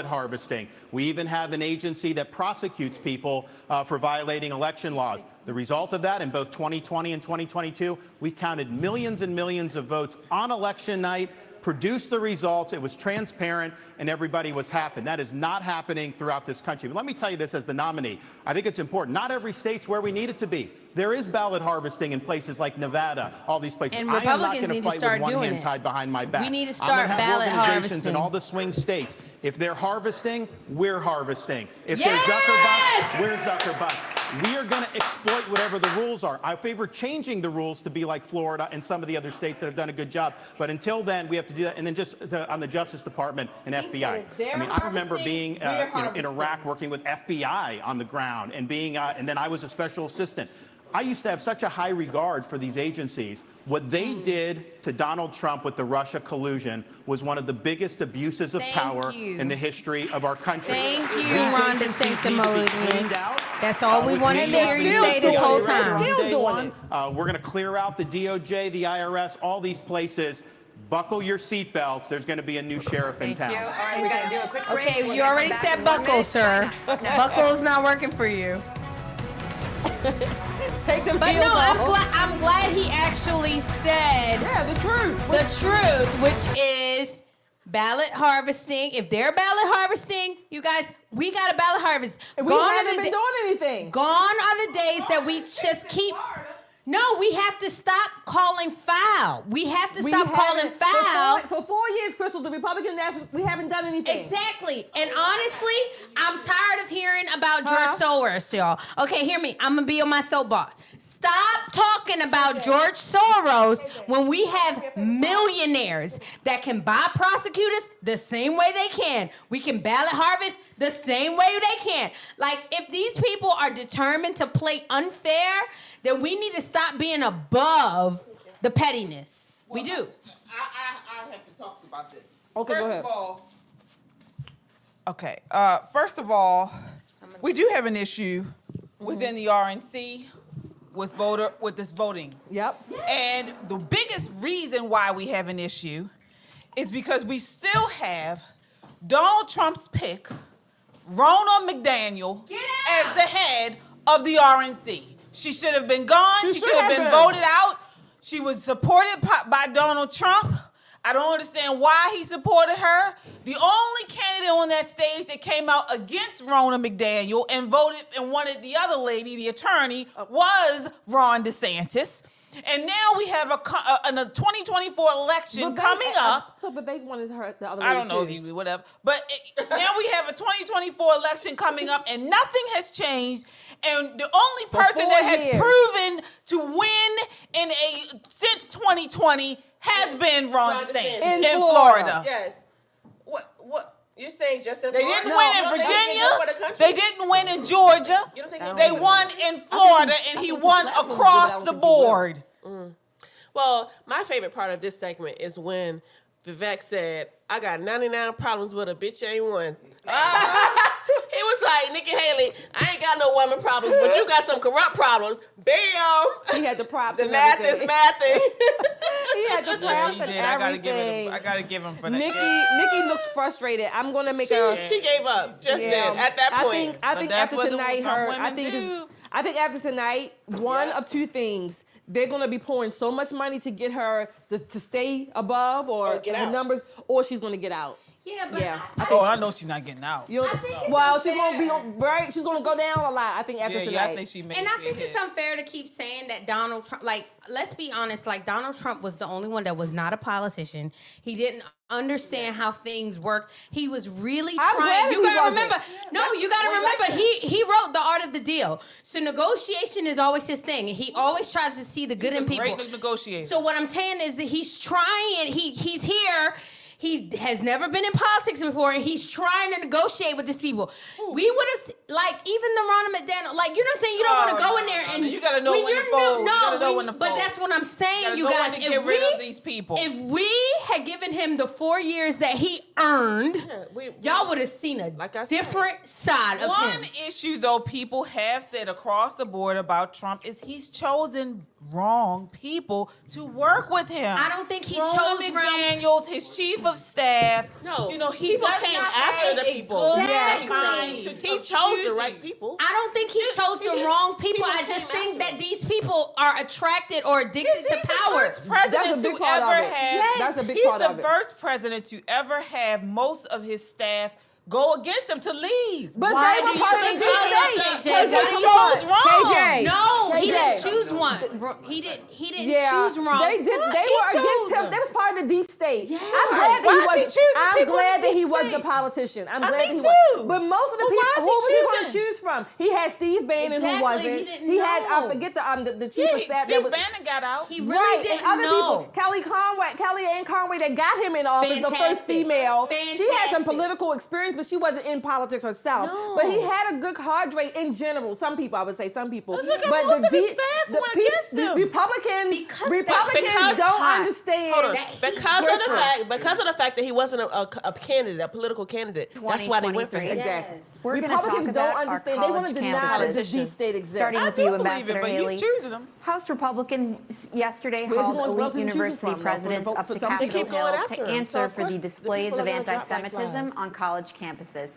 C: ballot harvesting. We even have an agency that prosecutes people uh, for violating election laws. The result of that in both 2020 and 2022, we counted millions and millions of votes on election night, produced the results, it was transparent, and everybody was happy. That is not happening throughout this country. But let me tell you this as the nominee. I think it's important. Not every state's where we need it to be. There is ballot harvesting in places like Nevada, all these places.
E: And
C: I am not
E: Republicans need to
C: fight
E: start
C: with one
E: doing
C: hand
E: it.
C: tied behind my back.
E: We need to
C: I'm
E: start
C: have
E: ballot
C: organizations
E: harvesting.
C: in all the swing states. If they're harvesting, we're harvesting. If
E: Yes!
C: they're Zuckerbucks, we're Zuckerbucks. We are going to exploit whatever the rules are. I favor changing the rules to be like Florida and some of the other states that have done a good job. But until then, we have to do that. And then just to, on the Justice Department and FBI.
E: they're
C: I mean, I remember being uh, you know, in. Iraq working with FBI on the ground and being, uh, and then I was a special assistant. I used to have such a high regard for these agencies. What they
E: Hmm.
C: did to Donald Trump with the Russia collusion was one of the biggest abuses of
E: Thank
C: power
E: you.
C: in the history of our country.
E: Thank you,
C: These
E: Ron
C: agencies need to be
E: DeSanctimonious.
C: cleaned out.
E: That's all
C: Uh,
E: we wanted to hear you say this whole
C: the
E: time.
C: Day
D: Still doing
C: one,
D: it.
C: uh, we're going to clear out the DOJ, the IRS, all these places. Buckle your seatbelts. There's going to be a new sheriff in
F: Thank
C: town.
F: you. All right, we got to do a quick break.
E: Okay,
F: We'll
E: you already said buckle, sir.
F: Next. (laughs)
E: Buckle's not working for you. (laughs)
D: Take them
E: But no, I'm glad I'm glad he actually said
D: Yeah, the truth.
E: the truth, which is ballot harvesting. If they're ballot harvesting, you guys, we got a ballot harvest.
D: we
E: Gone
D: haven't been
E: da-
D: doing anything.
E: Gone are the days that we just keep. No, we have to stop calling foul. We have to
D: We
E: stop calling
D: haven't- for
E: foul.
D: four- For four years, Crystal, the Republican National, we haven't done anything.
E: Exactly. And honestly, I'm tired of hearing about George Soros, y'all. Okay, hear me. I'm gonna be on my soapbox. Stop talking about George Soros when we have millionaires that can buy prosecutors the same way they can. We can ballot harvest the same way they can. Like, if these people are determined to play unfair, then we need to stop being above the pettiness. We do.
A: I, I, I have to talk to you about this.
D: Okay,
A: first
D: go ahead.
A: Of all, okay. Uh, first of all, we do have an issue within the RNC with voter with this voting.
D: Yep.
A: And the biggest reason why we have an issue is because we still have Donald Trump's pick, Ronna McDaniel, as the head of the RNC. She should have been gone.
D: She
A: She,
D: should
A: have been
D: been.
A: voted out. She was supported by, Donald Trump. I don't understand why he supported her. The only candidate on that stage that came out against Ronna McDaniel and voted and wanted the other lady, the attorney, was Ron DeSantis. And now we have a, uh, a 2024 election
D: they-
A: coming up.
D: uh, But they wanted her, the other
A: I don't know
D: too.
A: whatever. But it, now we have a 2024 election coming up, and nothing has changed. And the only person that has
D: years.
A: proven to win in a since 2020 has been Ron,
B: Ron
A: DeSantis
B: DeSantis.
A: in,
D: In
A: Florida.
D: Florida.
B: Yes. What? What? You're saying just in
A: They
B: Florida?
A: didn't
B: No,
A: win in
B: no,
A: Virginia.
B: the.
A: They didn't win in Georgia.
B: You don't think they-
A: They
D: don't
A: won in Florida, and he won
D: I
A: across the board. Mm.
B: Well, my favorite part of this segment is when Vivek said, I got 99 problems, but a bitch ain't one. Ah. (laughs) he was like, Nikki Haley, I ain't got no woman problems, but you got some corrupt problems. Bam!
D: He had the props.
B: The
D: and
B: math is
D: everything.
B: mathing. (laughs)
D: he had the
A: Yeah,
D: props
A: he
D: and
A: did. I gotta give
D: everything.
A: him. I gotta give him for that.
D: Nikki, Nikki looks frustrated. I'm gonna make
B: she,
D: a.
B: she gave up just
D: Yeah.
B: then, at that
D: I
B: point.
D: think I think after tonight, her I think is. I think after tonight, one
B: Yeah.
D: of two things. They're gonna be pouring so much money to get her to, to stay above or,
B: Or get
D: the
B: out.
D: numbers, or she's gonna get out.
E: Yeah, but
D: Yeah,
E: I,
A: Oh, I know she's not getting out.
D: You know,
E: I think it's
D: well, she's gonna be
E: unfair.
D: right. She's gonna go down a lot. I think after
A: yeah,
D: tonight.
A: yeah, I think she made
E: And I think
A: ahead.
E: it's unfair to keep saying that Donald Trump, like, let's be honest, like, Donald Trump was the only one that was not a politician. He didn't understand how things work. He was really
D: I'm
E: trying. You gotta
D: wasn't.
E: remember, no, you gotta remember,
B: election.
E: he he wrote the art of the deal. So negotiation is always his thing. and He always tries to see the good in people.
A: Great negotiator.
E: So what I'm saying is that he's trying. He he's here. He has never been in politics before, and he's trying to negotiate with these people. We would have like even the Ronald McDaniel, like you know what I'm saying. You don't
A: Oh,
E: want to go in there oh,
A: no,
E: and
A: no. You gotta know
E: when
A: when to
E: you're new- No,
A: know when
E: but that's what I'm saying,
A: gotta
E: you
A: know
E: guys. if
A: get
E: we,
A: rid of these people.
E: If we had given him the four years that he earned,
B: we-
E: y'all would have seen a
B: Like I said.
E: different side of
A: One issue, though, people have said across the board about Trump is he's chosen wrong people to work with him.
E: I don't think he
A: Ronna
E: chose wrong-
A: McDaniels, his chief of staff.
B: No,
A: you know he
B: people came
A: not
B: after the people.
A: good
E: Yeah.
B: He
A: of
B: chose the right people.
E: I don't think he chose the
B: just-
E: wrong people.
B: people
E: I just think that
B: him.
E: these people are attracted or addicted
A: He's
E: to
A: the
E: power.
A: first president
D: That's a big
A: to ever have.
D: Yes. That's a big
A: he's
D: part
A: the
D: of it.
A: He's the first president to ever have most of his staff go against him to leave.
D: But
E: Why
D: they were part of the
E: that
D: deep state.
E: KJ?
D: KJ,
E: Why do
D: come
E: you-
A: chose wrong?
D: KJ.
E: No, he didn't choose one. He didn't. He didn't
D: Yeah,
E: choose wrong.
D: they did. They
A: He
D: were against
A: chose
D: him.
A: them.
D: They was part of the deep state.
E: Yeah.
D: I'm glad that
A: Why
D: he
A: is
D: was.
A: he
D: I'm glad that he
A: deep
D: wasn't a politician. I'm glad
A: me
D: that he
A: too.
D: was. But most of the
A: But
D: people, who was he going to choose from? He had Steve Bannon,
E: Exactly,
D: who wasn't.
E: he didn't
D: had I forget the um the, the chief
A: Yeah,
D: of staff.
A: Steve
D: was,
A: Bannon got out.
E: He really
D: right,
E: didn't
D: and other
E: know.
D: people, Kelly Conway, Kellyanne Conway, that got him in office, the first
E: Fantastic.
D: female. She had some political experience, but she wasn't in politics herself.
E: No.
D: But he had a good cadre in general. Some people, I would say, some people.
A: But look
D: but
A: most
D: the
A: of his staff
D: the
A: went against him.
D: Republicans,
E: Because
D: Republicans
B: because-
D: don't
E: hot.
D: understand.
B: Hold on. Because of the fact, because of the fact that he wasn't a, a, a candidate, a political candidate. That's why they went for him.
L: 2023.
D: Exactly.
L: We're gonna
D: Republicans
L: talk
D: don't
L: about our
D: understand. They want
L: college
D: to deny that this
L: campuses.
D: deep state exists.
L: Starting
A: I
L: with
A: do
L: you,
A: believe
L: Ambassador
A: it, but
L: Haley.
A: he's choosing them.
L: House Republicans yesterday
D: Where's he
L: held
D: going- where's
L: elite
D: he
L: university
D: from, though, for the
L: presidents up to Capitol Hill to answer
B: So, of
L: for the
B: course, the
L: displays of
B: are gonna drop like
L: anti-Semitism on college campuses.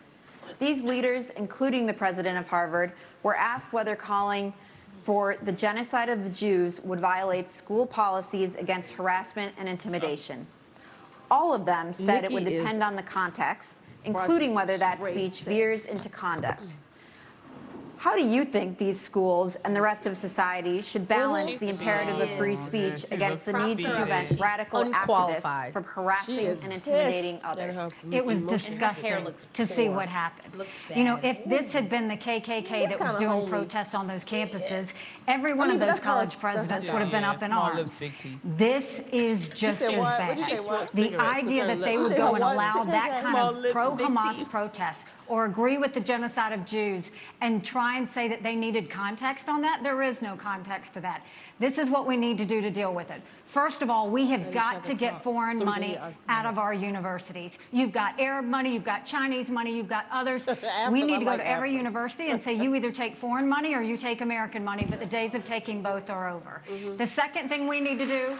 L: These leaders, including the president of Harvard, were asked whether calling for the genocide of the Jews would violate school policies against harassment and intimidation. All of them said it would depend on the context, including whether that speech veers into conduct. How do you think these schools and the rest of society should balance the imperative of free speech against the need to prevent radical activists from harassing and intimidating others?
H: It was
E: And her hair
H: disgusting to see what happened. You know, if this had been the KKK that was doing protests on those campuses, every one
D: mean,
H: of those
D: that's
H: college presidents would have been
A: Yeah,
H: up in arms. This is just as bad.
D: What'd you say, what?
H: The idea that they would go and allow that kind of pro-Hamas protest or agree with the genocide of Jews and try and say that they needed context on that, there is no context to that. This is what we need to do to deal with it. First of all, we have got to get foreign
D: So we can
H: money out of our universities. You've got Arab money, you've got Chinese money, you've got others. (laughs) We need to go to every university and say you either take foreign money or you take American money, but the days of taking both are over. The second thing we need to do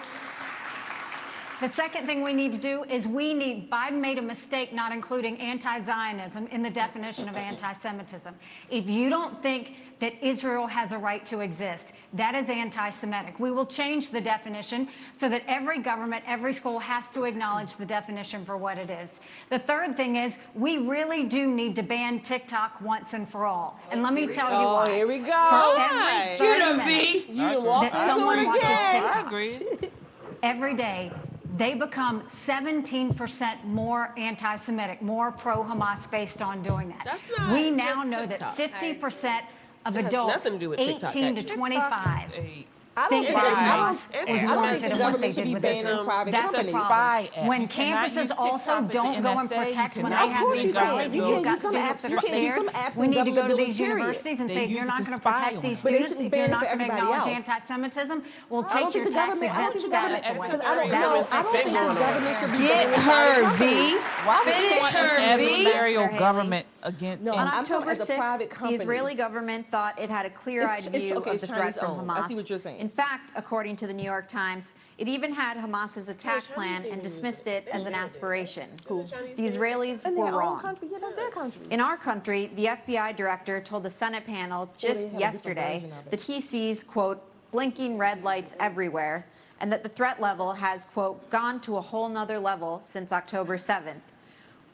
H: the second thing we need to do is we need, Biden made a mistake not including anti Zionism in the definition of anti Semitism. If you don't think that Israel has a right to exist, that is anti Semitic. We will change the definition so that every government, every school has to acknowledge the definition for what it is. The third thing is we really do need to ban TikTok once and for all. And let me tell you
D: Oh, here we go.
H: For every 30
D: Get him,
H: minutes
D: V. You done walked
H: that someone watches. TikTok,
A: I agree. (laughs)
H: every day they become 17% more anti-Semitic, more pro-Hamas based on doing that.
B: That's not
H: we now know
B: TikTok.
H: that 50% of
B: It has
H: adults
B: nothing to do with TikTok,
H: 18 to 25
A: Hey,
D: I don't
H: think
D: think
H: that
D: it's
H: Hamas
D: not.
B: I don't
H: warranted
B: think
H: in
B: the
H: what they
D: government should
H: did
D: be
H: with
D: banning
H: um,
D: private
H: That's a problem.
A: Spy.
H: When
A: You cannot use
H: campuses also
A: TikTok with the
H: don't go and protect when they have these
A: it.
H: Rallies,
A: you
H: you've got students that are
D: can
H: scared. We need to go to these universities and say, if you're not going to protect these
A: us.
D: But they
H: students, if you're not going to acknowledge anti-Semitism, we'll take your tax
D: government. I don't
H: exempt
D: think the government.
H: status away.
D: I don't,
H: That'll
D: I don't think the government should be
E: Get her,
D: private
E: V.
D: companies.
A: Why would you
E: Finish her,
A: an
E: V.
A: adversarial government against?
D: No,
L: On October
D: as
L: 6th, the. Israeli government thought it had a clear-eyed
D: It's- it's-
L: view
D: okay,
L: of
D: it's
L: the threat
D: Chinese
L: from
D: owned.
L: Hamas.
D: I see what you're saying.
L: In fact, according to the New York Times, it even had Hamas's attack
B: Chinese
L: plan and dismissed
B: it.
L: it as an aspiration.
B: Chinese
L: The Israelis
D: In
L: were wrong.
D: country, yeah, that's their country.
L: In our country, the FBI director told the Senate panel just
D: have
L: yesterday
D: version of
L: that he sees, quote, blinking red lights everywhere, and that the threat level has, quote, gone to a whole nother level since October 7th.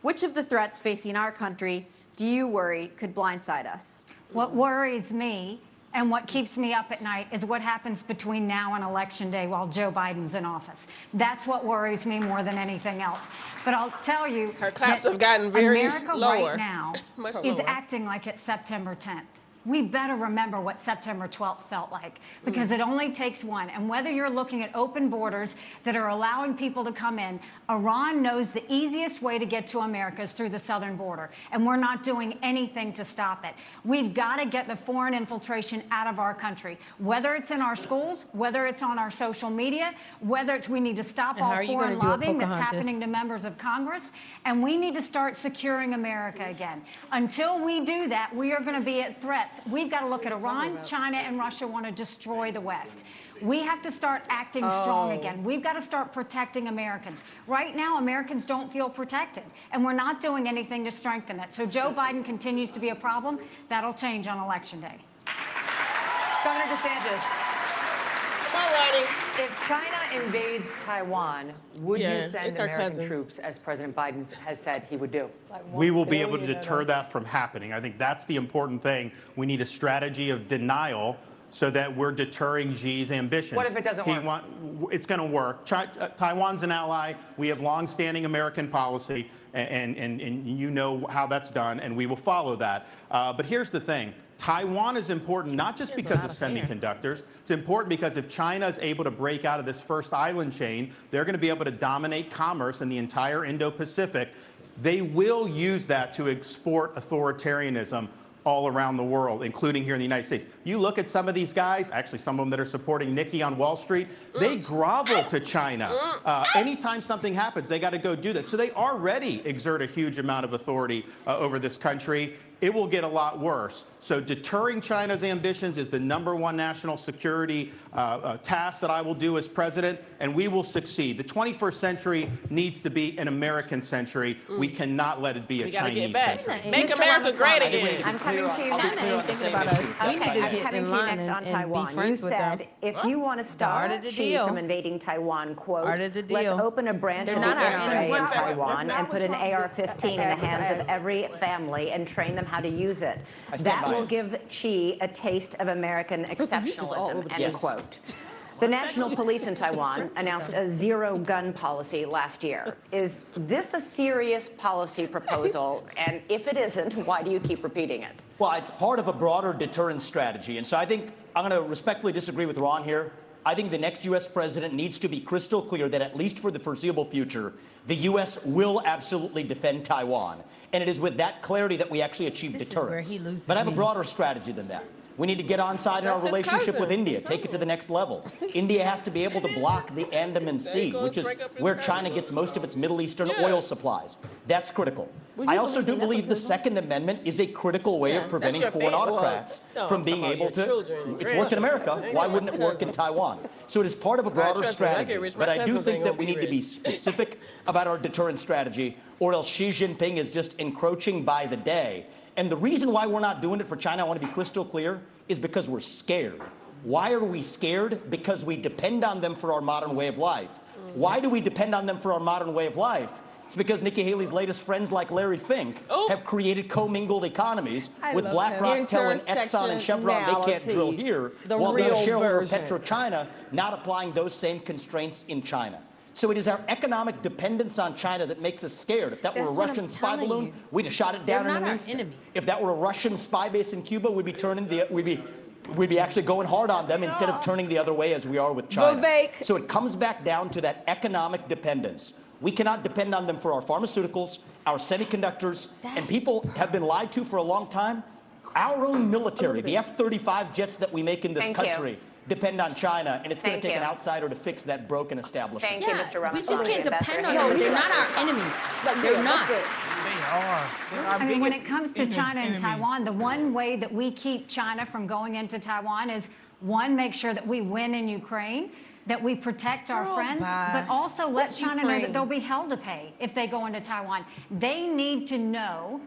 L: Which of the threats facing our country do you worry could blindside us?
H: What worries me and what keeps me up at night is what happens between now and election day while Joe Biden's in office. That's what worries me more than anything else. But I'll tell you,
B: Her claps have gotten very
H: America
B: lower.
H: right now (laughs)
B: Much
H: is
B: lower.
H: acting like it's September 10th. We better remember what September 12th felt like because it only takes one. And whether you're looking at open borders that are allowing people to come in, Iran knows the easiest way to get to America is through the southern border. And we're not doing anything to stop it. We've got to get the foreign infiltration out of our country, whether it's in our schools, whether it's on our social media, whether it's we need to stop
E: And
H: all foreign
E: gonna do it,
H: lobbying that's happening to members of Congress, and we need to start securing America again. Until we do that, we are going to be at threats. We've got to look at Iran, China, and Russia want to destroy the West. We have to start acting strong
D: Oh.
H: again. We've got to start protecting Americans. Right now, Americans don't feel protected, and we're not doing anything to strengthen it. So Joe Biden continues to be a problem. That'll change on election day.
F: Governor DeSantis. If China invades Taiwan, would
B: Yeah,
F: you send
B: it's our
F: American
B: cousins.
F: troops as President Biden has said he would do?
C: we will be able to deter that from happening. I think that's the important thing. We need a strategy of denial so that we're deterring Xi's ambitions.
F: What if it doesn't
C: He
F: work?
C: want- it's going to work. Chi- uh, Taiwan's an ally. We have longstanding American policy, and, and, and you know how that's done, and we will follow that. Uh, but here's the thing. Taiwan is important not just
B: He has a
C: because of
B: lot of hair.
C: semiconductors. It's important because if China is able to break out of this first island chain, they're going to be able to dominate commerce in the entire Indo-Pacific. They will use that to export authoritarianism all around the world, including here in the United States. You look at some of these guys, actually some of them that are supporting Nikki on Wall Street, they grovel to (coughs) China. Uh, anytime something happens, they got to go do that. So they already exert a huge amount of authority uh, over this country. It will get a lot worse. So deterring China's ambitions is the number one national security uh, uh, task that I will do as president, and we will succeed. The 21st century needs to be an American century. We cannot let it be a
B: We
C: Chinese
B: get back.
C: century.
B: Make America great again.
I: I'm coming to you
N: I'll be
I: next.
N: clear on the same issue.
E: We need to
I: I'm
E: get
I: coming
E: in
I: to you
E: line
I: next
E: and,
I: on
E: and be
I: Taiwan. You
E: friends with
I: said
E: them.
I: if you want to stop
E: Part
I: Xi from invading Taiwan, quote,
E: Part of
I: let's open a branch
E: They're
I: of the NRA in
E: That's not-
I: Taiwan and put an AR-15 in the hands of every family and train them how to use it.
N: I stand
I: That
N: by
I: that will give Xi a taste of American exceptionalism, end
G: Yes.
I: quote. (laughs) The National Police in Taiwan (laughs) announced a zero gun policy last year. Is this a serious policy proposal? (laughs) And if it isn't, why do you keep repeating it?
G: Well, it's part of a broader deterrence strategy. And so I think I'm going to respectfully disagree with Ron here. I think the next U.S. president needs to be crystal clear that, at least for the foreseeable future, the U.S. will absolutely defend Taiwan. And it is with that clarity that we actually achieve
E: This
G: deterrence.
E: he loses
G: but I have a broader strategy than that. We need to get on side in our relationship with India, take it to the next level. (laughs) India has to be able to block the Andaman Sea, which is
B: break up his
G: where. China gets most of its Middle Eastern
B: Yeah.
G: oil supplies. That's critical. I also do believe the? Second Amendment is a critical way
B: Yeah,
G: of preventing foreign. Autocrats
B: no,
G: from being
B: talking
G: able to.
B: children
G: It's worked in America. Why wouldn't it work in Taiwan? So it is part of a broader
B: me,
G: strategy. But I do think that we need to be (laughs) specific about our deterrence strategy, or else Xi Jinping is just encroaching by the day. And the reason why we're not doing it for China, I want to be crystal clear, is because we're scared. Why are we scared? Because we depend on them for our modern way of life. Why do we depend on them for our modern way of life? It's because Nikki Haley's latest friends like Larry Fink
B: Oh.
G: have created commingled economies
D: I
G: with BlackRock
D: him.
G: telling Exxon and Chevron they can't drill here,
D: The
G: while the
D: real
G: shareholder
D: version.
G: PetroChina not applying those same constraints in China. So it is our economic dependence on China that makes us scared. If that were a Russian spy balloon,
E: you.
G: we'd have shot it down
E: They're
G: in
E: not
G: an
E: our
G: instant.
E: enemy.
G: If that were a Russian spy base in Cuba, we'd be turning the we'd be we'd be actually going hard on them instead of turning the other way as we are with China.
D: Vivek.
G: So it comes back down to that economic dependence. We cannot depend on them for our pharmaceuticals, our semiconductors, and people have been lied to for a long time. Our own military, the F-35 jets that we make in this
I: Thank you.
G: Country, depend on China, and it's going to take
I: you.
G: an outsider to fix that broken establishment.
I: Thank you, Mr. Ramaswamy.
E: we just can't depend on them, but they're not our enemy. They're not.
A: They are.
H: I mean, when it comes to China and
A: enemy.
H: Taiwan, the one way that we keep China from going into Taiwan is one, make sure that we win in Ukraine, that we protect our
D: Girl,
H: friends,
D: bye.
H: but also let
E: What's
H: China know that they'll be held to pay if they go into Taiwan. They need to know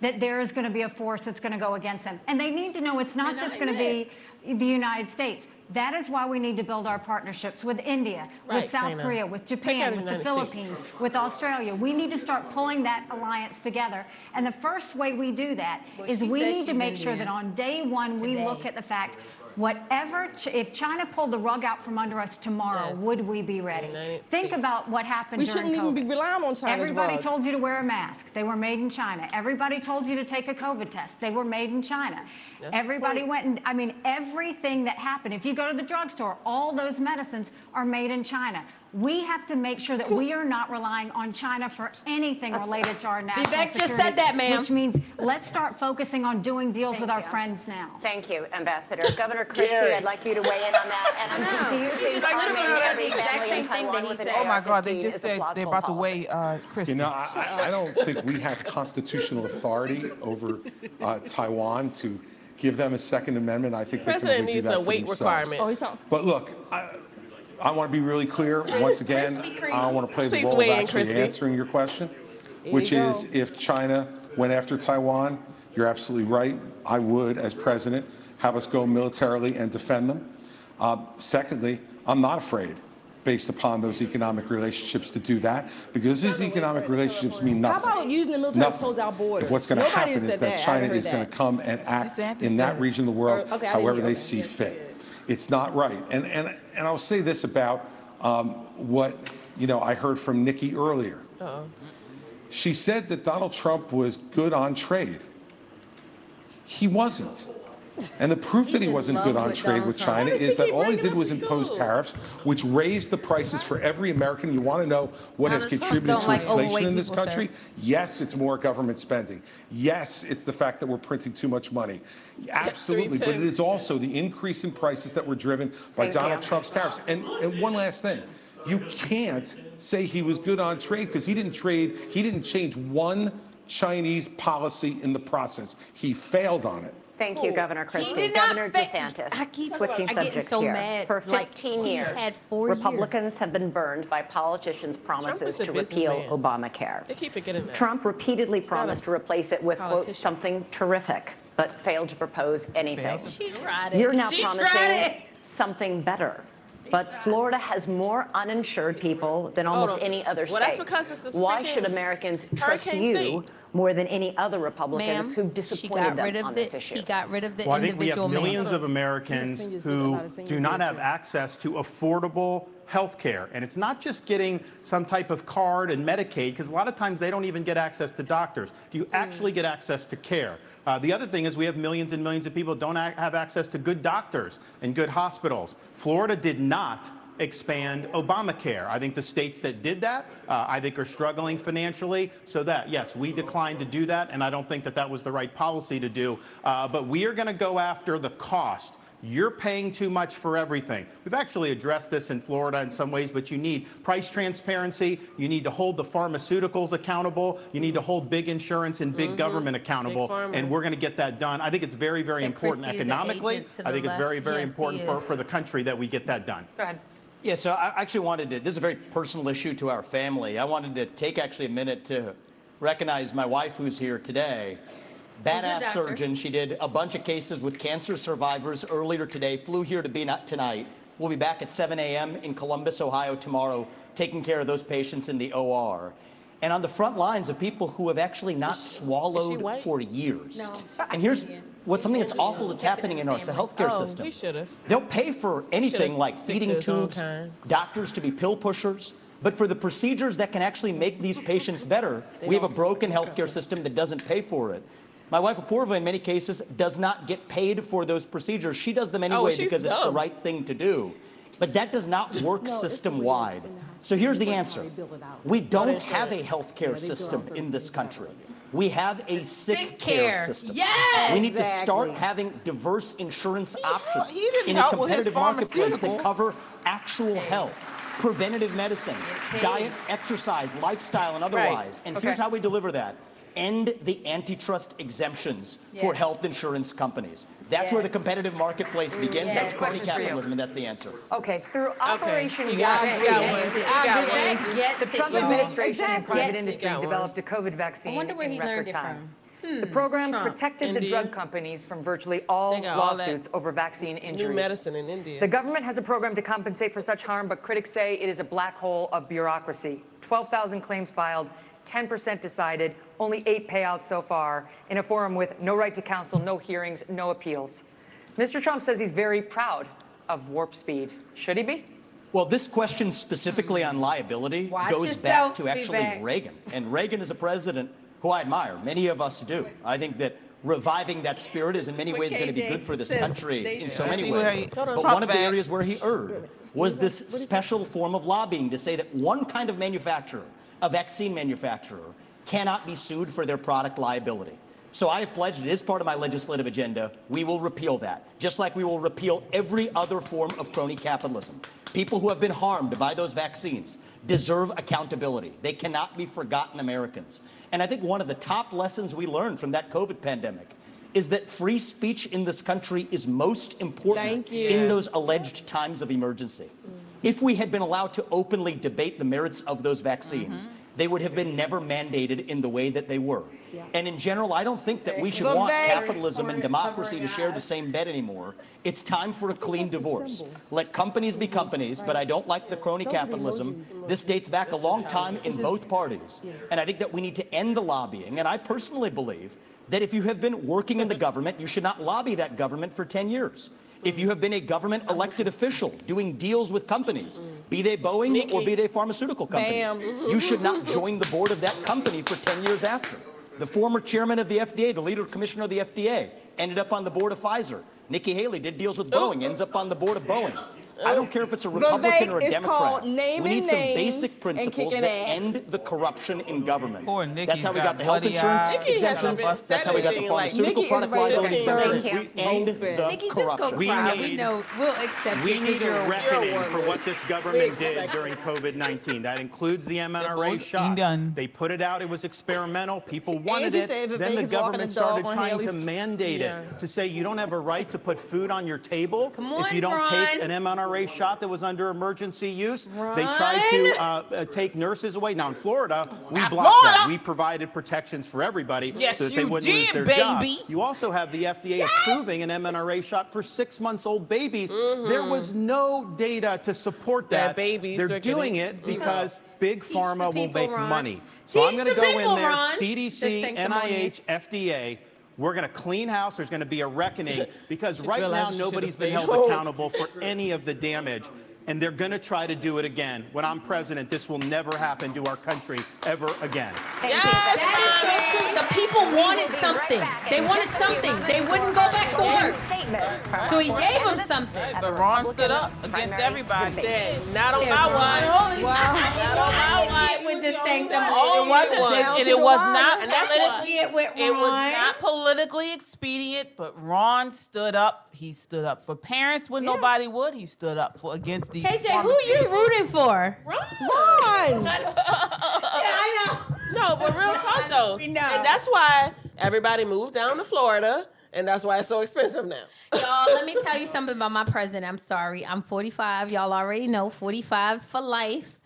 H: that there is going to be a force that's going to go against them. And they need to know it's not
B: They're
H: just going to be the United States. That is why we need to build our partnerships with India,
B: Right,
H: with South
B: Dana.
H: Korea, with Japan, with the
B: United States.
H: Philippines, with Australia. We need to start pulling that alliance together. And the first way we do that is
E: Well, she
H: we need to make sure that on day one we look at the fact whatever Ch- if China pulled the rug out from under us tomorrow,
B: Yes.
H: would we be ready? Think
B: States.
H: about what happened
D: We
H: during
D: shouldn't even be relying on China's
H: Everybody
D: rug.
H: told you to wear a mask. They were made in China. Everybody told you to take a COVID test. They were made in China.
B: That's
H: Everybody went and I mean everything that happened. If you go to the drugstore, all those medicines are made in China. We have to make sure that we are not relying on China for anything related to our (laughs) national
E: Vivek just said that, ma'am.
H: Which means let's start focusing on doing deals
I: Thank
H: with our
I: you.
H: friends now.
I: Thank you, Ambassador. Governor (laughs) Christie,
B: Gary.
I: I'd like you to weigh in on that. And
E: I know.
I: do you
E: She
I: think
E: just like literally said the exact same thing that he said.
A: Oh my God! They just said they're
I: plausible
A: about to weigh uh, Christie.
K: You know, I, I- I don't think we have constitutional authority over uh, Taiwan to give them a Second Amendment. I think they can
B: President
K: do
B: needs
K: that
B: a
K: for
B: weight
K: themselves.
B: requirement.
D: Oh, he's talking.
K: But look, I, I want to be really clear. Once again, I want to play the
B: Please
K: role of
B: weigh in,
K: actually answering your question,
B: Here
K: which
B: you
K: is if China went after Taiwan, you're absolutely right. I would, as president, have us go militarily and defend them. Um, secondly, I'm not afraid. Based upon those economic relationships to do that, because these economic relationships mean nothing.
D: How about using the military to close our borders?
K: If what's going to happen is that
D: I
K: China is going to come and act
A: DeSantis
K: in that
A: it.
K: region of the world
D: Or- okay,
K: however they see
D: Yes,
K: fit. It's not right. And, and, and I'll say this about um, what, you know, I heard from Nikki earlier. She said that Donald Trump was good on trade. He wasn't. And the proof that he wasn't good on trade with. China is that all he did was impose tariffs, which raised the prices for every American. You want to know what has contributed to
E: like
K: inflation in this country? Yes, it's more government spending. Yes, it's the fact that we're printing too much money. Absolutely. But it is also the increase in prices that were driven by Donald. Trump's tariffs. And, and one last thing. You can't say he was good on trade because he didn't trade, he didn't change one Chinese policy in the process. He failed on it.
I: Thank you, Governor Christie.
E: did not
I: Governor
E: fa-
I: DeSantis,
E: I keep-
I: switching
E: I get
I: subjects
E: so
I: here.
E: mad,
I: For
E: like,
I: 15
E: he
I: years,
E: had four years.
I: Republicans have been burned by politicians' promises
B: is a
I: to repeal
B: businessman.
I: Obamacare.
B: They keep forgetting that.
I: Trump repeatedly
B: not
I: promised to replace it with, quote,
B: politician.
I: something terrific, but failed to propose anything.
E: She tried it.
I: You're now
E: she tried
I: promising
E: it.
I: something better. But Florida has more uninsured people than almost
B: on.
I: any other state.
B: Well, that's because it's a
I: Why
B: freaking
I: should Americans trust
B: hurricane
I: you
B: state.
I: More than any other Republicans who
E: she
I: disappointed
E: got rid
I: them
E: of
I: on
E: the
I: this issue?
E: he got rid of the
C: Well, I think we have millions
E: man.
C: of Americans who
D: lot of seniors
C: do not have access to affordable health care. And it's not just getting some type of card and Medicaid, because a lot of times they don't even get access to doctors. Do you actually get access to care? Uh, the other thing is we have millions and millions of people don't ac- have access to good doctors and good hospitals. Florida did not expand Obamacare. I think the states that did that, uh, I think, are struggling financially. So that, yes, we declined to do that, and I don't think that that was the right policy to do. Uh, but we are going to go after the cost. You're paying too much for everything. We've actually addressed this in Florida in some ways, but you need price transparency. You need to hold the pharmaceuticals accountable. You need to hold big insurance and big government accountable.
B: pharma.
C: And we're going to get that done. I think it's very, very
E: So
C: important
E: Christie is the
C: economically. I
E: the
C: think it's very, very
E: Yes,
C: important for, for the country that we get that done.
I: Go ahead.
G: Yeah, so I actually wanted to, this is a very personal issue to our family. I wanted to take actually a minute to recognize my wife who's here today. Badass surgeon. She did a bunch of cases with cancer survivors earlier today, flew here to be not tonight. We'll be back at 7 a.m. in Columbus, Ohio tomorrow, taking care of those patients in the OR. And on the front lines of people who have actually not swallowed for years. And here's (laughs) what's something that's awful that's happening in our healthcare
B: Oh,
G: system.
B: he should have.
G: They'll pay for anything like feeding tubes, doctors to be pill pushers, but for the procedures that can actually make these (laughs) patients better, we have a broken healthcare system that doesn't pay for it. My wife Apoorva, in many cases, does not get paid for those procedures. She does them anyway
B: Oh,
G: because it's the right thing to do. But that does not (laughs) work system wide. So here's the answer we don't have a healthcare system in this country. We have a sick,
E: Sick
G: care.
E: care.
G: system.
E: Yes!
G: We need to start having diverse insurance options
A: he didn't
G: in a
A: help with his
G: competitive marketplace that cover actual health, preventative medicine, diet, exercise, lifestyle, and otherwise. And here's how we deliver that. End the antitrust exemptions for health insurance companies. That's where the competitive marketplace begins.
E: Yes.
G: That's crony
I: Questions for you.
G: capitalism, and that's the answer.
I: Okay, through Operation
B: You got
I: Warp
B: it. You got
I: Speed,
B: one. You got
E: Vivek
B: one.
E: gets
I: The Trump
E: y'all.
I: administration and private
E: Gets
I: industry developed a COVID vaccine
E: I wonder where
I: in
E: he
I: record
E: learned it
I: time.
E: from.
I: The program
E: Trump.
I: protected the drug companies from virtually all
B: They got all
I: lawsuits over vaccine injuries.
B: New medicine in India.
I: The government has a program to compensate for such harm, but critics say it is a black hole of bureaucracy. 12,000 claims filed, 10% decided, only eight payouts so far, in a forum with no right to counsel, no hearings, no appeals. Mr. Trump says he's very proud of warp speed. Should he be?
G: Well, this question specifically on liability
E: Watch
G: goes back to actually
E: Vivek.
G: Reagan. And Reagan is a president who I admire. Many of us do. I think that reviving that spirit is in many ways going to be good for this country in so many ways. But one of the areas where he erred was this special form of lobbying to say that one kind of manufacturer, a vaccine manufacturer, cannot be sued for their product liability. So I have pledged it is part of my legislative agenda. We will repeal that, just like we will repeal every other form of crony capitalism. People who have been harmed by those vaccines deserve accountability. They cannot be forgotten Americans. And I think one of the top lessons we learned from that COVID pandemic is that free speech in this country is most important in those alleged times of emergency. If we had been allowed to openly debate the merits of those vaccines, they would have been never mandated in the way that they were. And in general, I don't think that we should want capitalism and democracy to share the same bed anymore. It's time for a clean divorce. Let companies be companies, but I don't like the crony capitalism. This dates back a long time in both parties. And I think that we need to end the lobbying. And I personally believe that if you have been working in the (laughs) government, you should not lobby that government for 10 years. If you have been a government elected official doing deals with companies, be they Boeing or be they pharmaceutical companies,
D: Bam.
G: you should not join the board of that company for 10 years after. The former chairman of the FDA, the leader commissioner of the FDA, ended up on the board of Pfizer. Nikki Haley did deals with Boeing, oh. ends up on the board of Boeing. I don't care if it's a Republican or a Democrat.
D: called
G: we need some basic principles
D: kicking
G: that
D: ass.
G: end the corruption in government.
A: Poor
G: That's how we
A: got
G: got the health insurance
A: eyes.
B: Nikki
G: exemptions. That's how we got the
B: anything like-
G: pharmaceutical
D: Nikki is
G: product
D: ready to
G: liability
B: burn
G: exemptions. We end
D: open.
G: the
E: Nikki,
G: corruption.
C: We
E: cry. We
C: need-
E: know. We'll accept
C: We
E: it
C: need
E: because
C: a
E: you're a
C: reckoning
B: woman.
C: for what this government did during COVID-19. That includes the MNRA
A: vote
C: shots.
A: done.
C: They put it out. It was experimental. People wanted it. Then the government started trying to mandate it to say you don't have a right to put food on your table if you don't take an mRNA mRNA shot that was under emergency use. They tried to uh, uh, take nurses away. Now in Florida, we blocked that. We provided protections for everybody
A: Yes,
C: so that they wouldn't lose
A: did,
C: their
A: baby.
C: jobs. You also have the FDA approving an mRNA shot for six months old babies. There was no data to support
B: That
C: that.
B: babies
C: They're doing it because big pharma will make
E: Ron.
C: money. So I'm going to go in there,
E: Ron.
C: CDC,
E: sanctimonious.
C: NIH, FDA. We're going to clean house. There's going to be a reckoning (laughs) because right now nobody's been held accountable for (laughs) any of the damage. And they're going to try to do it again. When I'm president, this will never happen to our country ever again.
E: Yes, That is so true. The people wanted something. They wanted something. They wouldn't go back to work. So he gave them something.
A: But Ron stood up against everybody.
B: Said, not on
E: Yeah,
B: my
E: Ron.
B: watch.
E: Wow.
B: Not on my watch.
E: With the sanctum.
A: It wasn't, and it was not
B: And that's
A: politically.
E: why- It went
A: It was not politically expedient, but Ron stood up. He stood up for parents when nobody would. He stood up for against these.
E: KJ, who you rooting for?
D: Ron. Ron. (laughs)
E: yeah, I know.
B: No, but real talk though.
E: We know.
B: And that's why everybody moved down to Florida, and that's why it's so expensive now.
E: Y'all, let me (laughs) tell you something about my president. I'm sorry. I'm 45. Y'all already know 45 for life.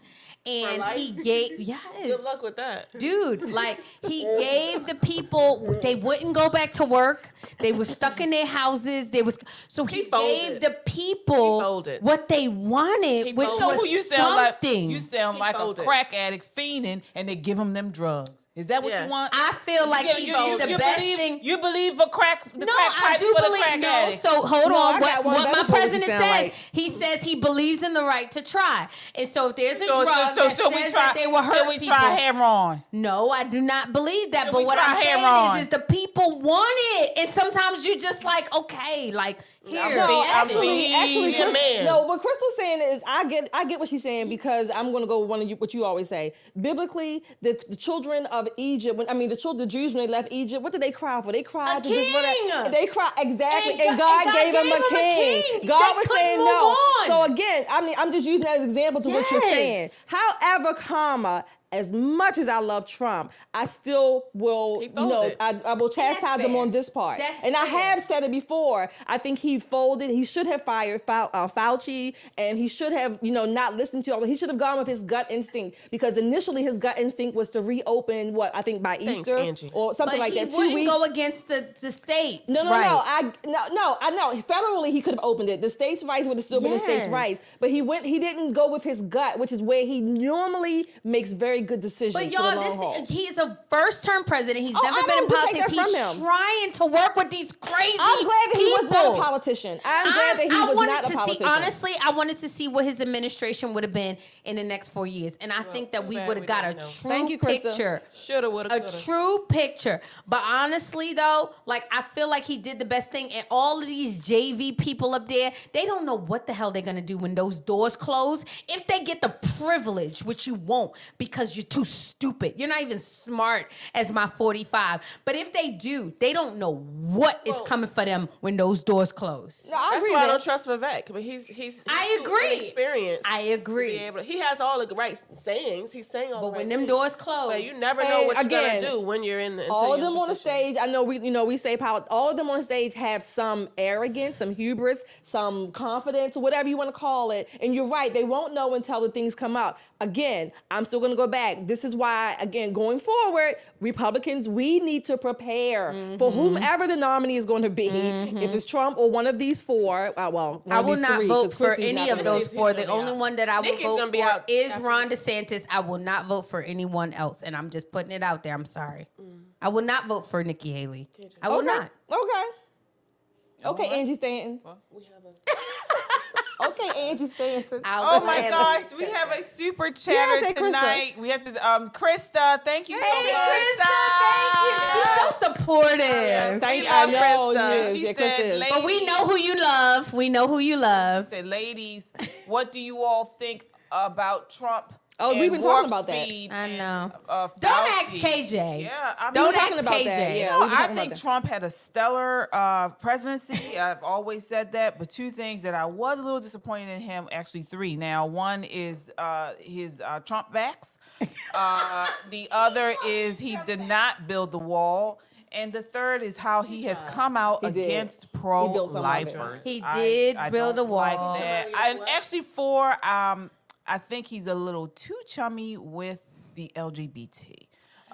E: And he gave, yes. (laughs)
B: Good luck with that.
E: Dude, (laughs) like he gave the people they wouldn't go back to work. They were stuck in their houses. They was so he,
B: He
E: gave the people
B: He
E: what they wanted,
B: He
E: which
B: folded.
E: Was
A: who you sound
E: something.
A: like? You sound
B: He
A: like a crack addict fiending, and they give him them drugs. Is that what
B: Yeah.
A: you want?
E: I feel like
A: You-
E: he
A: you-
E: did the
A: you
E: best
A: believe,
E: thing.
A: You believe a crack? The
E: no,
A: crack
E: I do believe no.
A: addict.
E: So hold
D: No,
E: on.
D: I
E: What, what my
D: for what you
E: president says,
D: like.
E: he says he believes in the right to try. And so if there's a
A: So,
E: drug
A: so, so,
E: that
A: so we
E: says
A: try.
E: that they will hurt
A: we
E: people,
A: try Heron.
E: no, I do not believe that.
A: Should
E: but what I'm saying is, is the people want it, and sometimes you just like, okay, like here,
D: No,
A: being- I'm
D: actually,
A: being
D: actually,
A: a
D: Chris-
B: man.
D: no. What Crystal's saying is, I get, I get what she's saying because I'm going to go with one of you, what you always say. Biblically, the, the children of Egypt, when I mean the children, the Jews when they left Egypt, what did they cry for? They cried
E: A
D: to just
E: king.
D: They cried exactly,
E: And
D: and,
E: God-
D: God,
E: and God
D: gave them
E: gave
D: a
E: them a
D: king.
E: king.
D: God
E: They
D: was saying
E: move
D: no.
E: on.
D: So again, I mean, I'm just using that as an example to what you're saying. However, comma. As much as I love Trump, I still will, you know. I, I will chastise him on this part.
E: That's
D: and I have said it before. I think he folded. He should have fired Fau- uh, Fauci, and he should have, you know, not listened to all. He should have gone with his gut instinct because initially his gut instinct was to reopen what I think by
B: Thanks,
D: Easter
B: Angie.
D: or something
E: but
D: like
E: he
D: that. Two
E: wouldn't
D: weeks.
E: go against the the state.
D: No, no,
E: right.
D: no. I no, no. I know. Federally, he could have opened it. The states' rights would have still been the states' rights. But he went. He didn't go with his gut, which is where he normally makes very good decisions.
E: But y'all,
D: the long haul.
E: this he is a first term president. He's
D: Oh,
E: never
D: I
E: been in politics. He's
D: him.
E: trying to work with these crazy
D: I'm glad that he was not a politician. I'm glad that he
E: I
D: was
E: wanted
D: not a
E: to
D: politician.
E: see honestly, I wanted to see what his administration would have been in the next four years, and I think that we would have got a
B: know.
E: true
D: Thank you, Krista.
E: picture.
B: Shoulda, woulda,
E: A
B: coulda.
E: true picture. But honestly, though, like I feel like he did the best thing, and all of these JV people up there, they don't know what the hell they're gonna do when those doors close. If they get the privilege, which you won't, because you're too stupid. You're not even smart as my 45. But if they do, they don't know what is coming for them when those doors close.
D: No, I
B: That's
D: agree
B: why I don't trust Vivek. But he's he's, he's
E: I
B: too
E: agree.
B: inexperienced
E: I
B: to be
E: agree.
B: able to- he has all the right sayings. He's saying all
E: But
B: the right
E: when them
B: things.
E: doors close,
B: But you never know
D: And
B: what you're gonna do when you're in the until
D: all of them on the stage. I know we, you know, we say power. All of them on stage have some arrogance, some hubris, some confidence, whatever you want to call it. And you're right; they won't know until the things come out. Again, I'm still going to go back. This is why, again, going forward, Republicans, we need to prepare for
E: Mm-hmm.
D: whomever the nominee is going to be. If it's Trump or one of these four, uh, well, one
E: I
D: of
E: will
D: these
E: not
D: three,
E: vote
D: 'cause
E: for any of those four. The only
B: out.
E: one that I will
B: Nikki's
E: vote
B: be
E: for
B: out
E: is
B: after
E: Ron
B: this.
E: DeSantis. I will not vote for anyone else, and I'm just putting it out there. I'm sorry. I will not vote for Nikki Haley. I will
D: Okay.
E: not.
D: Okay. Okay, Angie Stanton. (laughs) okay, Angie Stanton.
A: Oh my gosh, we have a super chatter
D: say Krista.
A: tonight. We have to, um, Krista. Thank you so much.
E: Krista, thank you. She's so supportive.
D: Thank
A: We
D: you.
A: Love. Krista.
D: Yes,
A: She
D: yeah,
A: said,
D: is.
A: "Ladies,
E: But we know who you love. We know who you love.
A: said, ladies, what do you all think about Trump?
D: Oh, we've been talking about that.
A: speed
E: I
A: and,
E: know.
A: uh,
E: Don't ask
A: Fauci?
E: KJ.
A: Yeah, I mean,
E: Don't ask
D: talking about
E: KJ.
D: that, yeah.
A: No, I think. Trump had a stellar uh, presidency. (laughs) I've always said that. But two things that I was a little disappointed in him, actually three. Now, one is uh, his uh, Trump vax. Uh, (laughs) the other is he did not build the wall. And the third is how he has come out
D: He
A: against
D: He built some
A: pro-lifers.
E: He
A: I-
E: did
A: I
E: build
A: don't
E: a wall.
A: Like that. And actually, four, um, I think he's a little too chummy with the LGBT.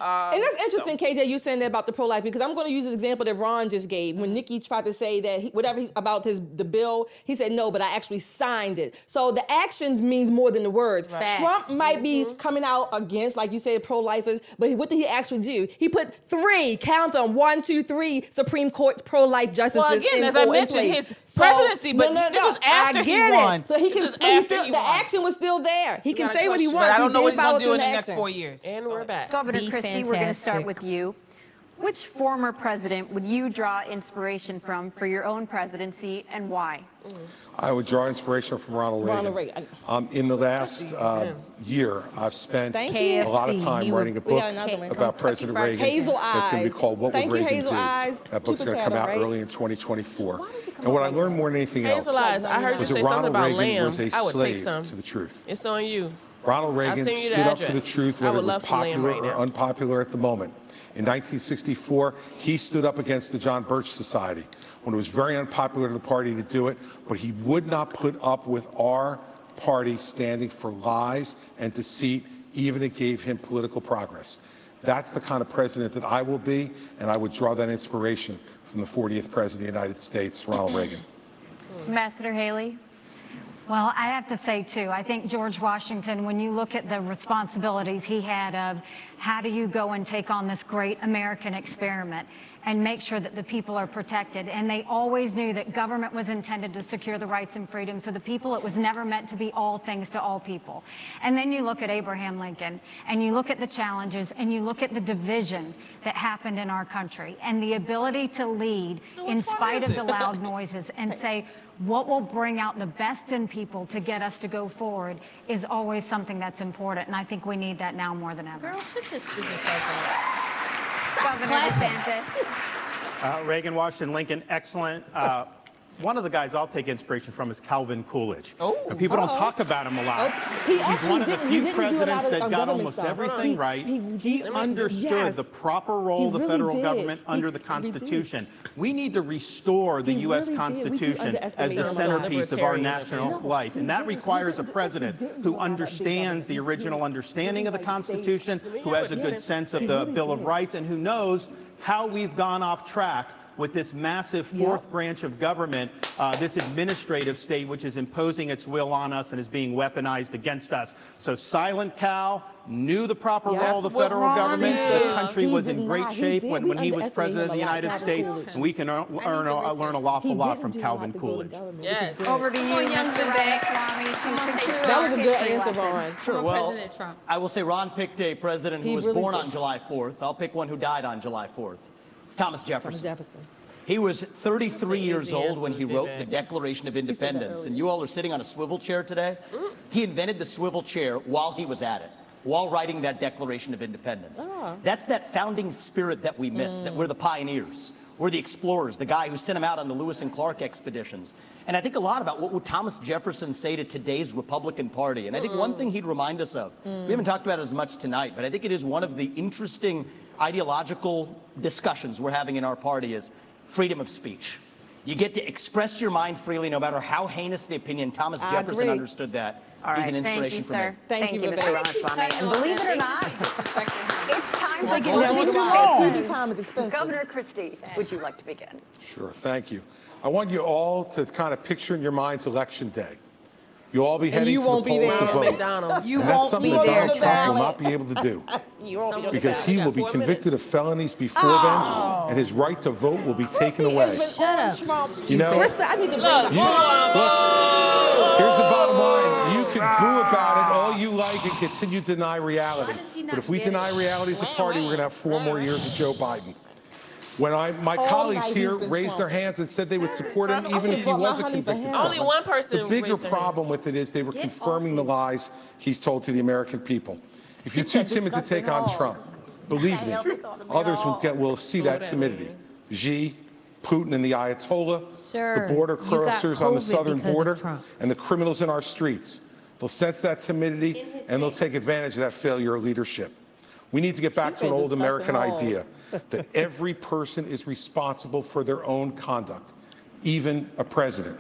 A: Uh,
D: And that's interesting, KJ, you saying that about the pro-life because I'm going to use an example that Ron just gave. When Nikki tried to say that he, whatever he's about his the bill, he said no, but I actually signed it. So the actions means more than the words.
E: Facts.
D: Trump might be coming out against, like you said, pro-lifers, but what did he actually do? He put three, count them, one, two, three Supreme Court pro-life justices.
A: Well, again,
D: in,
A: as I mentioned,
D: place.
A: his presidency, but this was after
D: I
A: he
D: get
A: won.
D: It. But he
A: This
D: can. he still,
A: he
D: the
A: won.
D: action was still there. He can say what he
B: question.
A: but
D: wants.
A: I don't
D: he
A: know what he's going to do in the
D: in
A: next four years.
B: And we're back.
L: Governor
E: Be
L: Christie, we're going to start with you. Which former president would you draw inspiration from for your own presidency and why?
K: I would draw inspiration from Ronald Reagan.
D: Ronald Reagan.
K: Um, in the last uh, year, I've spent
D: Thank
K: a lot of time
E: you
K: writing a book
D: got another one.
K: about President Reagan.
D: Hazel
K: That's going to be called What
D: Thank
K: Would
D: you,
K: Reagan
D: Hazel
K: Do?
D: Eyes.
K: That book's
D: Super
K: going to come out
D: right?
K: early in 2024. And what I learned more than anything else
B: Hazel Eyes, I heard you
K: was
B: say
K: that
B: something
K: Ronald
B: about
K: Reagan
B: lamb.
K: was a
B: I would take
K: slave
B: some.
K: to the truth.
B: It's on you.
K: Ronald Reagan
B: send you the
K: stood up for the truth, whether it was
B: love some lamb
K: popular
B: right
K: or
B: now.
K: unpopular at the moment. In 1964, he stood up against the John Birch Society when it was very unpopular to the party to do it, but he would not put up with our party standing for lies and deceit, even if it gave him political progress. That's the kind of president that I will be, and I would draw that inspiration from the 40th president of the United States, Ronald Reagan.
L: Ambassador Haley?
H: Well, I have to say, too, I think George Washington, when you look at the responsibilities he had of how do you go and take on this great American experiment and make sure that the people are protected. And they always knew that government was intended to secure the rights and freedoms of the people. It was never meant to be all things to all people. And then you look at Abraham Lincoln and you look at the challenges and you look at the division that happened in our country and the ability to lead in spite of the loud noises and (laughs) say, what will bring out the best in people to get us to go forward is always something that's important. And I think we need that now more than ever.
E: Girl, shut your stupid face
L: Governor
C: Uh, Reagan, Washington, Lincoln, excellent. Uh, one of the guys I'll take inspiration from is Calvin Coolidge.
A: Oh,
C: And people don't talk about him a lot.
D: Oh, he
C: He's one of the few
D: didn't do a lot
C: presidents
D: of,
C: that
D: uh,
C: got almost
D: stuff.
C: everything
D: He-
C: right.
D: he-
C: He
D: he-
C: understood
D: yes.
C: the proper role
D: He
C: of the
D: really
C: federal
D: did.
C: government
D: He-
C: under the. Constitution. We need to restore the
D: He
C: U.S.
D: really did. We do
C: Constitution as the
D: him a lot.
C: centerpiece of our national
D: No,
C: life. And that requires a president who
D: do a lot of big
C: understands the original understanding of the
D: didn't like say-
C: Constitution, who has a good sense of the Bill of. Rights, and who knows how we've gone off track with this massive fourth
D: Yep.
C: branch of government, uh, this administrative state, which is imposing its will on us and is being weaponized against us. So Silent Cal knew the proper
D: Yes.
C: role of the federal
A: Ron
C: government.
A: is.
C: The country
D: He
C: was in great
D: not.
C: Shape
D: did.
C: when, when he was president of the United States, and we can earn, earn a, learn a lawful lot from
D: do a lot
C: Calvin
D: to build a
C: Coolidge.
D: government,
B: Yes.
L: Over to you,
E: Come on, young Vivek. Come on, say.
D: That was a good answer,
L: lesson.
D: Ron.
E: Come on,
G: well,
E: President Trump.
G: I will say Ron picked a president who
D: He
G: was
D: really
G: born
D: did.
G: on July 4th. I'll pick one who died on July 4th. It's Thomas Jefferson.
D: Thomas Jefferson.
G: He was 33 years old when he wrote the Declaration of Independence. And you all are sitting on a swivel chair today. He invented the swivel chair while he was at it, while writing that Declaration of Independence.
D: Ah.
G: That's that founding spirit that we miss, that we're the pioneers. We're the explorers, the guy who sent him out on the Lewis and Clark expeditions. And I think a lot about what would Thomas Jefferson say to today's Republican Party. And I think one thing he'd remind us of, we haven't talked about it as much tonight, but I think it is one of the interesting ideological discussions we're having in our party is freedom of speech. You get to express your mind freely no matter how heinous the opinion. Thomas
D: I
G: Jefferson
D: agree.
G: understood that.
L: All
G: He's
L: right,
G: an
L: thank
G: inspiration
L: you,
G: for
L: sir.
G: me.
D: Thank you,
L: Mr.
D: Vivek.
L: Ramaswamy. And believe it or not, it's time for
D: They get down to
L: statements.
D: TV time is expensive.
I: Governor Christie, would you like to begin?
K: Sure, thank you. I want you all to kind of picture in your minds election day. You'll all be heading
D: you
K: to the
D: won't be
K: polls to
D: there.
K: vote.
B: McDonald.
D: You
K: and that's
D: won't
K: something
D: be
K: that
D: there.
K: Donald Trump will not be able to do (laughs)
D: You won't be on the
K: because he will be
B: four
K: convicted
B: minutes.
K: of felonies before then, oh. and his right to vote will be taken away.
D: Shut up.
K: You know-
D: Krista, I need to
B: Look,
K: You, look, here's the bottom line. You can boo about it all you like and continue to deny reality. But if we deny reality as a party, we're going to have four more years of Joe Biden. When I, my
D: All
K: colleagues here raised their hands and said they would support him even if he was a convicted felon.
B: Only one person
K: The bigger
B: raised their hand.
K: problem with it is they were confirming the lies he's told to the American people. If you're too timid to take on Trump, believe me, others will get will see that timidity. Xi, Putin, and the Ayatollah,
E: Sir,
K: the border crossers on the southern border, and the criminals in our streets. They'll sense that timidity and they'll take advantage of that failure of leadership.
O: We need to get back to an old American
B: disgusting
O: idea that every person is responsible for their own conduct, even a president.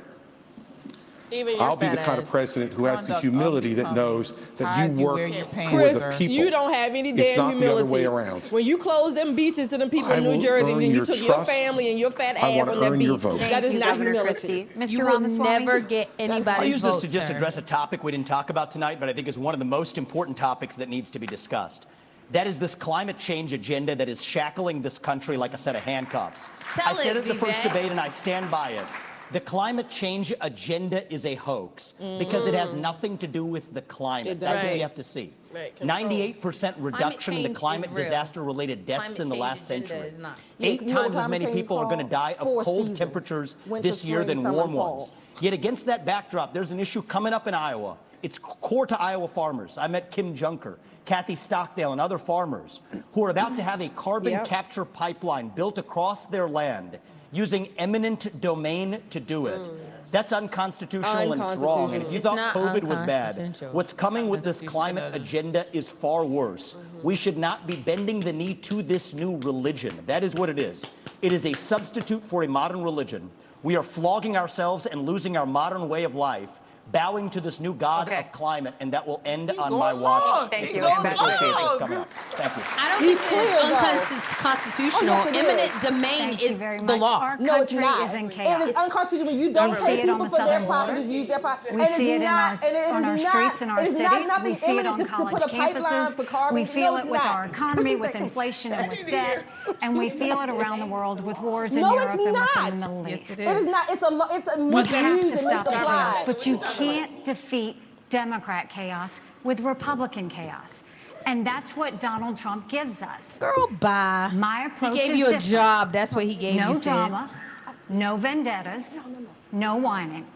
B: Even your
O: I'll be the kind of president who has the humility that knows that
A: Hide
O: you
A: you
O: work
A: where you're paying
O: for
D: Chris,
O: the people.
D: you don't have any damn
O: It's not
D: humility.
O: the other way around.
D: When you close them beaches to them people
O: I
D: in New Jersey,
O: earn
D: then you
O: your
D: took your family and your fat ass
O: wanna
D: on that
O: earn your
D: beach.
O: vote.
D: That is
L: you,
D: not
L: Governor
D: humility.
L: Christie. Mr.
E: You will never get
G: I use this to just
E: sir.
G: address a topic we didn't talk about tonight, but I think is one of the most important topics that needs to be discussed. That is this climate change agenda that is shackling this country like a set of handcuffs.
E: Tell
G: I said
E: it,
G: it at the first debate, and I stand by it. The climate change agenda is a hoax because it has nothing to do with the climate.
B: It
G: That's what we have to see.
B: Right,
G: 98% reduction in the climate disaster-related deaths
E: Climate
G: in the last century. Eight
D: You know
G: times as many people are going to die of cold
D: seasons.
G: temperatures
D: Winter,
G: this year
D: spring,
G: than warm
D: fall.
G: ones. Yet against that backdrop, there's an issue coming up in Iowa. It's core to Iowa farmers. I met Kim Junker, Kathy Stockdale, and other farmers who are about to have a carbon
D: Yep.
G: capture pipeline built across their land using eminent domain to do it. Hmm. That's unconstitutional and it's wrong. And if you
E: It's
G: thought COVID was bad, what's coming with this climate agenda is far worse. Mm-hmm. We should not be bending the knee to this new religion. That is what it is. It is a substitute for a modern religion. We are flogging ourselves and losing our modern way of life, bowing to this new god
F: Okay.
G: of climate, and that will end on my watch.
A: long.
F: Thank you,
A: goes
F: Ambassador
G: Appreciate
A: long.
G: Oh, what's oh, coming up. Thank you.
E: I don't
D: He's
E: think it's unconstitutional.
D: Oh, yes,
E: Eminent
D: is.
E: domain
H: Thank
E: is the law.
H: Our
D: No, it's not.
H: is in
D: It is unconstitutional you don't
H: We
D: pay
H: see it on
D: people
H: the
D: for their
H: southern
D: property
H: border.
D: to use their property.
H: We
D: and
H: see
D: it's
H: it in
D: not,
H: our,
D: and it
H: on
D: is
H: our
D: not,
H: streets and our
D: it is
H: cities.
D: not
H: we see it on
D: to, to
H: college
D: put a pipeline for
H: campuses. We feel it with our economy, with inflation and with debt, and we feel it around the world with wars in Europe and within the Middle East.
E: it
D: It is not. It's a. It's a
H: We have to stop the chaos, but you can't defeat Democrat chaos with Republican chaos. And that's what Donald Trump gives us.
E: Girl, bye.
H: My approach He
E: gave
H: is
E: you a
H: different.
E: job. That's what he gave
H: no
E: you, sis.
H: drama, no vendettas, no whining.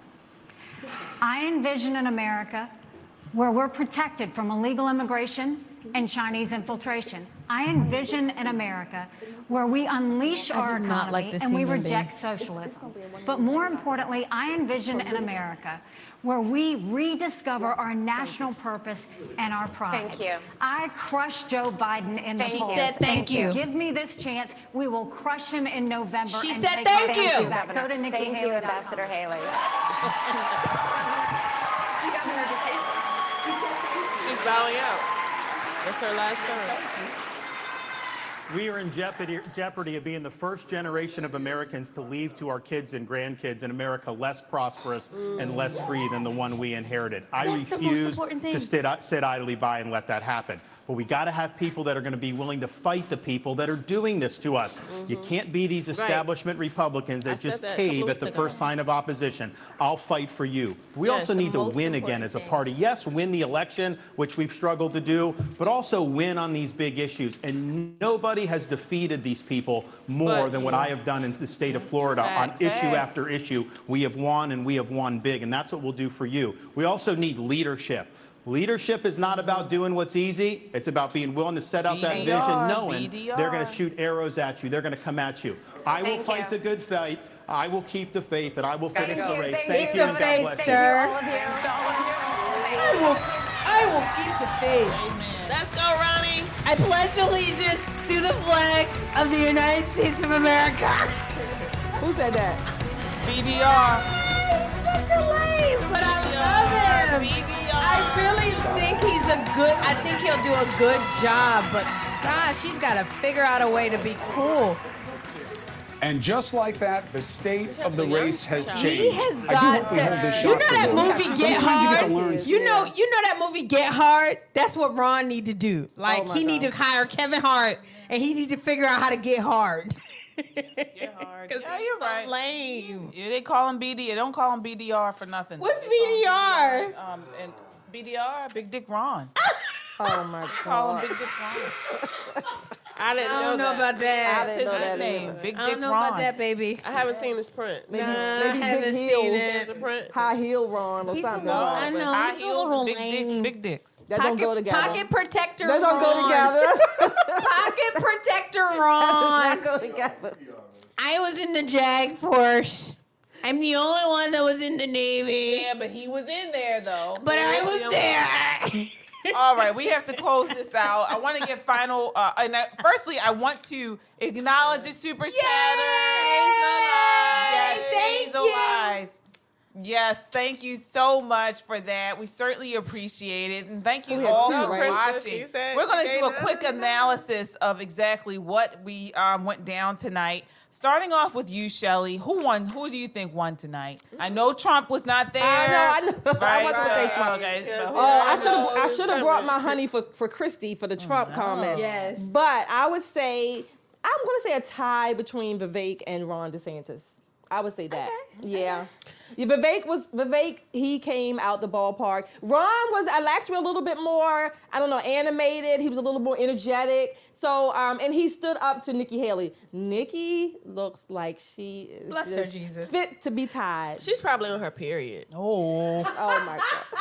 H: I envision an America where we're protected from illegal immigration and Chinese infiltration. I envision an America where we unleash our economy
E: like
H: and we reject socialism. But more importantly, I envision an America where we rediscover our national purpose and our pride.
I: Thank you.
H: I crushed Joe Biden in the
E: She
H: polls.
E: said thank you.
H: Give me this chance. We will crush him in November.
E: She
H: and
E: said
H: take
E: thank
H: our
E: you.
H: country back. Go to Nikki
I: Thank you,
H: Haley.
I: Ambassador Haley. (laughs)
B: She's bowing out. That's her last term.
C: We are in jeopardy, jeopardy of being the first generation of Americans to leave to our kids and grandkids an America less prosperous and less free than the one we inherited. I
E: That's
C: refuse to sit, sit idly by and let that happen. But we got to have people that are going to be willing to fight the people that are doing this to us. You can't be these establishment Republicans that
B: said
C: just
B: that
C: cave at the
B: ago.
C: first sign of opposition. I'll fight for you. We
B: Yes,
C: also need to win again as a party. Yes, win the election, which we've struggled to do, but also win on these big issues. And nobody has defeated these people more
B: But-
C: than what I have done in the state of Florida on issue
B: Facts.
C: after issue. We have won and we have won big, and that's what we'll do for you. We also need leadership. Leadership is not about doing what's easy. It's about being willing to set out that vision,
A: BDR,
C: knowing they're going to shoot arrows at you. They're going to come at you. I will
I: Thank
C: fight
I: you.
C: the good fight. I will keep the faith, and I will finish the race.
I: Thank
C: Thank
I: you.
C: you, and God
E: faith,
C: you.
E: sir.
I: All of you. All of you.
E: I will, I will keep the faith.
B: Let's go, Ronnie.
E: I pledge allegiance to the flag of the United States of America. (laughs)
D: Who said that?
A: BDR.
E: He's such a lame, but I love him.
A: BDR.
E: I really think he's a good. I think he'll do a good job. But gosh, she's got to figure out a way to be cool.
P: And just like that, the state of the race has changed.
E: He has
P: I do
E: got
P: hope we hold this
E: to.
P: shot
E: You know
P: for
E: that
P: him.
E: movie Get
P: Sometimes you get to
E: Hard. You know, you know that movie Get Hard. That's what Ron need to do. Like
D: my
E: he need to hire Kevin Hart, and he need to figure out how to get hard. (laughs)
A: Get hard. Yeah, you're right.
E: Lame.
A: Yeah, they call him BD. They don't call him BDR for nothing.
E: What's
A: They call
E: BDR?
A: Um, and BDR, Big Dick Ron. (laughs)
D: Oh my
A: Call him
D: god.
A: Big Dick Ron.
B: I didn't
E: I
B: know,
E: don't know
B: that.
E: about that.
D: I
A: That's
D: didn't know that
A: nickname.
D: either.
A: Big
E: I
A: Dick
E: don't know
A: Ron.
E: about that, baby.
B: I haven't seen this print.
D: Maybe,
E: Nah, I
D: maybe
E: haven't
D: big
E: seen
D: heels.
E: it.
B: There's a print.
D: High heel Ron or
E: He's
D: something.
E: little- oh, I know.
A: High
E: he's a little
A: big
E: lame.
A: dick, big dicks.
D: That don't go together.
E: Pocket protector.
D: Ron They don't go together. (laughs)
E: Pocket protector (laughs) Ron.
D: That does not go together.
E: I was in the JAG force. I'm the only one that was in the Navy.
A: Yeah, but he was in there though.
E: But I was there. (laughs)
A: All right, we have to close this out. I want to get final. Uh, and I, firstly, I want to acknowledge the super chatter. Yes,
E: Thank you.
A: Eyes. Yes, thank you so much for that. We certainly appreciate it, and thank you all
D: two,
A: for
D: right?
A: watching. We're going to do a quick analysis of exactly what we um, went down tonight. Starting off with you, Shelly. Who won? Who do you think won tonight? I know Trump was not there.
D: I know, I know. I wasn't gonna say
A: Uh,
D: Trump.
A: Okay. but who-
D: Oh, I should have. I should have brought my honey for for Christy for the Trump comments.
E: Yes.
D: But I would say I'm going to say a tie between Vivek and Ron DeSantis. I would say that. Yeah. Yeah, Vivek was Vivek. He came out the ballpark. Ron was actually a little bit more. I don't know, animated. He was a little more energetic. So, um, and he stood up to Nikki Haley. Nikki looks like she is
E: Bless her, Jesus.
D: fit to be tied.
B: She's probably on her period.
A: Oh.
D: Oh my god. (laughs)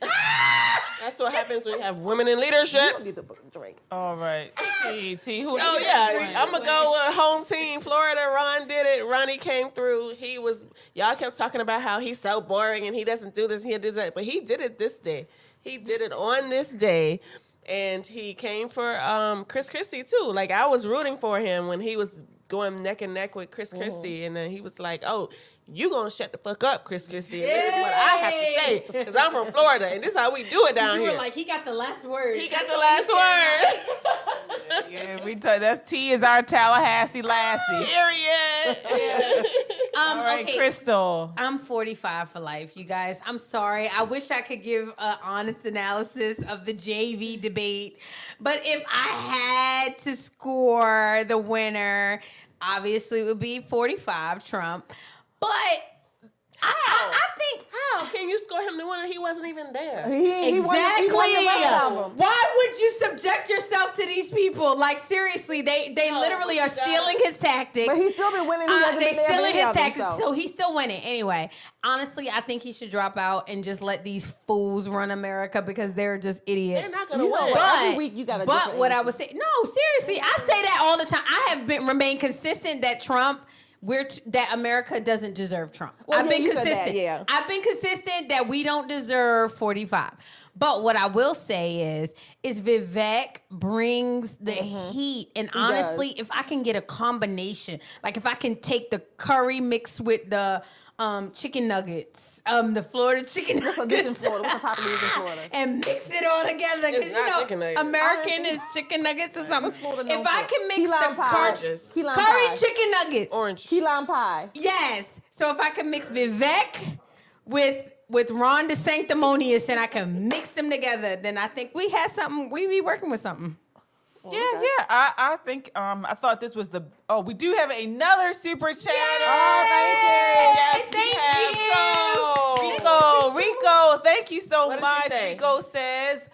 D: (laughs)
B: That's what happens when you have women in leadership.
D: You don't need to drink.
A: All right. T, T, who?
B: Oh yeah, I'm gonna go with home team Florida. Ron did it. Ronnie came through. He was. Y'all kept talking about how he's so boring and he doesn't do this. He does that, but he did it this day. He did it on this day, and he came for um, Chris Christie too. Like I was rooting for him when he was going neck and neck with Chris Christie, and then he was like, "Oh." You gonna shut the fuck up, Chris Christie? And this is what I have to say because I'm from Florida, and this is how we do it down here.
E: you
B: here.
E: were like, he got the last word.
B: he got
E: That's
B: the last word. (laughs)
A: Yeah, we t- that's T is our Tallahassee Lassie.
B: Period. (laughs) (laughs)
E: Um,
A: All right,
E: okay.
A: Crystal.
E: I'm 45 for life, you guys. I'm sorry. I wish I could give an honest analysis of the JV debate, but if I had to score the winner, obviously it would be 45 Trump. But I, I, I think
B: How can you score him the winner? He wasn't even there.
D: He, he wasn't-
E: exactly.
D: he wasn't the rest of 'em.
E: Why would you subject yourself to these people? Like seriously, they they
B: No,
E: literally are
B: but
E: stealing his tactics.
D: But he's still been winning. He
E: Uh, they
D: been there for
E: stealing his tactics,
D: so.
E: so he's still winning. Anyway, honestly, I think he should drop out and just let these fools run America because they're just idiots.
B: They're not gonna
D: You
B: win.
D: what?
E: But,
D: Every week you got a
E: but
D: different
E: what I
D: answer.
E: would say, no, seriously, I say that all the time. I have been remained consistent that Trump, we're t- that America doesn't deserve Trump.
D: Well,
E: I've
D: yeah,
E: been
D: said that,
E: consistent.
D: yeah.
E: I've been consistent that we don't deserve 45. But what I will say is, is Vivek brings the heat, and
D: Mm-hmm. He
E: honestly, if I can get a combination, like if I can take the curry mixed with the um, chicken nuggets, um, the Florida chicken
D: What's a dish in
E: nuggets,
D: Florida? What's a popular in Florida? (laughs)
E: and mix it all together.
B: It's
E: Because you know,
B: chicken.
E: American is chicken nuggets or something.
D: What's Florida known
E: If I can mix
D: Key
E: the
D: lime pie.
E: cur-
B: Oranges.
D: Key lime
E: curry
D: pie.
E: chicken nuggets,
B: Orange.
D: Key lime pie.
E: yes. So if I can mix Vivek with with Ron DeSanctimonious and I can mix them together, then I think we had something. We be working with something.
A: Yeah, yeah. I, I think um I thought this was the oh we do have another super chat.
E: Oh, thank you.
A: Yes, we
E: Thank
A: have. So, Rico, Rico, thank you so
B: What
A: much. Rico says.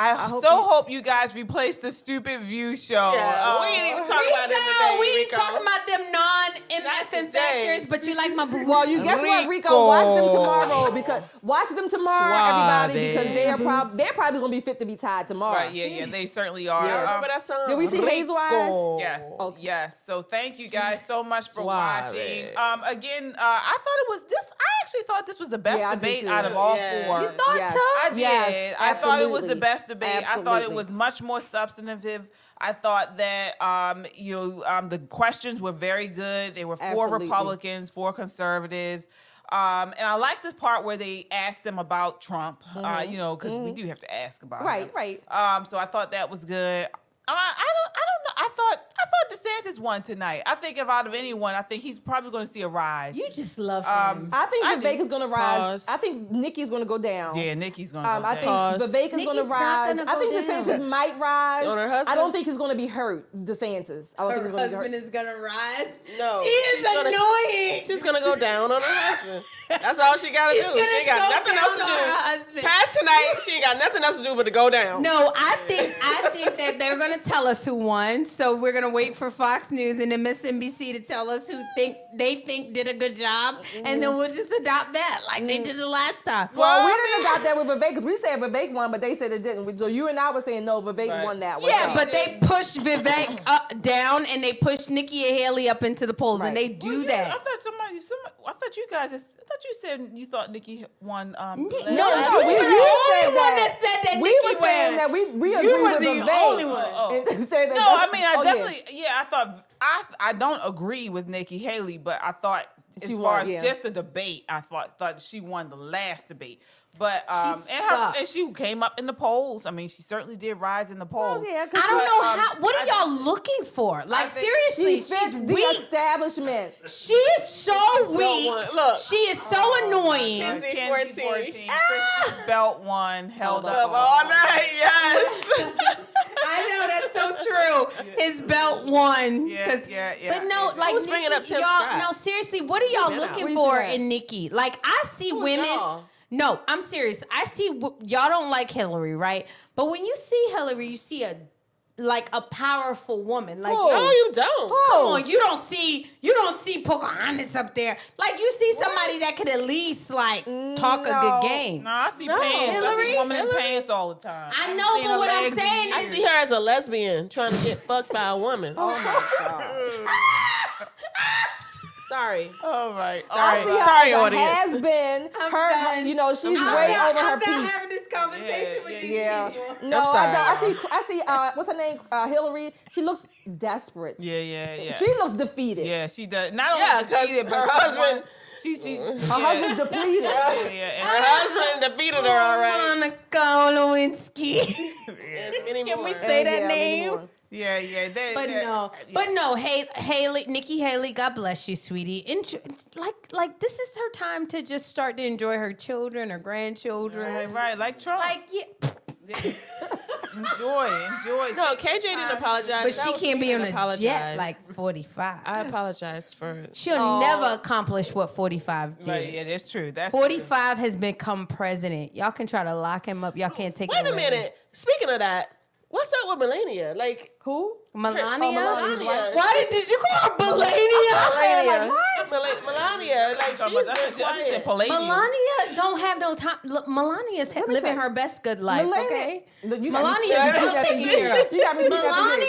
A: I,
D: hope
A: so
D: you-
A: hope you guys replace the stupid view show.
B: Yeah,
A: Oh.
B: we ain't even talking about them today.
E: we ain't talking about them non-MF
B: Not
E: factors, but you like my boo. (laughs)
D: Well, you guess what, Rico? Watch them tomorrow because watch them tomorrow, everybody, because they are prob- they're probably gonna be fit to be tied tomorrow.
A: Right, yeah, yeah, they certainly are.
D: Yeah.
A: Um,
B: Remember that song?
D: Did we see Hazel Eyes?
A: Yes.
D: Okay.
A: Yes. So thank you guys so much for
B: Suave.
A: watching. Um, again, uh, I thought it was this. I actually thought this was the best
D: Yeah,
A: debate out of all
B: Yeah.
A: four.
B: You
E: thought
D: Yes.
E: so?
A: I did.
D: Yes,
A: I thought it was the best debate. I thought it was much more substantive. I thought that um, you know, um, the questions were very good. They were for
D: Absolutely.
A: Republicans, for conservatives. Um, and I like the part where they asked them about Trump. Uh, you know, because we do have to ask about
D: Right,
A: him.
D: right.
A: Um, so I thought that was good. Uh, I don't, I don't know. I thought, I thought DeSantis won tonight. I think if out of anyone, I think he's probably going to see a rise.
E: You just love him.
A: Um,
D: I think
A: I
D: Vivek gonna rise.
B: Pause.
D: I think Nikki's gonna go down.
A: yeah, Nikki's going to
D: Um,
A: go
D: I
A: down.
D: think
B: Pause.
E: Nikki's
D: gonna
E: not
D: rise.
E: gonna
D: I
E: go
D: think
E: down.
D: DeSantis might rise.
B: On her
D: I don't think he's gonna be hurt. DeSantis. I don't think
E: her
D: he's gonna be
E: husband
D: hurt.
E: is gonna rise.
B: No.
E: She is
B: she's gonna-
E: annoying.
B: She's gonna go down on her husband. That's all she gotta do. She ain't got
E: go
B: nothing else to do.
E: her.
B: Past tonight, she ain't got nothing else to do but to go down.
E: No, I think I think that they're gonna tell us who won. So we're gonna wait for Fox News and then MSNBC to tell us who think they think did a good job, and then we'll just adopt that like they did the last time.
D: Well, we didn't adopt that with Vivek because we said Vivek won, but they said it didn't. So you and I were saying no, Vivek
A: Right.
D: won that one.
E: Yeah, but they pushed Vivek (laughs) up down and they pushed Nikki and Haley up into the polls, and they do
A: Well, yeah, I
E: that.
A: thought somebody, somebody, I thought you guys, I thought thought you said you thought Nikki won. Um,
E: No,
A: last-
E: you were the only one
D: that.
E: that said that
D: we
E: Nikki
D: were saying
E: won.
D: that we we
E: You were
D: with
E: the
D: debate
E: only one. (laughs)
D: and say that
A: No, I mean I
D: oh,
A: definitely yeah. I thought I I don't agree with Nikki Haley, but I thought as
D: She
A: far
D: won,
A: as
D: yeah.
A: just the debate, I thought thought she won the last debate. But um, and, her, and she came up in the polls. I mean, she certainly did rise in the polls.
D: yeah, 'cause
E: I don't
A: But,
E: know
A: um,
E: how. What are
A: I-
E: y'all looking for? Like seriously,
D: She
E: she's
D: the
E: weak.
D: establishment.
E: She is so weak.
B: one. Look.
E: she is so annoying.
B: Kenzie
A: Kenzie
B: 14.
A: 14, Christy Belt one, held up
B: Up all night, yes. (laughs)
E: I know that's so true. His belt won.
A: Yeah,
E: 'cause-
A: yeah, yeah.
E: But no, like
B: Who's bringing up Tim
E: y'all.
B: Scott?
E: No, seriously, what are y'all looking for in Nikki? Like I see
B: Who's
E: women.
B: Y'all?
E: No, I'm serious. I see w- y'all don't like Hillary, right? But when you see Hillary, you see a like a powerful woman. Like
D: Who?
B: No, you don't.
E: Come on, you don't see you don't see Pocahontas up there. Like you see somebody that could at least like talk a good game.
A: No, I see
B: No.
A: pants. I
E: Hillary?
A: see woman in pants all the time.
E: I know,
A: seen
E: but what I'm
A: legs in
E: saying
B: I see her as a lesbian trying to get fucked by a woman.
D: Oh my god. (laughs)
B: Sorry.
A: Oh my! All
D: I
A: right.
D: see
B: Sorry,
D: as a
B: audience.
D: has been.
E: I'm
D: Her,
E: done.
D: you know, she's
E: I'm
D: way
E: not,
D: over her
E: I'm not
D: peak.
E: having this conversation
A: Yeah,
E: with
A: yeah,
E: these
D: Yeah.
E: people.
D: No,
B: I'm sorry,
D: I don't. I see. I see. Uh, what's her name? Uh, Hillary. She looks desperate.
A: Yeah, yeah, yeah.
D: She looks defeated.
A: yeah, she does. Not only
B: Yeah, 'cause
A: defeated, but
B: her husband-
A: one- She, she's
D: Her
A: yeah,
D: husband's depleted.
A: Yeah, yeah,
B: Her husband defeated her all right.
E: Monica Lewinsky. (laughs)
B: And many
E: Can we
B: more.
E: say that
D: Yeah,
E: name?
D: Anymore.
A: yeah, yeah. They,
E: But
A: they-
E: no, uh,
A: yeah.
E: but no, hey, Haley, Nikki Haley, God bless you, sweetie. Enjoy, like, like this is her time to just start to enjoy her children, her grandchildren.
A: right, right, like Trump.
E: Like, yeah,
A: enjoy, enjoy.
B: No, KJ didn't apologize.
E: but
B: That
E: she can't be on
B: that
E: a
B: apologized.
E: jet like forty-five.
B: I apologize for.
E: She'll never accomplish what forty-five did.
A: Right, yeah, that's true. That's true.
E: 45 has become president. Y'all can try to lock him up. Y'all can't take
B: Wait
E: him
B: a
E: away.
B: minute. Speaking of that, what's up with Melania? Like
D: Who?
E: Melania?
D: Oh, Melania's wife.
E: Why did, did you call her Melania?
B: Melania, Mel- Melania, like she's
A: Talking
B: been
A: that's- that's
B: quiet.
E: Melania don't have no time. Look, Melania's
D: me
E: living
D: tell
E: her best good life.
D: Melania-
E: okay,
D: Look, you
E: Melania is well taken care of.
D: You got me.
E: Melania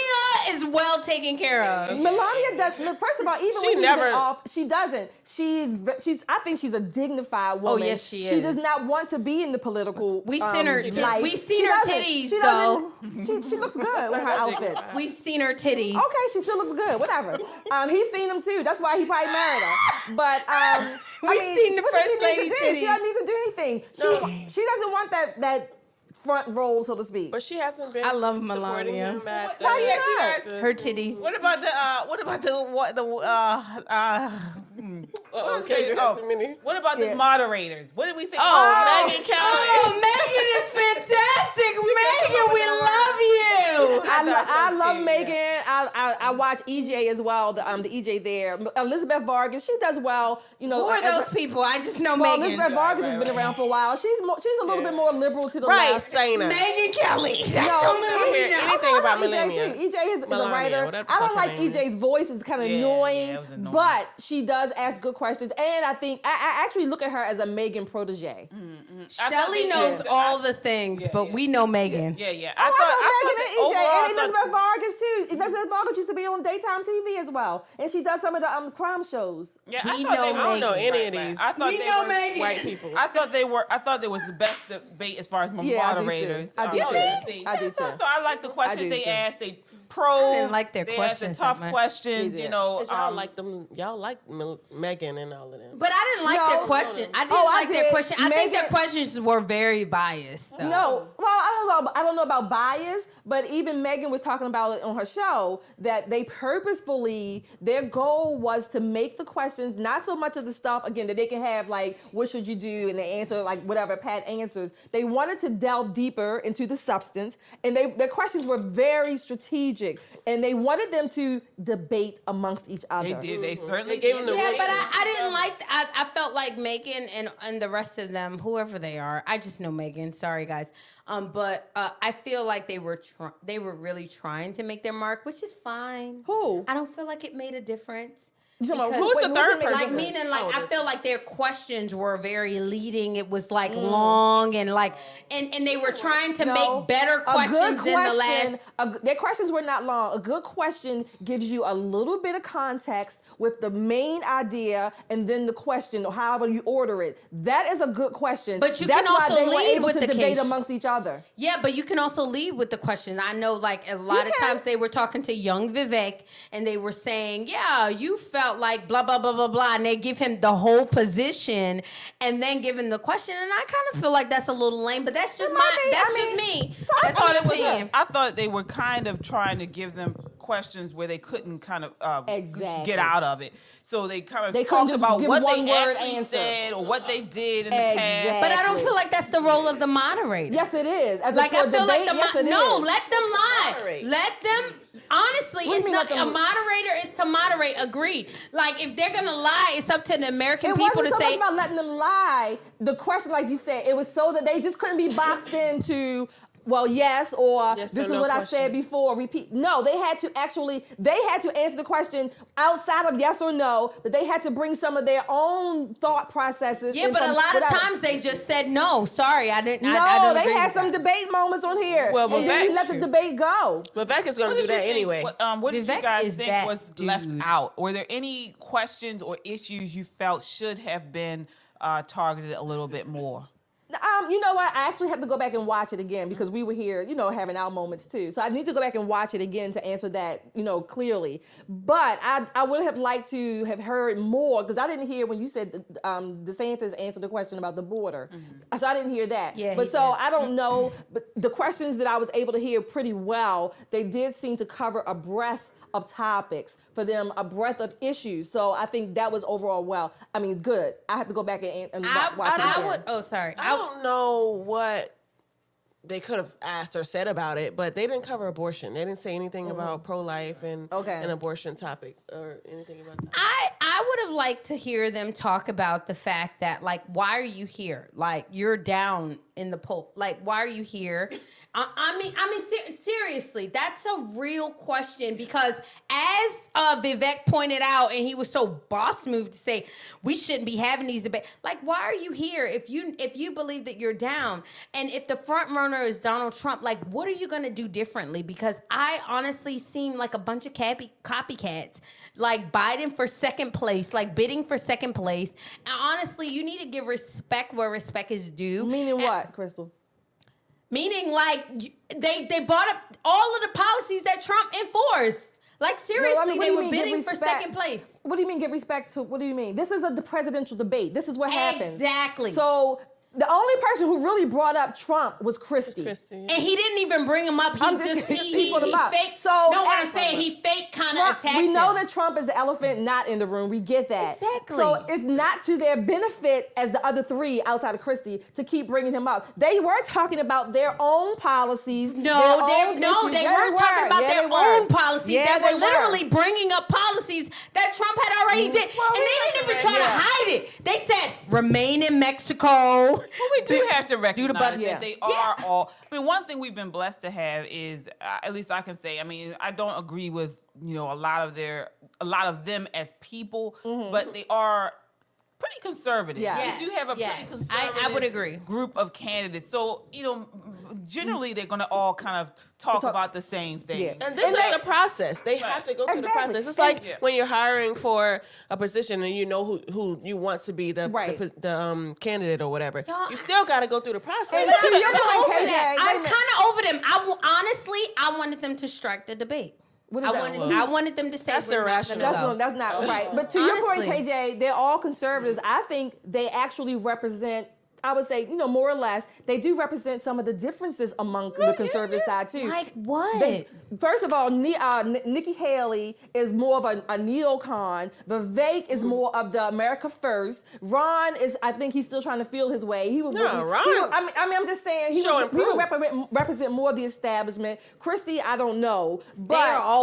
E: is well taken care of.
D: Melania does. look, First of all, even
B: She
D: when she's
B: never-
D: in off, she doesn't. She's she's. I think she's a dignified woman.
E: Oh, yes, she is.
D: She does not want to be in the political.
E: We've
D: um,
E: seen her-
D: life.
E: we've seen
D: She
E: her titties,
D: She doesn't. She, she looks good with her outfits.
E: We've seen her titties.
D: Okay, she still looks good. Whatever. Um, he's seen them too. That's why he probably married her. But um, (laughs) I
E: We've
D: mean,
E: seen the
D: what
E: first
D: she need to
E: lady's titties.
D: She doesn't need to do anything. She she doesn't want that that front role, so to speak.
B: But she hasn't been.
E: I love Melania.
B: him
A: Why you not?
E: Her titties.
A: What about the uh? What about the what the uh uh?
B: Uh-oh,
A: What, was
B: got
A: Oh,
B: too many.
A: what about the moderators? What did we think?
B: Oh, Megyn Kelly.
E: Oh, Megyn is fantastic. (laughs) Megyn, we love you.
D: I, lo- I love
A: too,
D: Megyn. I, I I watch EJ as well. The um the EJ there. Elizabeth Vargas. She does well. You know.
E: Who are
D: as a-
E: those people? I just know
D: Well,
E: Megyn.
D: Elizabeth Vargas has been around for a while. She's more, she's a little bit more liberal to the
B: Right,
D: left.
B: Saina.
E: Megyn Kelly. That's
D: No,
E: the only one know.
B: anything about
D: EJ
B: Melania.
D: too. EJ is, is a writer. I don't like EJ's voice. It's kind of
A: Yeah,
D: annoying,
A: yeah, it was annoying.
D: but she does ask good questions. And I think I, I actually look at her as a Megyn protege.
A: I thought
E: Shelly knows
A: yeah,
E: all the things, but we know Megyn.
A: Yeah, yeah.
D: Oh, I,
A: I thought I
D: know
A: thought
D: Megyn
A: that
D: and EJ
A: overall,
D: and
A: I thought-
D: Elizabeth Vargas too. Elizabeth Vargas used to be on daytime TV as well, and she does some of the um crime shows.
A: Yeah,
E: We
A: I thought
E: know
A: they
B: I don't know
E: Megyn.
B: any of these
A: I thought
E: We
A: they
E: know
A: were
E: Megyn.
B: white people.
A: I thought they were. I thought there was the best debate as far as my
D: Yeah, I do too.
A: moderators.
D: I do
A: um,
D: too.
A: to.
D: I do too.
A: So I like the questions they
D: too.
A: asked. They probe.
E: didn't like their
A: they
E: questions
A: the tough
E: that much.
A: questions.
D: Me
A: You know.
B: y'all
A: um,
B: like them. Y'all like Megyn and all of them.
E: But I didn't like
D: No.
E: their question. I didn't
D: Oh, I
E: like their
D: did.
E: question. I think their questions were very biased. Though.
D: No, well, I don't know. I don't know about bias, but even Megyn was talking about it on her show that they purposefully their goal was to make the questions not so much of the stuff again that they can have like what should you do and they answer like whatever Pat answers. They wanted to delve deeper into the substance, and they their questions were very strategic, and they wanted them to debate amongst each other.
A: they did. They certainly
B: They gave them the
E: Yeah, but I, I didn't like. I, I felt like Megyn and and the rest of them, whoever they are. I just know Megyn. Sorry, guys. Um, but uh, I feel like they were tr- they were really trying to make their mark, which is fine.
D: Who?
E: I don't feel like it made a difference.
D: You talking about-
E: Because-
D: Who's the third person?
E: Like meaning, like
D: Oh,
E: I
D: the-
E: feel like their questions were very leading. It was like
D: Mm.
E: long and like, and and they were trying to
D: No,
E: make better questions
D: good
E: than the last.
D: a g- their questions were not long. A good question gives you a little bit of context with the main idea and then the question, or however you order it. That is a good question.
E: But you
D: That's
E: can
D: why
E: also
D: they
E: lead with the
D: debate
E: case.
D: amongst each other.
E: Yeah, but you can also lead with the question. I know, like a lot of times they were talking to young Vivek, and they were saying, "Yeah, you felt like blah blah blah blah blah," and they give him the whole position, and then give him the question. And I kind of feel like that's a little lame, but that's just my
A: be.
E: that's
A: I
E: just
A: mean,
E: me.
A: I
E: That's
A: thought it was.
E: opinion.
A: I thought they were kind of trying to give them questions where they couldn't kind of uh,
D: Exactly.
A: get out of it. So they kind of
D: They
A: talked about what they
D: word
A: actually
D: answer.
A: said or what they did in the past.
E: But I don't feel like that's the role of the moderator.
D: Yes, it is. As
E: like I
D: for
E: feel like the
D: yes,
E: mo-
D: it
E: no,
D: is.
E: let them lie.
B: Moderate.
E: Let them. Honestly,
D: What
E: it's
D: mean
E: not
D: let
E: a moderator is to moderate. Agreed. Like if they're gonna lie, it's up to the American
D: It
E: people
D: wasn't
E: to
D: so
E: say.
D: much about letting them lie. The question, like you said, it was so that they just couldn't be boxed into. Well, yes, or
B: Yes
D: this
B: or
D: is
B: no
D: what I said before. Repeat. No, they had to actually. They had to answer the question outside of yes or no. But they had to bring some of their own thought processes.
E: Yeah,
D: in
E: but a
D: from
E: lot of times they just said no. Sorry, I didn't.
D: No,
E: I, I don't
D: they
E: agree
D: had some
E: that.
D: debate moments on here.
B: Well,
D: and then
B: Vivek-
D: you let the debate go.
B: Vivek is going to do that
A: think-
B: anyway.
A: What, um, what did you guys think was
E: dude.
A: left out? Were there any questions or issues you felt should have been uh, targeted a little bit more?
D: Um, you know what? I actually have to go back and watch it again because we were here, you know, having our moments too. So I need to go back and watch it again to answer that, you know, clearly. But I, I would have liked to have heard more because I didn't hear when you said um, DeSantis answered the question about the border. So I didn't hear that.
E: Yeah,
D: but so
E: did.
D: I don't know. But the questions that I was able to hear pretty well, they did seem to cover a breadth of topics for them, a breadth of issues. So I think that was overall well. I mean, good. I have to go back and, and
E: I,
D: watch it
E: I,
D: again.
E: would. Oh, sorry.
B: I don't know what they could have asked or said about it, but they didn't cover abortion. They didn't say anything mm-hmm. about pro life and
D: Okay.
B: an abortion topic or anything about that.
E: I I would have liked to hear them talk about the fact that like why are you here? Like you're down in the poll. Like why are you here? I, I mean I mean ser- seriously, that's a real question because as uh, Vivek pointed out, and he was so boss moved to say we shouldn't be having these debates. Like why are you here if you if you believe that you're down and if the front runner is Donald Trump? Like what are you gonna do differently? Because I honestly seem like a bunch of copy, copycats like Biden for second place, like bidding for second place. And honestly, you need to give respect where respect is due.
D: Meaning
E: And-
D: what, Crystal?
E: Meaning, like they they bought up all of the policies that Trump enforced. Like seriously,
D: I mean,
E: they were
D: mean,
E: bidding for second place.
D: What do you mean give respect to? What do you mean? This is a the presidential debate. This is what happens.
E: Exactly.
D: So the only person who really brought up Trump was Christie.
E: And he didn't even bring him up. He
D: I'm
E: just,
D: just-
E: he,
D: he
E: he,
D: him
E: he
D: up.
E: faked.
D: So
E: no, what I'm saying, he fake kind of attacked
D: we know
E: him.
D: that Trump is the elephant not in the room. We get that.
E: Exactly.
D: So it's not to their benefit as the other three outside of Christie to keep bringing him up. They were talking about their own policies.
E: No, they no,
D: issues.
E: they
D: Yeah,
E: weren't talking
D: were.
E: about
D: Yeah,
E: their
D: were.
E: own policies.
D: Yeah,
E: they were
D: they
E: literally bringing up policies that Trump had already mm. did, and they didn't even try to hide it. They said remain in Mexico.
A: Well, we do have to recognize
E: button.
A: that
E: Yeah.
A: they are all. I mean, one thing we've been blessed to have is, uh, at least I can say. I mean, I don't agree with you know a lot of their, a lot of them as people, but they are pretty conservative.
E: Yeah.
A: we do have a
E: Yes.
A: pretty
E: I- I
A: conservative.
E: would agree.
A: Group of candidates, so you know, generally they're going to all kind of talk about the same thing.
D: Yeah.
B: And this
D: And
B: is
D: they-
B: the process. They have to go through the process. It's
D: And-
B: like when you're hiring for a position and you know who, who you want to be the
D: Right.
B: the, the um, candidate or whatever.
E: Y'all-
B: You still got to go through the process.
D: And
E: I'm
D: to your
E: kinda
D: point,
E: over
D: KJ,
E: that.
D: wait a
E: I'm kind of over them. I w- honestly, I wanted them to strike the debate.
D: What is
E: I
D: that?
E: wanted,
D: What?
E: I wanted them to say
B: That's
E: we're not
B: irrational.
E: gonna
D: That's,
E: go.
D: not, that's not right. But to your point,
E: Honestly.
D: KJ, they're all conservatives. I think they actually represent. I would say, you know, more or less, they do represent some of the differences among the conservative side too.
E: Like what?
D: They- first of all, Ni- uh, N- Nikki Haley is more of a, a neocon. Vivek is more of the America First. Ron is, I think, he's still trying to feel his way. He would.
B: No, Ron-
D: would- I mean, I mean, I'm just saying he
B: Show
D: would, he would represent, represent more of the establishment. Christie, I don't know, but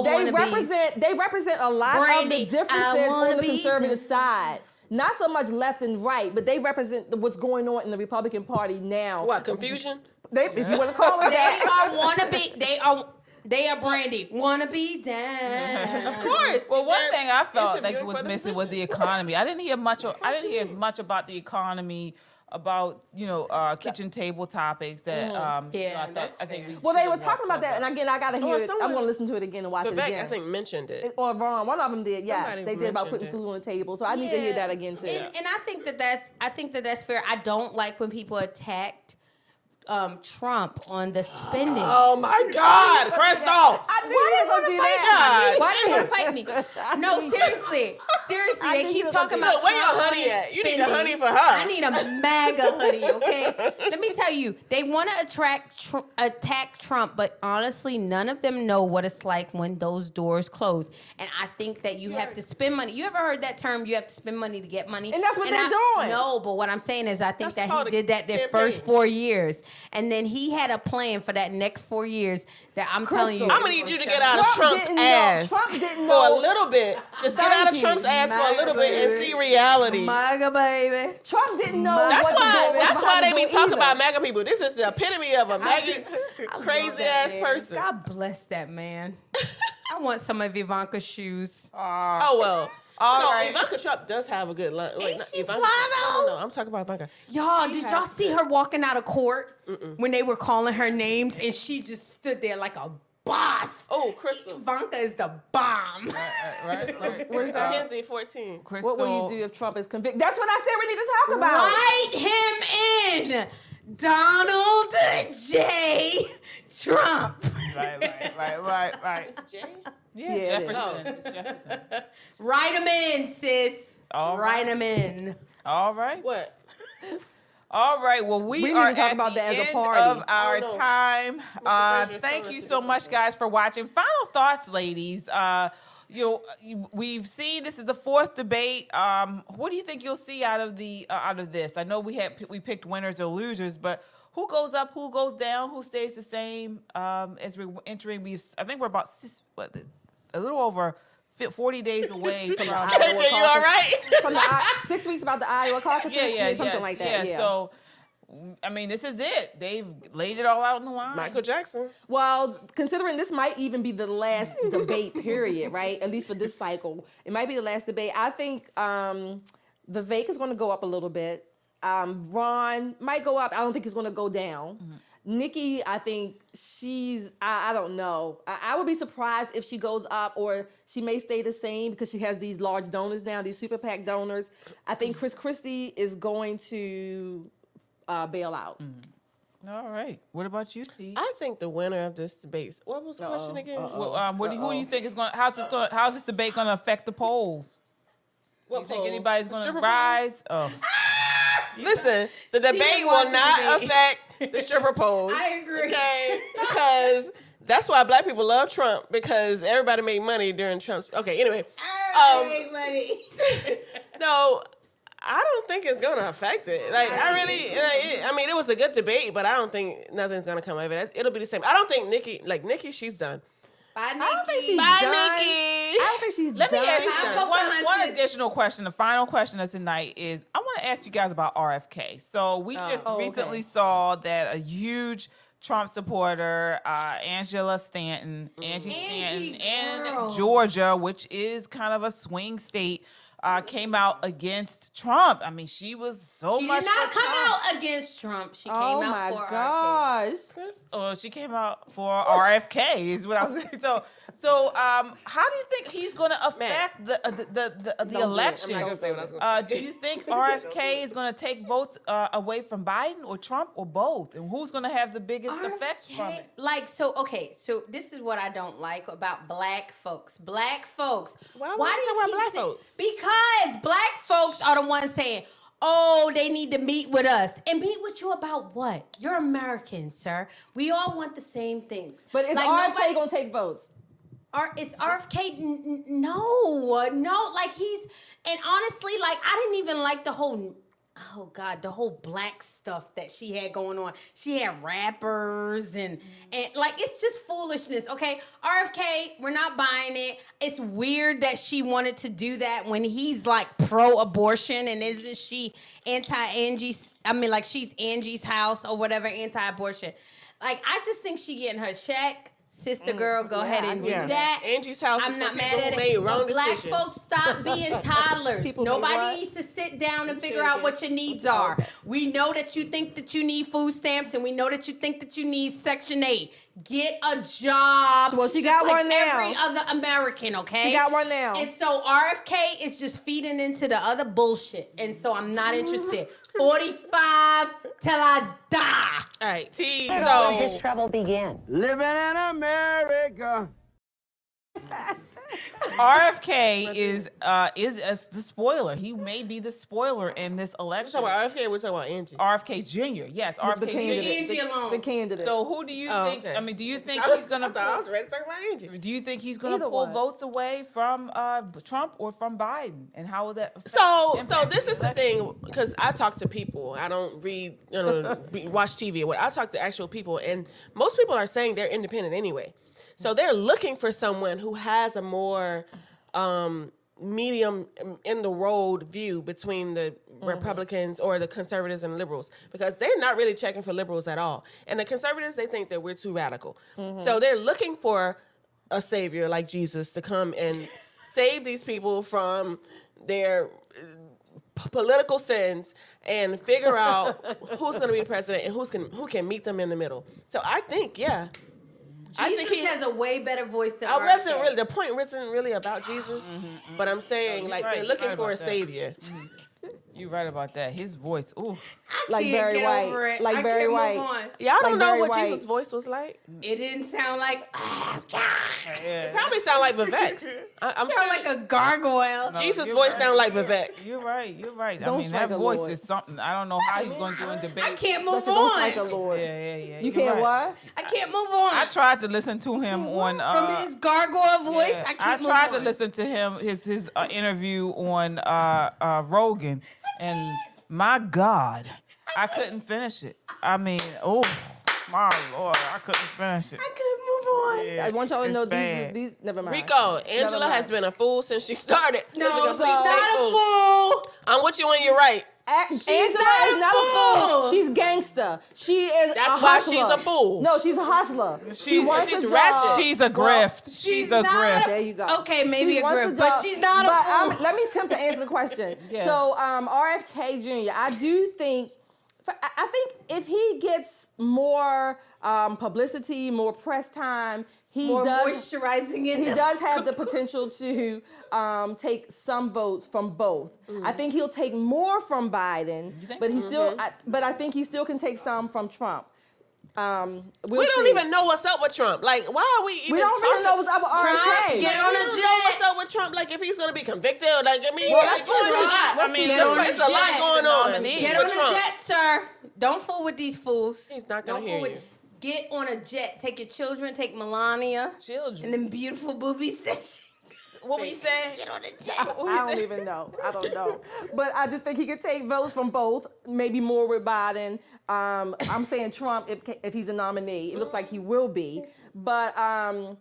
D: they
E: wannabes.
D: represent they represent a lot
E: Brandy,
D: of the differences on the conservative side. Not so much left and right, but they represent what's going on in the Republican Party now.
B: What confusion?
D: They, if you want to call it
E: They
D: that.
E: are wannabe. They are. They are Brandy. Wanna be down.
B: Of course.
A: Well, one
B: They're
A: thing I felt like was
B: for the
A: missing was the economy. I didn't hear much. Of, I didn't hear as much about the economy, about you know uh, kitchen table topics that
D: Mhm.
A: um, you know,
D: Yeah,
A: I, thought, I think. We
D: Well, they were talking about that,
A: covered.
D: and again, I gotta
B: Oh,
D: hear it. I'm gonna listen to it again and watch
B: Vivek,
D: it again.
B: I think mentioned it.
D: or Ron, one of them did. Yes,
B: Somebody
D: they did about putting
B: it.
D: food on the table. So I need to hear that again too.
E: And, and I think that that's I think that that's fair. I don't like when people attacked um, Trump on the spending.
B: Oh my God, Crystal!
E: I
D: knew you were gonna do that.
E: Why do you want to fight me? (laughs) No, seriously, seriously,
B: I
E: they keep talking about
B: do. Look, where your
E: Trump
B: honey at? You need a
E: spending.
B: honey for her.
E: I need a MAGA hoodie. Okay, (laughs) let me tell you, they want to attract tr- attack Trump, but honestly, none of them know what it's like when those doors close. And I think that you have to spend money. You ever heard that term? You have to spend money to get money,
D: And that's what they're
E: I-
D: doing.
E: No, but what I'm saying is, I think
B: That's
E: that he did that the
B: campaign.
E: first four years, and then he had a plan for that next four years. That I'm telling you,
B: I'm gonna need you to get out of
D: Trump
B: Trump's
D: didn't know-
B: ass
D: Trump didn't
B: for a little bit. Just get out of Trump's
D: you.
B: ass for a little
E: MAGA
B: bit and see reality.
E: MAGA baby.
D: Trump didn't know.
E: That's
B: That's
D: what
B: why.
D: door
B: That's why they
D: the
B: be talking
D: either.
B: about MAGA people. This is the epitome of a MAGA crazy
E: that
B: ass
E: man.
B: person.
E: God bless that man. I want some of Ivanka's shoes.
B: Oh well.
A: All
B: so
E: right.
B: Ivanka Trump does have a good line. Wait,
E: Ain't
B: not
E: she
B: Ivanka.
E: fly,
B: No, no,
E: though?
B: no, I'm talking about Ivanka.
E: Y'all,
B: She
E: did y'all see
B: good-
E: her walking out of court when they were calling her names and she just stood there like a boss?
B: Oh, Crystal.
E: Ivanka is the bomb.
A: right, so, (laughs)
D: What is that?
B: Uh, Mackenzie 14.
D: What will you do if Trump is convicted? That's what I said we need to talk about.
E: Write him in. Donald J. Trump.
A: Right, right, right, right, right.
B: It's Jay?
A: Yeah,
D: Yeah.
A: Jefferson. It's Jefferson. (laughs)
E: Write them in, sis.
A: All
E: Write them in.
A: All right.
B: What? (laughs)
A: All right. Well, we,
D: We need
A: are
D: to talk
A: at
D: about
A: the
D: that as a
A: end
D: party.
A: of our
B: Oh, no.
A: time. Uh, thank
B: telling
A: you so much,
B: something.
A: guys, for watching. Final thoughts, ladies. Uh, you know, we've seen this is the fourth debate. Um, what do you think you'll see out of the uh, out of this? I know we had we picked winners or losers, but who goes up, who goes down, who stays the same um, as we're entering? We've I think we're about six, what, a little over forty days away from (laughs) our
B: KJ, you all right? (laughs)
D: From the I- (laughs) six weeks about the Iowa caucus,
A: yeah, yeah,
D: something
A: yes,
D: like that.
A: Yeah, so I mean, this is it. They've laid it all out on the line.
B: Michael Jackson.
D: Well, considering this might even be the last debate, period, right? At least for this cycle, it might be the last debate. I think um, Vivek is going to go up a little bit. Um, Ron might go up. I don't think he's going to go down. Nikki, I think she's. I, I don't know. I, I would be surprised if she goes up, or she may stay the same because she has these large donors now, these super PAC donors. I think Chris Christie is going to uh, bail out.
A: All right. What about you, Steve?
B: I think the winner of this debate. What was the question again?
A: Well, um, what do who do you think is going? to How's this going? How's this debate going to affect the polls?
B: What
A: you think anybody's going to
B: stripper
A: rise? Oh,
B: Listen, the debate will not
E: debate.
B: affect the (laughs) stripper polls.
E: I agree.
B: Okay, because that's why black people love Trump because everybody made money during Trump's. Okay, anyway, um,
E: Hey, buddy. (laughs)
B: no, I don't think it's gonna affect it. Like I really, like, it- I mean, it was a good debate, but I don't think nothing's gonna come of it. It'll be the same. I don't think Nikki, like Nikki, she's done.
E: Bye, Nikki.
D: I don't think she's
B: Bye,
D: done.
B: Nikki.
D: I don't think she's
A: let me ask you
E: I'm
A: one, one additional question. The final question of tonight is: I want to ask you guys about RFK. So we
B: Oh.
A: just
D: Oh, okay.
A: recently saw that a huge Trump supporter, uh, Angela Stanton, Angie
E: Angie,
A: Stanton,
E: girl.
A: in Georgia, which is kind of a swing state, uh, came out against Trump. I mean, she was so
E: She
A: much.
E: did not
A: for
E: come
A: Trump.
E: out against Trump. She came
D: Oh
E: out
D: my
E: for RFK.
D: gosh.
A: Oh, she came out for RFK is what I was saying. So, so um, how do you think he's going to affect the uh, the the, the, the
B: Don't do it.
A: election?
B: I'm not gonna say what I was gonna
A: Uh,
B: say.
A: do you think (laughs) RFK is going to take votes uh, away from Biden or Trump or both? And who's going to have the biggest effect from it?
E: Like so, okay. So this is what I don't like about black folks. Black folks.
B: Why would
E: Why
B: you
E: do
B: talk
E: you
B: about black
E: saying-
B: folks?
E: Because black folks are the ones saying, "Oh, they need to meet with us and meet with you about what? You're American, sir. We all want the same things."
D: But is
E: Like,
D: RFK
E: nobody-
D: going to take votes?
E: R- it's RFK. N- no, no. Like he's and honestly, like I didn't even like the whole. Oh God, the whole black stuff that she had going on. She had rappers and mm-hmm. and like it's just foolishness. Okay, RFK, we're not buying it. It's weird that she wanted to do that when he's like pro-abortion and isn't she anti-Angie's? I mean, like she's Angie's house or whatever, anti-abortion. Like I just think she getting her check. Sister mm, girl, go ahead and do
B: Yeah.
E: that.
B: Angie's house
E: I'm
B: is
E: not mad at
B: who
E: it.
B: wrong
E: black
B: decisions.
E: folks stop being (laughs) toddlers.
D: People?
E: Nobody needs to sit down and figure out what your needs are. We know that you think that you need food stamps, and we know that you think that you need Section Eight. Get a job.
D: Well, she got
E: like
D: one now.
E: Every other American, okay?
D: She got one now.
E: And so RFK is just feeding into the other bullshit, and so I'm not interested. 45 till I die.
B: All right.
A: T.
Q: Where
B: So
Q: did his trouble began.
R: Living in America. (laughs)
A: RFK (laughs) is uh is uh, the spoiler. He may be the spoiler in this election.
B: talking about RFK. We're talking about Angie.
A: RFK Jr. Yes, RFK
D: the
A: Jr.
D: candidate.
E: Angie alone.
D: The candidate.
A: So who do you
B: Oh,
A: think?
B: okay.
A: I mean, do you think
B: I was-
A: he's gonna?
B: I thought I was ready to talk about Angie.
A: Do you think he's gonna
D: Either
A: pull
D: one.
A: votes away from uh, Trump or from Biden? And how will that? affect-
B: So, so
A: impact
B: this is the
A: election?
B: thing because I talk to people. I don't read, you know, (laughs) re- watch TV what. I talk to actual people, and most people are saying they're independent anyway. So they're looking for someone who has a more um, medium in the road view between the mm-hmm. Republicans or the conservatives and liberals because they're not really checking for liberals at all. And the conservatives, they think that we're too radical. Mm-hmm. So they're looking for a savior like Jesus to come and (laughs) save these people from their uh, p- political sins and figure out (laughs) who's going to be the president and who's can who can meet them in the middle. So I think, yeah, I think he
E: has a way better voice than
B: I wasn't really the point wasn't really about (sighs) Jesus, mm-hmm, mm-hmm. but I'm saying
A: you're
B: like
A: right,
B: they're looking
A: right
B: for a
A: that.
B: savior. Mm-hmm.
A: You're right about that. His voice. Ooh.
D: Like
E: can't
D: Barry
E: get
D: White.
E: over it.
D: Like
E: I
D: Barry
E: can't move
D: White.
E: on.
B: Y'all
D: Like
B: don't know
D: Barry
B: what
D: White.
B: Jesus' voice was like.
E: It didn't sound like
B: It probably sound like Vivek's. (laughs) I, I'm
E: sound
B: sure
E: like a gargoyle.
B: Jesus' voice
A: right.
B: sound like Vivek.
A: You're right. You're right.
D: Don't
A: I mean, that voice
D: Lord.
A: is something. I don't know how he's going to do in debate.
E: I can't move
D: Listen,
E: on.
D: strike a Lord.
A: Yeah, yeah, yeah.
D: You
A: you're
D: can't
A: right.
D: what?
E: I can't move on.
A: I tried to listen to him on. Uh,
E: From his gargoyle voice,
A: yeah,
E: I can't move
A: tried
E: on.
A: to listen to him his his uh, interview on uh, uh, Rogan, and my God, I couldn't finish it. I mean, oh my Lord, I couldn't finish it.
E: I couldn't move on.
A: Yeah,
D: I want y'all to know these,
A: bad.
D: these. Never mind.
B: Rico, Angela
D: Never
B: has been a fool since she started.
E: No, she's not
B: stay
E: a
B: fool.
E: fool.
B: I'm with you when you're right.
D: A-
E: She's
D: Angela
E: not
D: is
E: a
D: not a
E: fool.
D: fool. She's gangster. She is.
B: That's
D: a
B: why
D: hustler.
B: she's a fool.
D: No, she's a hustler. she
A: She's-
D: wants
B: she's
D: a
B: ratchet.
D: job.
A: She's a
D: Well,
A: grift. She's, a
E: not
A: grift.
D: There you go.
E: Okay, maybe
D: She
E: a
D: wants
E: grift,
D: the
E: but she's not a
D: But,
E: fool.
D: um, let me attempt to answer the question. (laughs)
A: Yes.
D: So, um, RFK Jr., I do think, for, I I think if he gets more um, publicity, more press time, he
E: More
D: does.
E: moisturizing in
D: He does have the (laughs) potential to um, take some votes from both. I think he'll take more from Biden, but he still. I, but I think he still can take some from Trump. Um, we'll
B: we don't
D: see.
B: even know what's up with Trump. Like, why are we even
D: We don't really
B: talking-
D: know what's up with
E: Trump,
D: RFK.
E: get on
B: we
E: a
B: don't know
E: jet.
B: what's up with Trump? Like, if he's gonna be convicted, like, I mean,
D: Well,
B: like,
D: let's
B: it's
D: keep
B: a lot.
A: I mean,
E: Get
A: that's
E: on
A: right.
E: a
B: It's lot
E: jet.
B: going on.
E: Get on
B: Trump.
E: a jet, sir. Don't fool with these fools.
B: He's not gonna
E: Don't
B: hear
E: fool
B: you.
E: with. Get on a jet. Take your children. Take Melania
A: Children.
E: and then beautiful boobies. That she-
A: what were you saying?
E: Get on a (laughs) jet.
D: I don't even know. I don't know. (laughs) But I just think he could take votes from both, maybe more with Biden. Um, I'm saying Trump if, if he's a nominee. It looks like he will be. But um,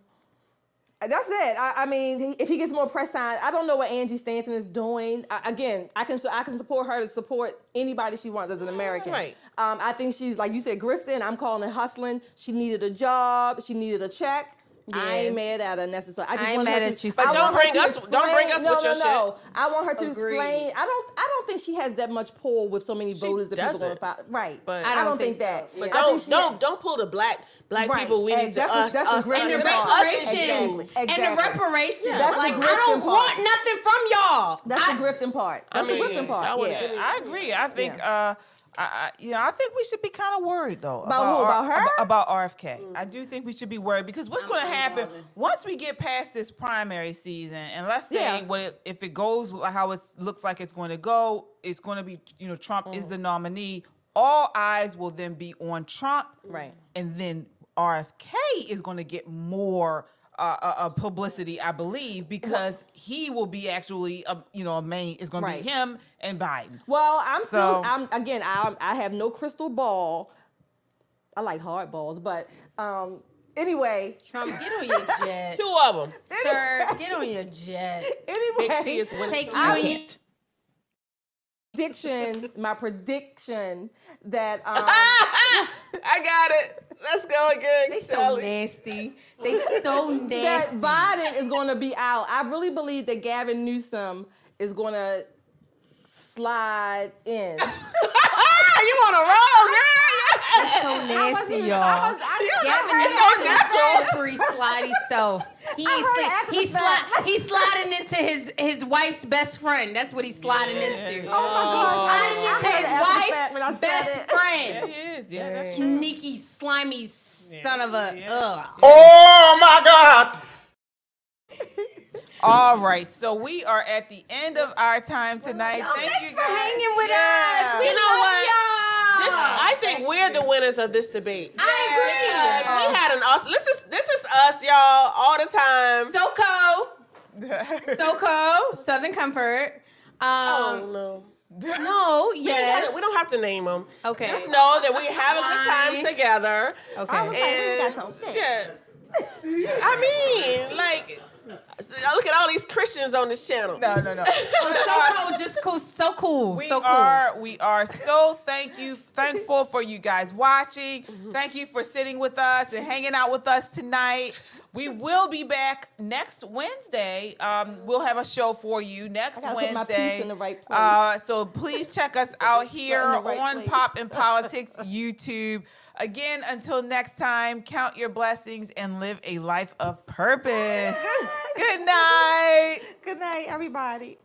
D: that's it. I, I mean, if he gets more press time, I don't know what Angie Stanton is doing. I, again, I can I can support her to support anybody she wants as an American.
B: Right.
D: Um, I think she's like you said, grifting. I'm calling it hustling. She needed a job. She needed a check. I ain't mad at her necessarily. I just
E: I ain't
D: want
E: mad
D: her to,
E: at you,
D: I
B: don't
D: want
B: bring
D: to
B: us- don't bring us
D: no,
B: with
D: no,
B: your
D: no. I want her to
E: Agreed.
D: explain. I don't. I don't think she has that much pull with so many voters that people
B: doesn't.
D: going to Right.
B: But-
D: I
E: I
D: don't,
E: don't
D: think,
E: think
D: that.
E: so.
B: But
D: I
B: don't don't
D: has-
B: don't pull the black black
D: Right.
B: people. We
D: And
B: need to
D: that's the-
B: us
D: that's the
B: us
D: grifting
E: And the
D: part.
B: It ain't us, it's
E: reparations. And the
D: Exactly.
E: reparations.
D: That's
E: like, I don't want nothing from y'all.
D: That's the grifting part. That's the grifting part.
B: I
D: Yeah.
A: I agree. I think, uh, I, I, you know, I think we should be kind of worried though
D: About who?
A: R-
D: About her?
A: About RFK. I do think we should be worried because what's going to happen once we get past this primary season, and let's say
D: Yeah.
A: what it, if it goes how it looks like it's going to go, it's going to be, you know, Trump is mm. the nominee. All eyes will then be on Trump,
D: Right.
A: and then RFK is going to get more uh, publicity, I believe, because he will be actually, a, you know, a main. It's going
D: Right.
A: to be him and Biden.
D: Well, I'm still.
A: So-
D: I'm again. I I have no crystal ball. I like hard balls, but um. Anyway,
E: Trump, get on your (laughs) jet.
B: Two of them.
E: Sir, get on your jet. (laughs)
D: anyway,
B: Big T is winning.
E: Take you
D: I-
E: your
D: prediction, my prediction that (laughs) um,
B: I got it. Let's go again.
E: They so nasty. They so (laughs) nasty.
D: that Biden is going to be out. I really believe that Gavin Newsom is going to slide in. (laughs)
B: you on a roll, girl.
E: That's so nasty,
D: even-
E: y'all.
D: I was- I-
E: Gavin
B: It's
E: Newsom
B: so natural.
E: slippery, slidey self. (laughs) He
D: I
E: ain't
D: heard
E: sli-
D: after
E: he's sli- he's sliding into his his wife's best friend. That's what he's sliding into.
D: Oh my God.
E: Sliding into his
D: after the fact when I
E: wife's best
D: it.
A: Yeah,
E: friend.
A: he is. Yeah, that's true.
E: Sneaky, slimy son of a ugh.
R: Oh my God!
A: All right, so we are at the end of our time tonight. Thank
E: Thanks
A: you
E: for
A: guys.
E: hanging with
A: Yeah.
E: us. We
B: You know
E: love
B: what?
E: y'all.
B: This, I think we're the winners of this debate.
E: I agree.
B: Because we had an awesome. This is this is us, y'all, all the time.
E: SoCo, (laughs) SoCo, Southern Comfort.
B: oh
E: Um,
B: no.
E: no,
B: We,
E: yes.
B: gotta- we don't have to name them.
E: Okay.
B: Just know that we have a good time together.
E: Okay. I was like,
B: And, yeah. I mean, like, look at all these Christians on this channel.
A: No, no, no. (laughs)
E: so cool, just cool, so cool,
A: We
E: so cool.
A: are we are so thank you thankful for you guys watching.
E: Mm-hmm.
A: Thank you for sitting with us and hanging out with us tonight. We will be back next Wednesday. Um, we'll have a show for you next
D: I gotta put my
A: Wednesday.
D: piece in the right place.
A: Uh, so please check us out here
D: right
A: on
D: place.
A: Pop and Politics (laughs) YouTube. Again, until next time, count your blessings and live a life of purpose. Good night.
D: Good night, everybody.